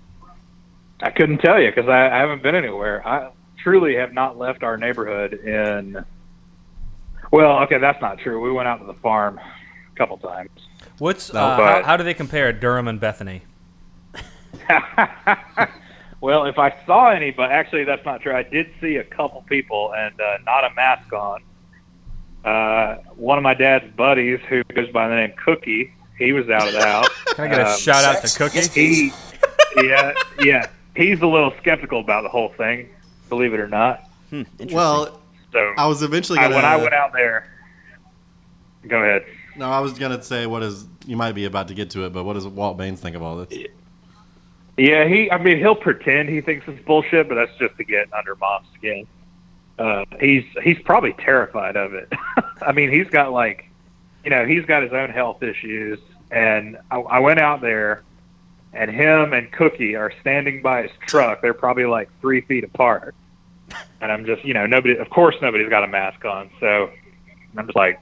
S13: I couldn't tell you because I, I haven't been anywhere. I truly have not left our neighborhood in. Well, okay, that's not true. We went out to the farm a couple times.
S1: What's
S13: No,
S1: uh,
S13: but-
S1: how, how do they compare Durham and Bethany?
S13: well, if I saw any, but actually that's not true. I did see a couple people and uh, not a mask on. Uh, one of my dad's buddies, who goes by the name Cookie, he was out of the house.
S1: Can I get a
S13: Um,
S1: shout out to Cookie?
S13: He, yeah, yeah, he's a little skeptical about the whole thing, believe it or not.
S2: Hmm,
S4: Well,
S13: So
S4: I was eventually gonna.
S13: when I went out there, go ahead.
S4: No, I was gonna say what is you might be about to get to it, but what does Walt Baines think of all this?
S13: Yeah, he. I mean, he'll pretend he thinks it's bullshit, but that's just to get under mom's skin. Uh, he's he's probably terrified of it. I mean, he's got like, you know, he's got his own health issues and I, I went out there, and him and Cookie are standing by his truck. They're probably like three feet apart, and I'm just, you know, nobody. Of course, nobody's got a mask on, so I'm just like,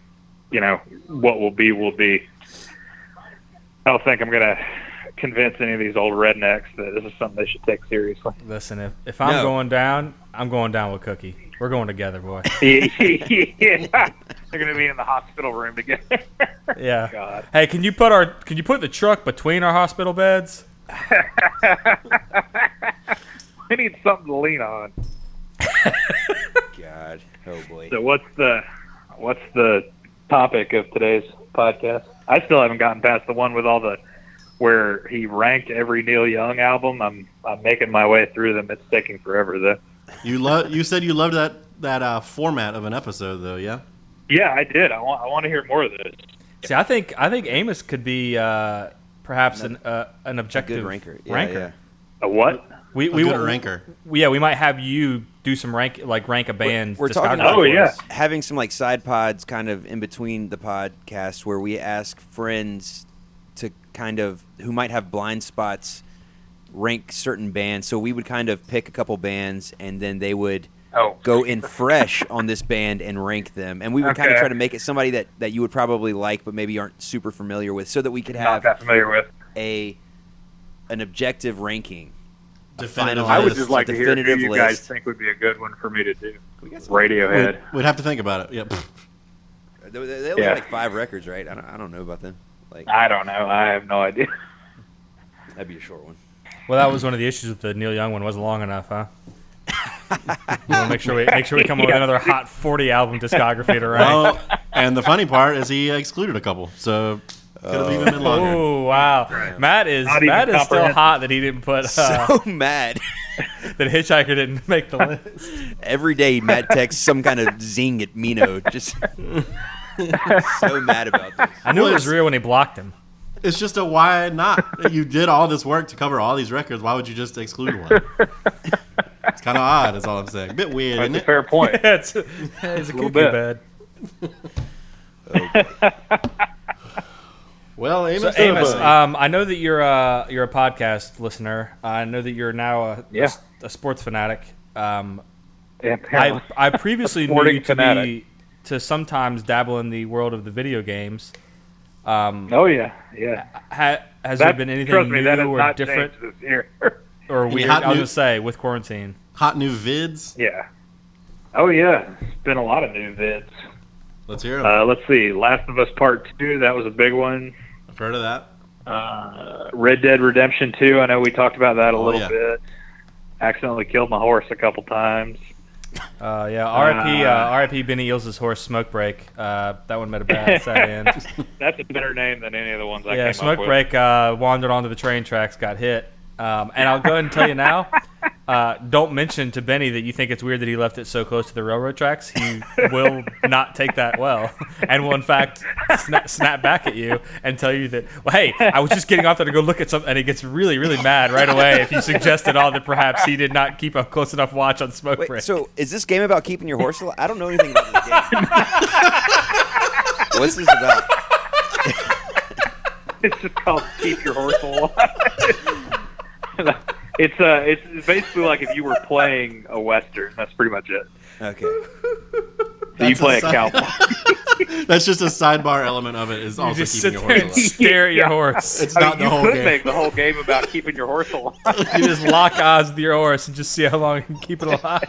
S13: you know, what will be will be. I don't think I'm gonna convince any of these old rednecks that this is something they should take seriously.
S1: Listen, if, if I'm
S2: No.
S1: going down, I'm going down with Cookie. We're going together, boy.
S13: yeah, they're gonna be in the hospital room together.
S1: Yeah.
S13: God.
S1: Hey, can you put our can you put the truck between our hospital beds?
S13: we need something to lean on.
S2: God. Oh boy.
S13: So what's the what's the topic of today's podcast? I still haven't gotten past the one with all the where he ranked every Neil Young album. I'm I'm making my way through them. It's taking forever though.
S4: You love. You said you loved that that uh, format of an episode, though. Yeah.
S13: Yeah, I did. I want I want to hear more of this.
S1: See, I think I think Amos could be uh, perhaps an uh, an objective
S2: ranker. Yeah,
S1: ranker.
S13: A what?
S1: We
S4: A
S1: we
S4: good
S1: will-
S4: ranker.
S1: Yeah, we might have you do some rank like rank a band.
S2: We're talking
S1: discography
S2: about
S1: for us.
S2: having some like side pods kind of in between the podcast where we ask friends to kind of who might have blind spots rank certain bands. So we would kind of pick a couple bands and then they would
S13: Oh.
S2: go in fresh on this band and rank them. And we would kind of try to make it somebody that, that you would probably like but maybe aren't super familiar with so that we could
S13: Not
S2: have
S13: that familiar with.
S2: a an objective ranking.
S4: Definitive
S13: I would just like to hear who
S2: definitive
S13: you
S2: list.
S13: guys think would be a good one for me to do. Radiohead.
S4: We'd, we'd have to think about it. Yep.
S2: They, they they only
S13: Yeah.
S2: have like five records, right? I don't, I don't know about them. Like
S13: I don't know. I have no idea.
S2: that'd be a short one.
S1: Well, that was one of the issues with the Neil Young one. wasn't long enough, huh? we'll make sure we make sure we come up with another hot forty album discography to rank.
S4: Well, and the funny part is he excluded a couple, so could have even been longer.
S1: Oh wow, Matt is
S13: Not
S1: Matt is still hot that he didn't put uh,
S2: So mad.
S1: that Hitchhiker didn't make the list.
S2: Every day, Matt texts some kind of zing at Mino. Just so mad about this.
S1: I knew it was real when he blocked him.
S4: It's just a why not? You did all this work to cover all these records. Why would you just exclude one? It's kind of odd. Is all I'm saying. A Bit weird,
S13: That's
S4: isn't
S13: a
S4: it?
S13: fair point.
S1: Yeah, it's, it's a
S13: little
S1: cuckoo
S13: bit.
S1: bed.
S4: Well,
S1: So
S4: Amos,
S1: Amos,
S4: uh,
S1: um, I know that you're a you're a podcast listener. I know that you're now a,
S13: Yeah.
S1: a, sports fanatic. Um,
S13: Yeah,
S1: I. I previously knew you to
S13: fanatic.
S1: be to sometimes dabble in the world of the video games. Um,
S13: Oh yeah, yeah.
S1: ha, has
S13: That-
S1: there been anything
S13: me,
S1: new or different
S13: this year.
S1: or
S4: Any
S1: weird?
S4: hot
S1: I was
S4: new-
S1: gonna say with quarantine.
S4: hot new vids.
S13: yeah. Oh yeah. It's been a lot of new vids.
S4: Let's hear them.
S13: Uh, let's see. Last of Us Part Two. That was a big one.
S4: I've heard of that.
S13: Uh, Red Dead Redemption Two. I know we talked about that a
S4: Oh,
S13: little
S4: yeah.
S13: bit. Accidentally killed my horse a couple times.
S1: Uh, yeah, R.I.P. Uh,
S13: Uh,
S1: R.I.P. Benny Eels' horse Smoke Break. Uh, that one made a bad sad end.
S13: That's a better name than any of the ones I
S1: yeah,
S13: came
S1: Smoke
S13: up with.
S1: Break uh, wandered onto the train tracks, got hit. Um, and I'll go ahead and tell you now. Uh, don't mention to Benny that you think it's weird that he left it so close to the railroad tracks. He will not take that well, and will in fact snap, snap back at you and tell you that, well, hey, I was just getting off there to go look at something, and he gets really, really mad right away if you suggest at all that perhaps he did not keep a close enough watch on Smoke
S2: Wait,
S1: Break.
S2: so is this game about keeping your horse alive? I don't know anything about this game. What's this about?
S13: it's just called Keep Your Horse Alive. it's uh, it's basically like if you were playing a western. That's pretty much it.
S2: Okay.
S13: So you play a
S4: side-
S13: cowboy.
S4: That's just a sidebar element of it. Is
S1: you
S4: also
S1: just
S4: keeping
S1: sit
S4: your
S1: there
S4: horse
S1: and
S4: alive.
S1: stare at your
S13: Yeah.
S1: horse.
S4: It's
S13: I
S4: not
S13: mean,
S4: the
S13: you
S4: whole
S13: could
S4: game.
S13: make the whole game about keeping your horse alive.
S1: you just lock eyes with your horse and just see how long you can keep it alive.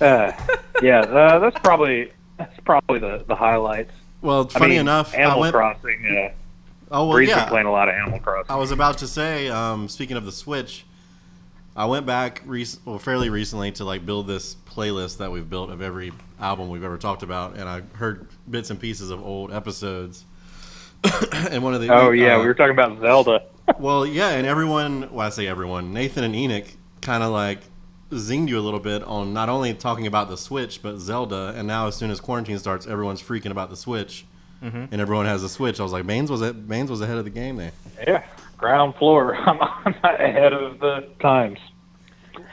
S13: Uh, yeah, uh, that's probably that's probably the the highlights.
S4: Well,
S13: I
S4: funny
S13: mean,
S4: enough, I
S13: Animal
S4: went.
S13: Crossing. Uh,
S4: Oh well,
S13: Bree's
S4: yeah.
S13: been playing a lot of Animal Crossing.
S4: I was about to say, um, speaking of the Switch, I went back rec- well, fairly recently to like build this playlist that we've built of every album we've ever talked about, and I heard bits and pieces of old episodes. and one of the
S13: oh yeah,
S4: uh,
S13: we were talking about Zelda.
S4: well, yeah, and everyone, well, I say everyone, Nathan and Enoch kind of like zinged you a little bit on not only talking about the Switch, but Zelda. And now, as soon as quarantine starts, everyone's freaking about the Switch.
S1: Mhm.
S4: And everyone has a Switch. I was like, Baines was at, Baines was ahead of the game there.
S13: Yeah, ground floor. I'm, I'm ahead of the times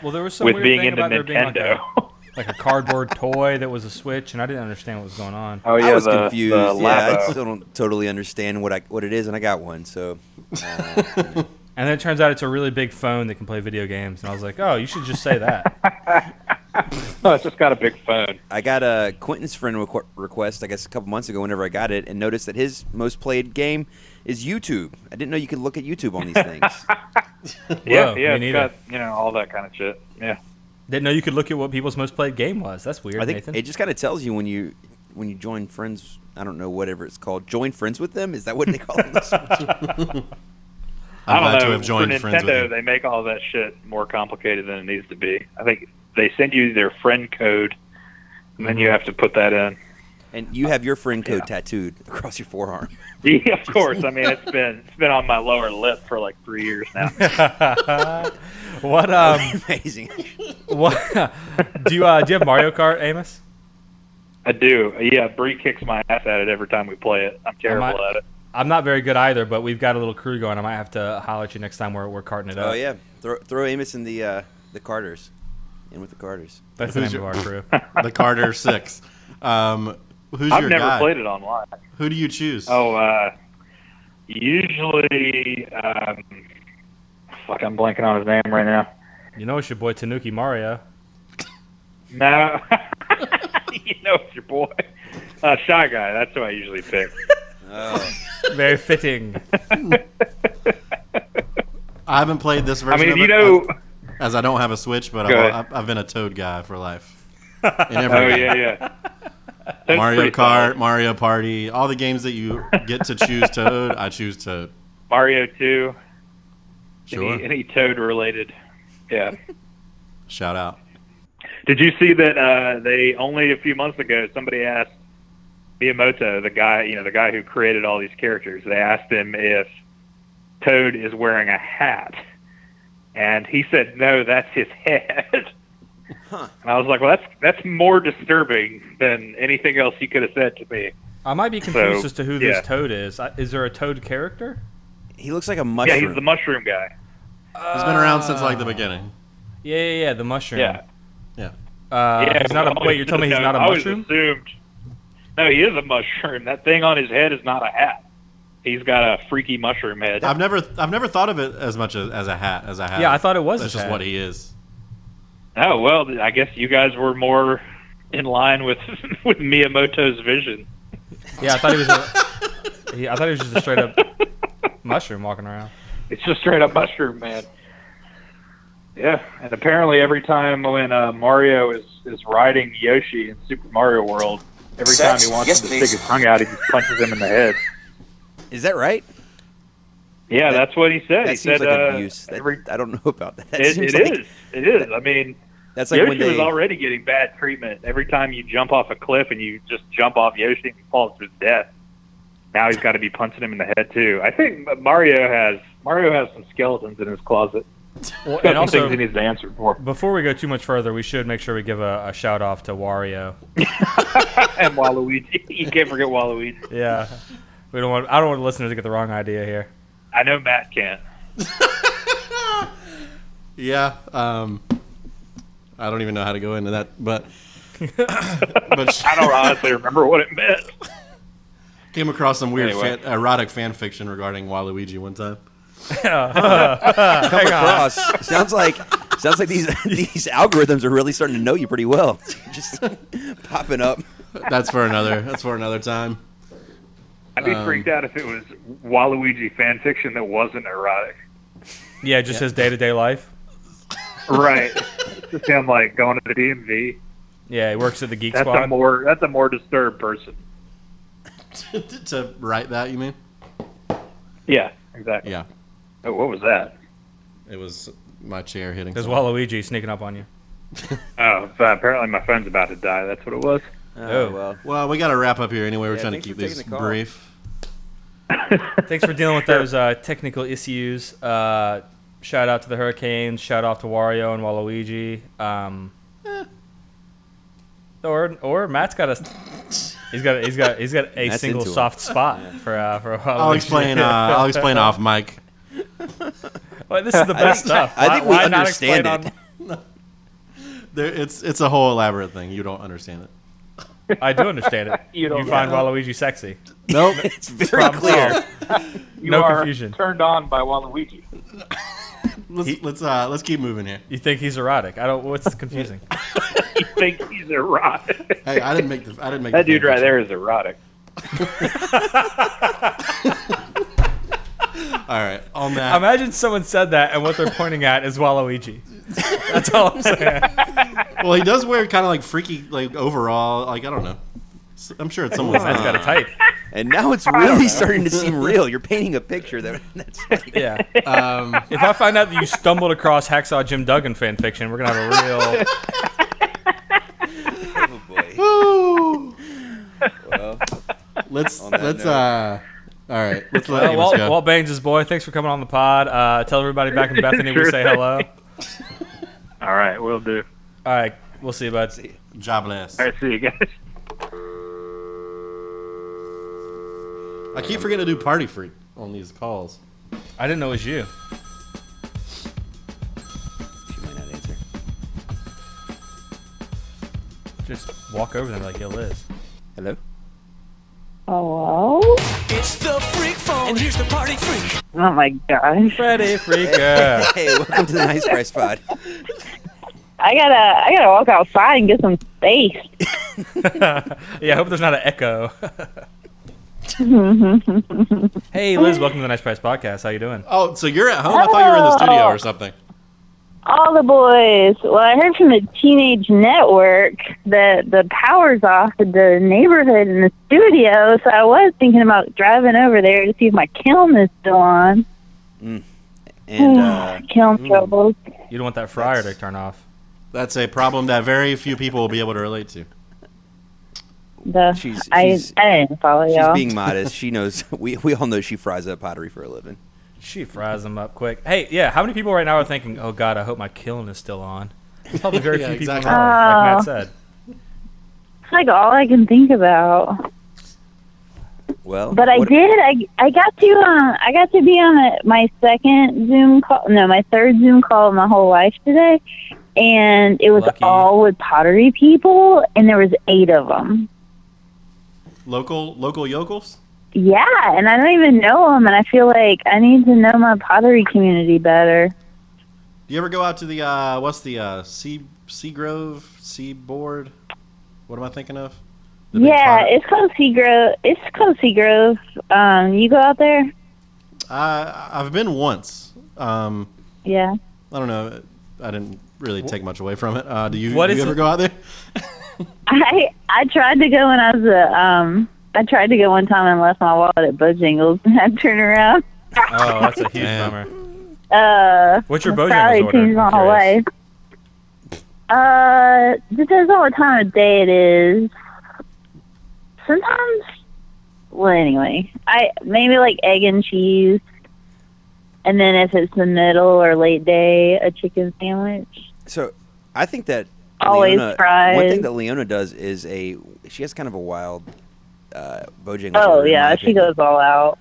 S1: Well, there was some
S13: with
S1: weird
S13: being
S1: thing
S13: into
S1: about there being like
S13: Nintendo.
S1: like a cardboard toy that was a Switch, and I didn't understand what was going on.
S8: Oh yeah,
S2: I
S8: yeah,
S2: was
S8: the,
S2: confused.
S8: the
S2: yeah, I still don't totally understand what I what it is, and I got one. So, uh,
S1: And then it turns out it's a really big phone that can play video games, and I was like, oh, you should just say that.
S13: No, it's just got a big phone.
S2: I got a Quentin's friend requ- request, I guess, a couple months ago. Whenever I got it, and noticed that his most played game is YouTube. I didn't know you could look at YouTube on these things.
S13: Yeah,
S1: Whoa,
S13: yeah,
S1: me
S13: it's
S1: neither.
S13: got you know all that kind of shit. Yeah.
S1: Didn't know you could look at what people's most played game was. That's weird,
S2: I think
S1: Nathan.
S2: it just kind of tells you when you when you join friends. I don't know whatever it's called. Join friends with them. Is that what they call it?
S4: I'm
S13: I don't
S4: to
S13: know.
S4: have joined
S13: For
S4: friends with
S13: Nintendo, they make all that shit more complicated than it needs to be. I think they send you their friend code, and then you have to put that in.
S2: and you have your friend code tattooed across your forearm.
S13: Yeah, of course. I mean, it's been it's been on my lower lip for like three years now.
S1: what um
S2: Amazing.
S1: what do you uh do you have Mario Kart, Amos?
S13: I do. Yeah, Bree kicks my ass at it every time we play it. I'm terrible
S1: might-
S13: at it.
S1: I'm not very good either, but we've got a little crew going. I might have to holler at you next time we're, we're carting it up.
S2: Oh yeah, throw, throw Amos in the uh, the Carters, in with the Carters.
S1: That's the
S4: Who's
S1: name of our crew.
S4: the Carter Six. Um, who's
S13: I've
S4: your
S13: never
S4: guy?
S13: played it online.
S4: Who do you choose?
S13: Oh, uh, usually, um, fuck, I'm blanking on his name right now.
S1: You know it's your boy Tanuki Mario.
S13: No, you know it's your boy, uh, shy guy. That's who I usually pick.
S2: Oh,
S1: Very fitting.
S4: I haven't played this version.
S13: I mean,
S4: of
S13: you
S4: it,
S13: know.
S4: As, I don't have a Switch, but I've. I've, been a Toad guy for life. In every
S13: Oh
S4: game.
S13: yeah, yeah. That's
S4: Mario Kart,
S13: solid.
S4: Mario Party, all the games that you get to choose Toad, I choose Toad.
S13: Mario Two.
S4: Sure.
S13: Any, any Toad related? Yeah.
S4: Shout out.
S13: Did you see that uh, they only a few months ago somebody asked Miyamoto, the guy you know, the guy who created all these characters, they asked him if Toad is wearing a hat. And he said, No, that's his head. And I was like, Well that's that's more disturbing than anything else you could have said to me.
S1: I might be confused
S13: So,
S1: as to who
S13: yeah.
S1: this Toad is. Is there a Toad character?
S2: he looks like a mushroom.
S13: Yeah, he's the mushroom guy.
S4: He's been around since like the beginning.
S1: Yeah, yeah, yeah, the mushroom.
S13: Yeah.
S4: Yeah.
S1: Uh,
S13: yeah,
S1: he's not a. Wait, you're telling me he's
S13: always-
S1: not a
S13: I always
S1: mushroom?
S13: assumed. No, he is a mushroom. That thing on his head is not a hat. He's got a freaky mushroom head.
S4: I've never I've never thought of it as much as, as a hat as I have.
S1: Yeah, I thought it was
S4: That's
S1: his
S4: just
S1: hat.
S4: what he is.
S13: Oh well, I guess you guys were more in line with with Miyamoto's vision.
S1: Yeah, I thought he was. A, he, I thought he was just a straight up mushroom walking around.
S13: It's just straight up mushroom man. Yeah, and apparently every time when uh, Mario is is riding Yoshi in Super Mario World, every
S3: Sex?
S13: time he wants
S3: Yes,
S13: him to
S3: please.
S13: stick his tongue out, he just punches him in the head.
S2: Is that right?
S13: Yeah, that's what he said.
S2: That
S13: he
S2: seems
S13: said
S2: like
S13: uh,
S2: abuse. That-
S13: every
S2: I don't know about that. that
S13: it, it
S2: like,
S13: is. It is. I mean,
S2: That's like
S13: Yoshi
S2: when they.
S13: was already getting bad treatment. Every time you jump off a cliff and you just jump off Yoshi and he falls to his death. Now he's got to be punching him in the head too. I think Mario has Mario has some skeletons in his closet.
S1: Well,
S13: Got
S1: and
S13: some
S1: also,
S13: things he needs to answer for.
S1: before we go too much further, we should make sure we give a, a shout off to Wario.
S13: and Waluigi, you can't forget Waluigi.
S1: Yeah, we don't want. I don't want listeners to get the wrong idea here.
S13: I know Matt can't.
S4: Yeah. Um, I don't even know how to go into that, but but
S13: I don't honestly remember what it meant.
S4: came across some weird
S13: Anyway.
S4: fan, erotic fan fiction regarding Waluigi one time.
S2: come across. Sounds like sounds like these these algorithms are really starting to know you pretty well. Just popping up.
S4: That's for another. That's for another time.
S13: I'd be
S4: Um,
S13: freaked out if it was Waluigi fan fiction that wasn't erotic.
S1: Yeah, just his day to day life.
S13: Right. Just him like going to the DMV.
S1: Yeah, he works at the Geek
S13: That's a
S1: Squad.
S13: more that's a more disturbed person.
S4: to write that, you mean?
S13: Yeah, exactly.
S4: Yeah.
S13: Oh, what was that?
S4: It was my chair hitting.
S1: There's
S4: something.
S1: Waluigi sneaking up on you.
S13: Oh, so apparently my phone's about to die. That's what it was.
S1: Oh.
S2: well.
S4: Well, we got to wrap up here anyway. We're
S2: Yeah,
S4: trying to
S2: thanks
S4: keep
S2: for taking the call.
S4: brief.
S1: Thanks for dealing with those uh, technical issues. Uh, shout out to the Hurricanes. Shout out to Wario and Waluigi. Um, or or Matt's got a he's got he's got he's got a
S2: Matt's
S1: single
S2: into 'em.
S1: soft spot for uh, for Waluigi.
S4: I'll explain. Uh, I'll explain off mic.
S1: Well, this is the
S2: I
S1: best
S2: think-
S1: stuff.
S2: I
S1: Why-
S2: think we
S1: why not explain
S2: understand
S1: on-
S4: There, it's it's a whole elaborate thing. You don't understand it.
S1: I do understand it.
S13: You don't
S1: find
S13: know.
S1: Waluigi sexy.
S4: Nope.
S2: it's very
S1: Problem
S2: clear.
S13: You
S1: no
S13: are
S1: confusion.
S13: turned on by Waluigi.
S4: Let's let's uh let's keep moving here.
S1: You think he's erotic? I don't. What's confusing?
S13: you think he's erotic?
S4: Hey, I didn't make the I didn't make
S13: that
S4: the
S13: dude right
S4: fanfiction.
S13: there is erotic.
S4: All right, on that.
S1: Imagine someone said that, and what they're pointing at is Waluigi. That's all I'm saying.
S4: well, he does wear kind of like freaky like overall. Like I don't know. I'm sure it's someone's
S1: That's got a type.
S2: And now it's really starting to seem real. You're painting a picture that that's like,
S1: Yeah.
S4: Um,
S1: If I find out that you stumbled across Hacksaw Jim Duggan fan fiction, we're gonna have a real.
S2: oh boy. Well,
S4: let's let's
S2: note.
S4: uh. All right, let's let
S1: Uh,
S4: Amos
S1: Walt,
S4: go.
S1: Walt Baines' boy, thanks for coming on the pod. Uh, tell everybody back in Bethany we say hello.
S13: All right, we'll do.
S1: All right, we'll see you, bud.
S4: Jobless.
S13: All right, see you guys.
S4: I keep forgetting to do party freak on these calls.
S1: I didn't know it was you.
S2: she might not answer.
S1: Just walk over there and be like, yo, Liz.
S2: Hello.
S3: Oh, Hello?
S11: It's the freak phone, and here's the party freak.
S3: Oh my oh gosh.
S1: Freddy Freaker.
S2: Hey, welcome to the Nice Price Pod.
S3: I gotta I gotta walk outside and get some space.
S1: yeah, I hope there's not an echo. hey, Liz, welcome to the Nice Price Podcast. How you doing?
S4: Oh, so you're at home? I thought you were in the studio or something.
S3: All the boys. Well, I heard from the Teenage Network that the power's off in the neighborhood in the studio, so I was thinking about driving over there to see if my kiln is still on.
S2: And uh,
S3: kiln troubles.
S1: You don't want that fryer to turn off.
S4: That's a problem that very few people will be able to relate to.
S3: The,
S2: She's-
S3: I,
S2: she's-
S3: I didn't follow
S2: she's
S3: y'all.
S2: She's being modest. She knows. We we all know she fries up pottery for a living.
S1: She fries them up quick. Hey, yeah, how many people right now are thinking, oh, God, I hope my kiln is still on? Probably very
S4: Yeah,
S1: few people,
S4: exactly.
S1: like
S3: Oh.
S1: Matt said.
S3: It's like all I can think about.
S2: Well,
S3: But I did. I I got to uh, I got to be on a, my second Zoom call. No, my third Zoom call in my whole life today, and it was
S1: Lucky.
S3: all with pottery people, and there was eight of them.
S4: Local local yokels?
S3: Yeah, and I don't even know them, and I feel like I need to know my pottery community better.
S4: Do you ever go out to the uh what's the uh Sea Seagrove Seaboard? What am I thinking of? The
S3: Yeah,
S4: potter-
S3: it's called Sea Grove. It's called Seagrove. Um, you go out there?
S4: Uh, I've been once. Um,
S3: Yeah.
S4: I don't know. I didn't really take much away from it. Uh, do you,
S1: What
S4: do you ever
S1: it?
S4: go out there?
S3: I I tried to go when I was a um I tried to go one time and left my wallet at Bojangles and had to turn around.
S1: Oh, that's a huge
S4: Damn.
S1: bummer.
S3: Uh,
S1: What's your
S3: it's
S1: Bojangles
S3: probably
S1: order?
S3: changed my
S1: I'm
S3: whole life. Uh, depends on what time of day it is. Sometimes, well, anyway, I maybe like egg and cheese, and then if it's the middle or late day, a chicken sandwich.
S2: So, I think that
S3: Always
S2: Leona,
S3: fries.
S2: One thing that Leona does is a she has kind of a wild uh, Bojangles.
S3: Oh
S2: order,
S3: yeah, she goes all out.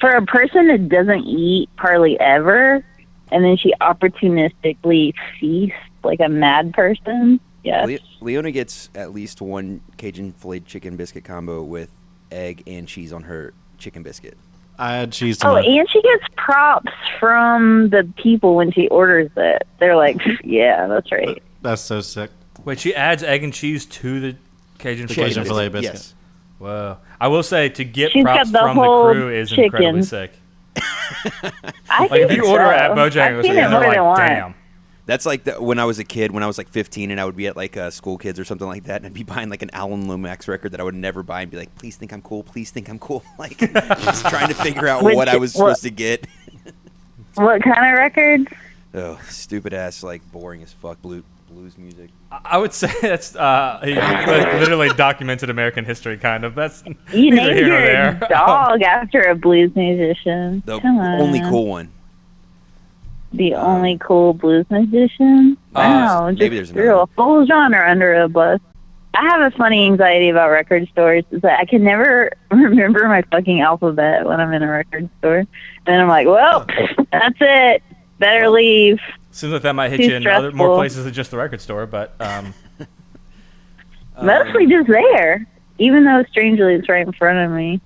S3: For a person that doesn't eat hardly ever, and then she opportunistically feasts like a mad person. Yes.
S2: Le- Leona gets at least one Cajun filleted chicken biscuit combo with egg and cheese on her chicken biscuit.
S4: I had cheese to
S3: Oh,
S4: my
S3: and she gets props from the people when she orders it. They're like, "Yeah, that's right."
S4: That's so sick.
S1: Wait, she adds egg and cheese to the Cajun
S4: The
S1: filet
S4: Cajun
S1: biscuit?
S4: filet biscuit.
S2: Yes.
S1: Whoa. I will say, to get
S3: She's
S1: props
S3: got the
S1: from the
S3: whole
S1: crew is
S3: chicken.
S1: incredibly sick.
S3: I
S1: Like, if
S3: think
S1: you order
S3: so.
S1: at
S3: I've
S1: Bojangles,
S3: seen
S1: they're like,
S3: than once.
S1: damn.
S2: That's like the, when I was a kid, when I was like 15, and I would be at like uh, school kids or something like that, and I'd be buying like an Alan Lomax record that I would never buy, and be like, "Please think I'm cool. Please think I'm cool." Like just trying to figure out
S3: Which-
S2: what I was
S3: what-
S2: supposed to get.
S3: What kind of records?
S2: Oh, stupid ass, like boring as fuck blue, blues music.
S1: I I would say that's uh, he, literally documented American history, kind of. That's
S3: You
S1: neither
S3: named
S1: here nor
S3: your
S1: there.
S3: dog after a blues musician.
S2: The
S3: Come on.
S2: only cool one.
S3: The only cool blues musician?
S2: Uh,
S3: Wow,
S2: maybe
S3: just
S2: there's
S3: threw a whole genre under a bus. I have a funny anxiety about record stores is that I can never remember my fucking alphabet when I'm in a record store. And I'm like, well, that's it. Better leave.
S1: Seems like that might hit
S3: Too
S1: you in other, more places than just the record store, but um,
S3: Mostly just there, even though strangely it's right in front of me.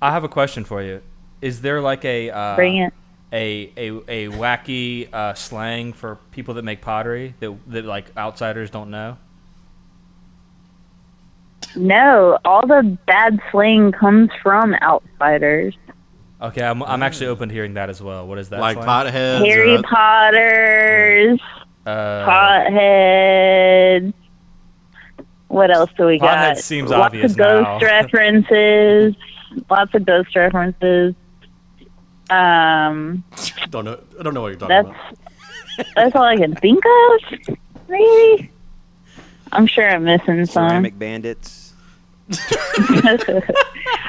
S1: I have a question for you. Is there like a uh,
S3: Bring it.
S1: a a a wacky uh, slang for people that make pottery that that like outsiders don't know?
S3: No, all the bad slang comes from outsiders.
S1: Okay, I'm I'm actually open to hearing that as well. What is that?
S4: Like
S1: slang?
S4: potheads.
S3: Harry
S4: or-
S3: Potters,
S1: Uh,
S3: potheads. What else do we got?
S1: Pothead seems
S3: Lots
S1: obvious
S3: of ghost
S1: now.
S3: references. Lots of ghost references. Um,
S4: don't know. I don't know what you're talking
S3: that's
S4: about.
S3: that's all I can think of. Maybe. I'm sure I'm missing some.
S2: Ceramic bandits.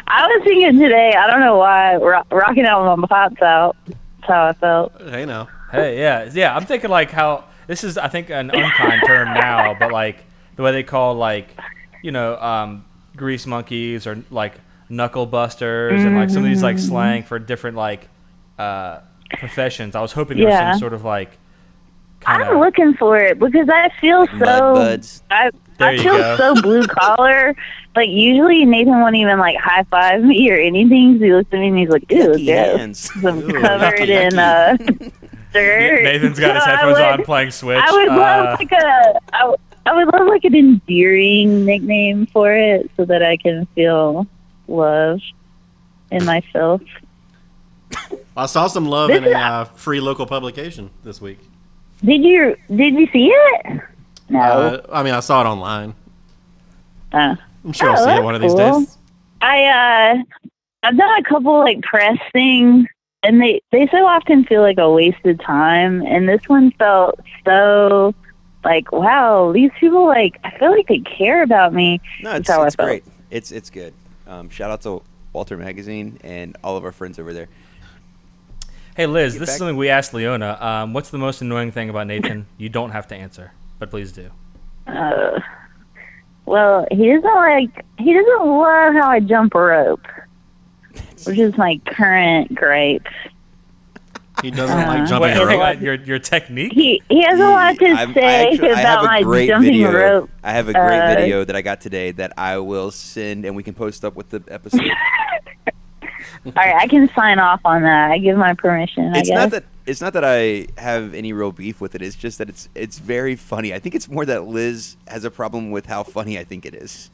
S3: I was thinking today. I don't know why. Ro- rocking out with my pots out. That's how I felt.
S4: Hey now.
S1: Hey, yeah, yeah. I'm thinking like how this is. I think an unkind term now, but like the way they call like you know um, grease monkeys or like knuckle busters and like some of these like
S3: Mhm.
S1: slang for different like uh, professions. I was hoping there was some sort of like kind
S3: I'm looking for it because I feel
S1: Mud
S3: so.
S1: buds.
S3: I I feel
S1: go.
S3: so blue collar. Like usually Nathan won't even like high five me or anything. So he looks at me and he's like, "Ew,
S2: Yucky
S3: gross."
S2: hands.
S3: 'Cause I'm
S2: Ooh,
S3: covered
S2: yucky,
S3: in uh, dirt.
S1: Nathan's got his
S3: So I
S1: headphones
S3: would-
S1: on playing Switch.
S3: I would
S1: Uh,
S3: love like a. I, w- I would love like an endearing nickname for it so that I can feel love in my filth.
S4: I saw some love
S3: This
S4: in a uh, free local publication this week.
S3: Did you did you see it? No.
S4: Uh, I mean, I saw it online.
S3: Uh,
S4: I'm sure
S3: oh,
S4: I'll see it one of these
S3: cool.
S4: days.
S3: I uh I've done a couple like press things and they they so often feel like a wasted time and this one felt so like wow these people like I feel like they care about me.
S2: No, it's,
S3: how I
S2: it's
S3: felt.
S2: great. It's it's good. Um, shout out to Walter Magazine and all of our friends over there.
S1: Hey Liz,
S2: Get
S1: this is something we asked Leona. Um, what's the most annoying thing about Nathan? You don't have to answer, but please do.
S3: Uh, well, he doesn't like he doesn't love how I jump rope, which is my current gripe.
S4: He doesn't
S3: Uh,
S4: like jumping
S1: Wait,
S4: rope.
S1: your your technique.
S3: He he has a lot to
S2: I'm-
S3: say
S2: actu- I have
S3: about
S2: a
S3: my
S2: great
S3: jumping
S2: video.
S3: rope.
S2: I have a great
S3: Uh,
S2: video that I got today that I will send and we can post up with the episode.
S3: All right, I can sign off on that. I give my permission.
S2: it's
S3: I guess.
S2: not that it's not that I have any real beef with it. It's just that it's it's very funny. I think it's more that Liz has a problem with how funny I think it is.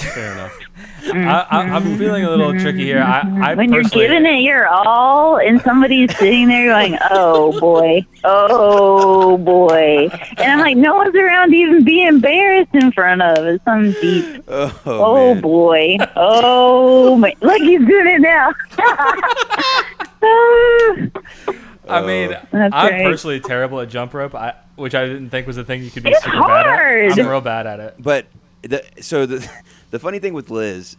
S4: Fair enough. Mm-hmm.
S1: I, I, I'm feeling a little mm-hmm. tricky here. I, I
S3: when you're
S1: personally,
S3: giving it your all, and somebody's sitting there going, "Oh boy, oh boy," and I'm like, "No one's around to even be embarrassed in front of." It's some deep.
S2: Oh,
S3: Oh, boy, oh my! Look, he's doing it now.
S1: I oh. mean,
S3: That's
S1: I'm
S3: right.
S1: personally terrible at jump rope, I, which I didn't think was a thing you could be
S3: It's
S1: super bad
S3: hard.
S1: at. I'm real bad at it.
S2: But the so the the funny thing with Liz,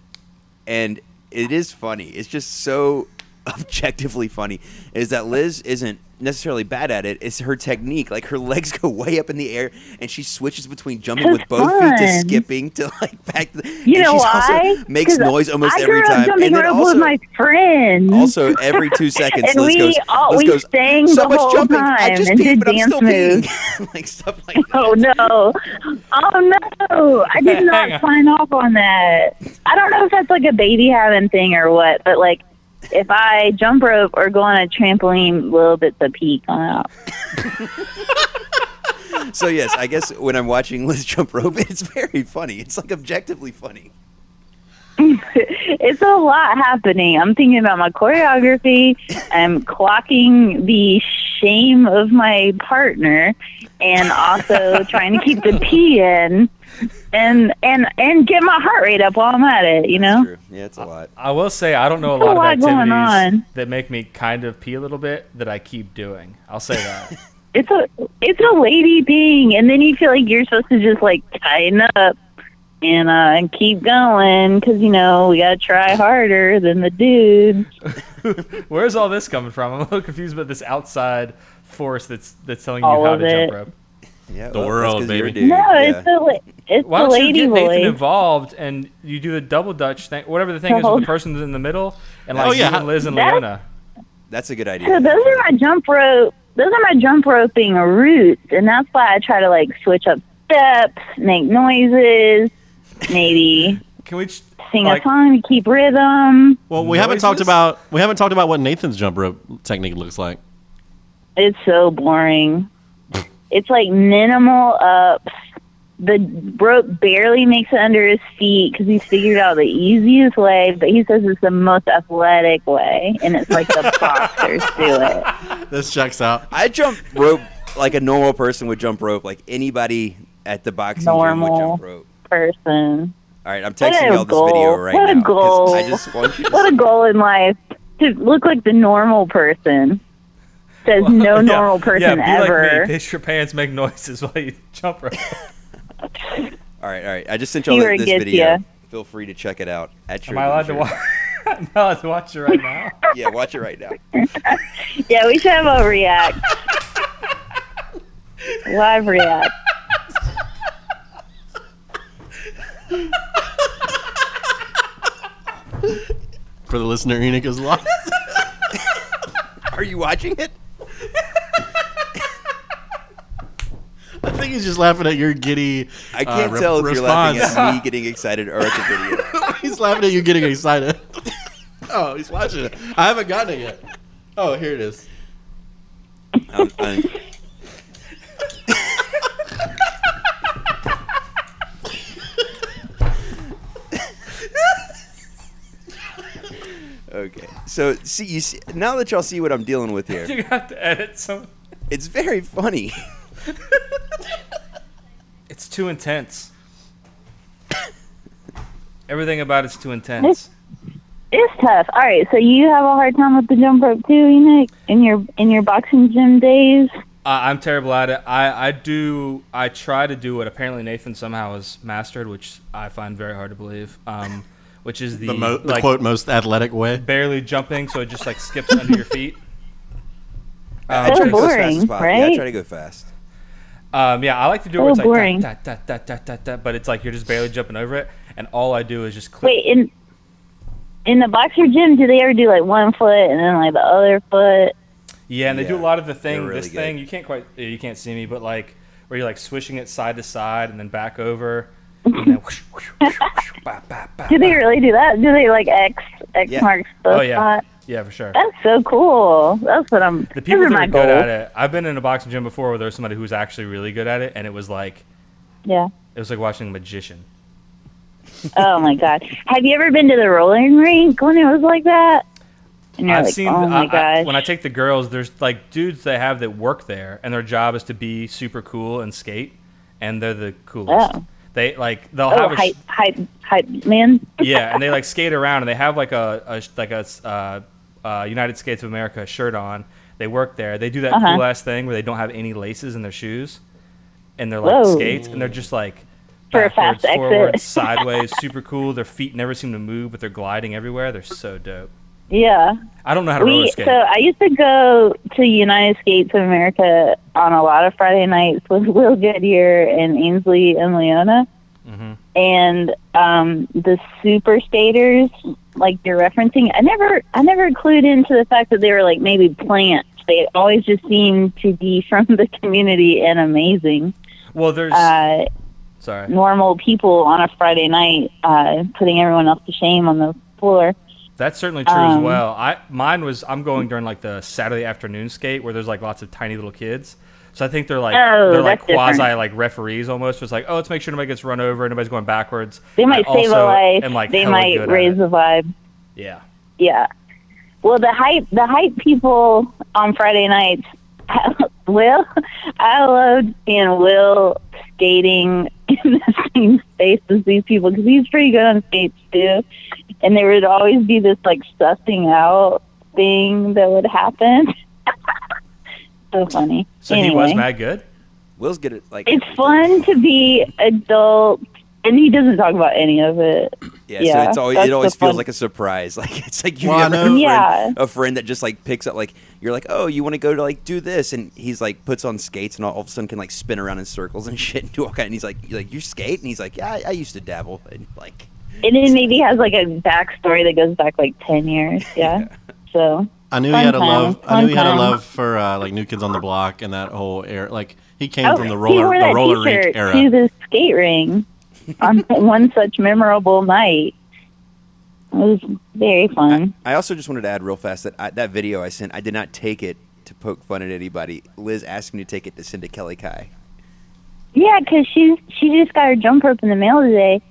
S2: and it is funny. It's just so objectively funny. Is that Liz isn't necessarily bad at it. It's her technique. Like her legs go way up in the air, and she switches between jumping
S3: It's
S2: with both feet to skipping to like back. The,
S3: You
S2: and
S3: know
S2: she's
S3: why?
S2: Also makes
S3: 'Cause
S2: noise almost
S3: I
S2: every time,
S3: jumping
S2: and then also
S3: with my friends.
S2: also every two seconds
S3: and
S2: Liz
S3: we
S2: goes.
S3: all,
S2: Liz
S3: we
S2: goes.
S3: sang
S2: so
S3: the
S2: much
S3: whole
S2: jumping.
S3: time
S2: I just
S3: and
S2: peed,
S3: did
S2: but I'm
S3: dance
S2: still
S3: moves.
S2: peeing. like stuff like oh, that.
S3: Oh no! Oh no! I did not sign off on that. I don't know if that's like a baby having thing or what, but like if I jump rope or go on a trampoline, a little bits of pee come out.
S2: So yes, I guess when I'm watching Liz jump rope, it's very funny. It's like objectively funny.
S3: it's a lot happening. I'm thinking about my choreography. I'm clocking the shame of my partner, and also trying to keep the pee in, and and and get my heart rate up while I'm at it. You know.
S2: True. Yeah, it's a lot.
S1: I will say I don't know a
S3: There's a
S1: lot of
S3: lot going
S1: activities
S3: on.
S1: that make me kind of pee a little bit that I keep doing. I'll say that.
S3: it's a it's a lady thing, and then you feel like you're supposed to just like tighten up and uh and keep going because you know we gotta try harder than the dudes.
S1: Where's all this coming from? I'm a little confused about this outside force that's that's telling you
S3: All
S1: how
S3: of
S1: to jump rope.
S2: Yeah,
S4: The
S2: well,
S4: world,
S2: that's 'cause
S4: baby.
S2: dude,
S3: no,
S2: yeah.
S3: it's the la- it's
S1: Why
S3: the
S1: don't you
S3: lady
S1: get Nathan
S3: voice.
S1: involved and you do the double dutch thing, whatever the thing is with the person's in the middle, and like
S4: Oh, yeah.
S1: you and Liz and
S3: That's-
S1: Leona.
S2: That's a good idea.
S3: So
S2: idea.
S3: those are my jump rope. Those are my jump roping roots, and that's why I try to like switch up steps, make noises, maybe
S1: Can we ch-
S3: sing
S1: like-
S3: a song to keep rhythm.
S4: Well, we haven't talked about we haven't talked about what Nathan's jump rope technique looks like.
S3: It's so boring. It's like minimal ups. The rope barely makes it under his feet because he's figured out the easiest way, but he says it's the most athletic way, and it's like the boxers do it.
S4: This checks out.
S2: I jump rope like a normal person would jump rope, like anybody at the boxing gym would jump rope.
S3: person.
S2: All right, I'm texting y'all this
S3: goal.
S2: video right
S3: what
S2: now.
S3: a
S2: 'cause
S3: goal.
S2: I just want you to
S3: what a goal in life to look like the normal person. Says
S1: Well,
S3: no
S1: yeah,
S3: normal person
S1: yeah, be
S3: ever.
S1: Like me. Piss your pants, make noises while you jump rope.
S2: All right, all right. I just sent y'all
S3: See
S2: this video.
S3: ya.
S2: Feel free to check it out at your
S1: Am I allowed to
S2: leisure.
S1: watch? Am I allowed to watch it right now?
S2: yeah, watch it right now.
S3: yeah, we should have a react. Live react.
S4: For the listener, Enoch is lost.
S2: Are you watching it?
S4: Think he's just laughing at your giddy.
S2: I can't
S4: uh, re-
S2: tell if you're laughing at me getting excited or at the video.
S4: he's laughing at you getting excited. oh, he's watching it. I haven't gotten it yet. Oh, here it is.
S2: I'm, I'm, okay, so see you see now that y'all see what I'm dealing with here.
S1: you have to edit some.
S2: It's very funny.
S1: It's too intense. Everything about it's too intense.
S3: It's tough. All right, so you have a hard time with the jump rope too, Enoch, in your in your boxing gym days.
S1: Uh, I'm terrible at it. I, I do. I try to do what apparently Nathan somehow has mastered, which I find very hard to believe. Um, which is the,
S4: The, mo- the
S1: like
S4: quote most athletic way.
S1: barely jumping, so it just like skips under your feet.
S2: I
S1: Um,
S2: try to as fast
S3: boring,
S2: as possible. Yeah, I try to go fast.
S1: Um, yeah, I like to do it
S3: So
S1: where it's like
S3: boring.
S1: da, da, da, da, da, da, but it's like you're just barely jumping over it, and all I do is just click.
S3: Wait, in in the boxer gym, do they ever do like one foot and then like the other foot?
S1: Yeah, and they do a lot of the thing.
S2: really
S1: this
S2: good.
S1: thing you can't quite you can't see me, but like where you're like swishing it side to side and then back over. And then whoosh, whoosh, whoosh, whoosh, ba, ba, ba,
S3: Do they really do that? Do they like X X
S2: Yeah.
S3: marks the
S1: Oh yeah,
S3: spot?
S1: Yeah for sure.
S3: That's so cool. That's what I'm.
S1: The people that are good at it. I've been in a boxing gym before where there was somebody who was actually really good at it, and it was like
S3: Yeah.
S1: it was like watching a magician.
S3: Oh my god. Have you ever been to the rolling rink when it was like that?
S1: I've
S3: like,
S1: seen
S3: oh my
S1: I- I- when I take the girls, there's like dudes they have that work there, and their job is to be super cool and skate, and they're the coolest.
S3: Oh.
S1: They like they'll
S3: oh,
S1: have a
S3: hype, hype, hype, man.
S1: yeah, and they like skate around, and they have like a, a like a uh, uh, United States of America shirt on. They work there. They do that
S3: Uh-huh.
S1: cool ass thing where they don't have any laces in their shoes, and they're like
S3: Whoa.
S1: skates, and they're just like
S3: For a
S1: backwards,
S3: fast exit.
S1: forwards, sideways, super cool. Their feet never seem to move, but they're gliding everywhere. They're so dope.
S3: Yeah.
S1: I don't know how to roller
S3: We
S1: skate.
S3: so I used to go to United States of America on a lot of Friday nights with Will Goodyear and Ainsley and Leona.
S1: Mhm.
S3: And um, the super skaters, like you're referencing, I never, I never clued into the fact that they were like maybe plants. They always just seemed to be from the community and amazing.
S1: Well, there's
S3: Uh,
S1: sorry.
S3: normal people on a Friday night, uh, putting everyone else to shame on the floor.
S1: That's certainly true as
S3: Um,
S1: well. I mine was I'm going during like the Saturday afternoon skate where there's like lots of tiny little kids. So I think they're like
S3: Oh,
S1: they're like
S3: that's different.
S1: quasi like referees almost. It's like oh, let's make sure nobody gets run over, nobody's going backwards.
S3: They might
S1: I
S3: save a life.
S1: And like,
S3: they might raise the vibe.
S1: Yeah.
S3: Yeah. Well, the hype, the hype people on Friday nights. Will, I loved seeing Will skating in the same space as these people because he's pretty good on skates too. And there would always be this like sussing out thing that would happen. so funny.
S1: So
S3: anyway,
S1: he was mad good.
S2: Will's good at like
S3: It's fun to be adult, and he doesn't talk about any of it.
S2: Yeah,
S3: Yeah,
S2: so it's always it always feels
S3: fun-
S2: like a surprise. Like it's like you
S4: Well,
S2: never have a friend,
S3: Yeah.
S2: a friend that just like picks up like you're like, oh, you want to go to like do this, and he's like puts on skates and all, all of a sudden can like spin around in circles and shit and do all kind. And he's like, you're like you skate, and he's like, yeah, I, I used to dabble, and like
S3: And then maybe has like a backstory that goes back like ten years. Yeah. So
S4: I knew he
S3: Fun
S4: had a
S3: time,
S4: love. I knew he had a love for uh, like New Kids on the Block and that whole era. Like he came
S3: Oh,
S4: from the
S3: he
S4: roller
S3: wore
S4: the
S3: that
S4: roller rink
S3: t-shirt
S4: era.
S3: to the skate ring on one such memorable night. It was very fun.
S2: I also just wanted to add real fast that I, that video I sent, I did not take it to poke fun at anybody. Liz asked me to take it to send to Kelly Kai.
S3: Yeah, because she's she just got her jump rope in the mail today,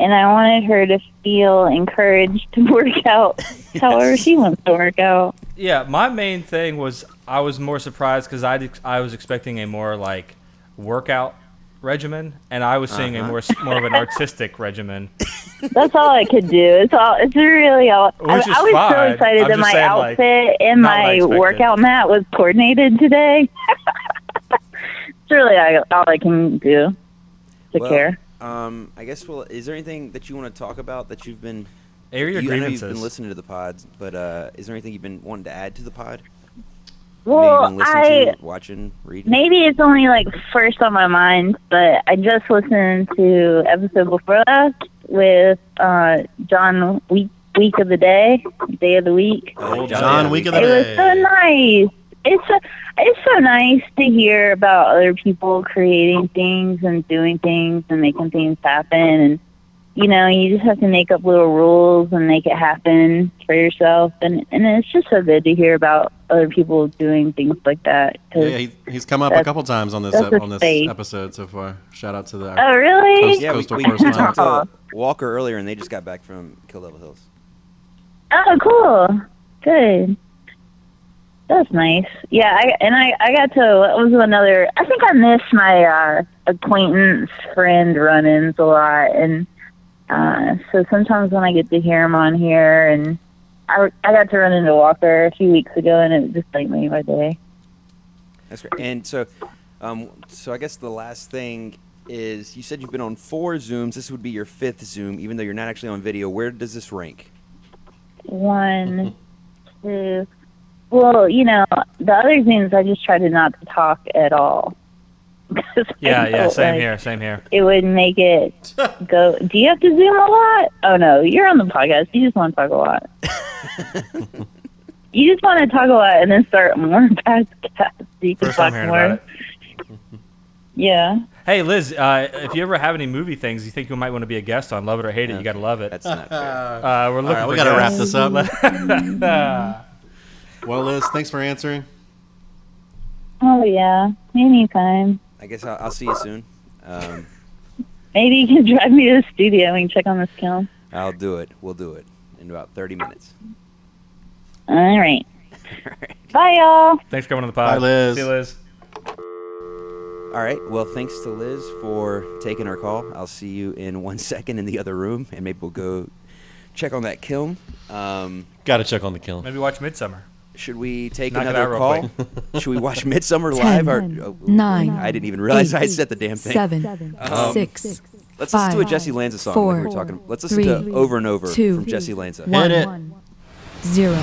S3: and I wanted her to feel encouraged to work out however she wants to work out.
S1: Yeah, my main thing was I was more surprised because I I was expecting a more like workout regimen, and I was seeing a
S2: Uh-huh.
S1: more more of an artistic regimen.
S3: That's all I could do. It's all. It's really all. I,
S1: Which is
S3: I was so
S1: fine.
S3: excited
S1: I'm
S3: that my
S1: saying, like,
S3: outfit and
S1: not what I
S3: my workout mat was coordinated today. it's really all all I can do to
S2: Well,
S3: care.
S2: Um, I guess. Well, is there anything that you want to talk about that you've been?
S1: Air your
S2: you, I know you've
S1: grievances.
S2: been listening to the pods, but uh, is there anything you've been wanting to add to the pod?
S3: Well,
S2: Maybe you've been listening
S3: I
S2: to, watching, reading.
S3: maybe it's only like first on my mind, but I just listened to episode before last with uh, John Week Week of the Day, Day of the Week.
S2: Oh,
S4: John, week of the Day.
S3: it was so nice. It's so, it's so nice to hear about other people creating things and doing things and making things happen and you know you just have to make up little rules and make it happen for yourself and and it's just so good to hear about other people doing things like that 'cause
S4: Yeah, he, he's come up a couple times on this ep- on this
S3: space.
S4: episode so far. Shout out to the
S3: Oh, really?
S4: Coast,
S2: Yeah, we,
S4: coastal
S2: we, we talked to Walker earlier, and they just got back from Kill Devil Hills.
S3: Oh, cool. Good. That's nice. Yeah, I, and I, I got to, what was another, I think I miss my uh, acquaintance friend run ins a lot. And uh, so sometimes when I get to hear him on here, and I, I got to run into Walker a few weeks ago, and it just like made my day.
S2: That's great. And so, um, so I guess the last thing is you said you've been on four Zooms. This would be your fifth Zoom, even though you're not actually on video. Where does this rank?
S3: One, two. Well, you know, the other thing is I just try to not to talk at all.
S1: Yeah, yeah, same
S3: like
S1: here, same here.
S3: It would make it go. Do you have to zoom a lot? Oh no, you're on the podcast. You just want to talk a lot. you just want to talk a lot and then start more podcasts. So you can
S1: First time
S3: talk
S1: hearing
S3: more.
S1: about it.
S3: Yeah.
S1: Hey Liz, uh, if you ever have any movie things you think you might want to be a guest on, love it or hate it, you got to love it.
S2: That's not fair.
S1: Uh, we're looking.
S4: Right, we
S1: got to
S4: wrap this up. Well, Liz, thanks for answering.
S3: Oh yeah. Anytime.
S2: I guess I'll, I'll see you soon. Um,
S3: Maybe you can drive me to the studio and check on this kiln.
S2: I'll do it. We'll do it in about 30 minutes.
S3: All right. Bye, y'all.
S1: Thanks for coming on the pod.
S4: Bye, Liz.
S1: See you, Liz.
S2: All right. Well, thanks to Liz for taking our call. I'll see you in one second in the other room, and maybe we'll go check on that kiln. Um,
S4: Got to check on the kiln.
S1: Maybe watch Midsommar.
S2: Should we take
S1: Knock
S2: another call? should we watch
S14: Midsommar
S2: live? Or, oh,
S14: nine,
S2: I didn't even realize I
S14: eight,
S2: set the damn thing.
S14: seven,
S2: Um,
S14: six,
S2: Let's listen to a Jessy Lanza song.
S14: four,
S2: like we were talking. Let's listen
S14: three,
S2: to Over and Over
S14: two,
S2: from Jessy Lanza.
S14: one, zero.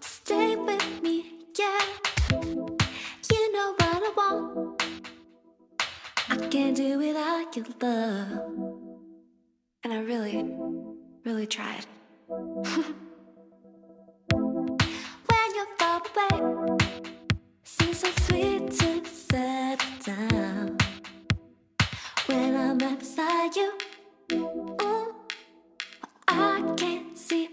S15: Stay with me, yeah. You know what I want. I can't do without your love. And I really, really tried. When you're far away, seems so sweet to settle down. When I'm right beside you, mm, I can't see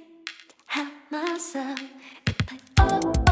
S15: help myself. It plays oh,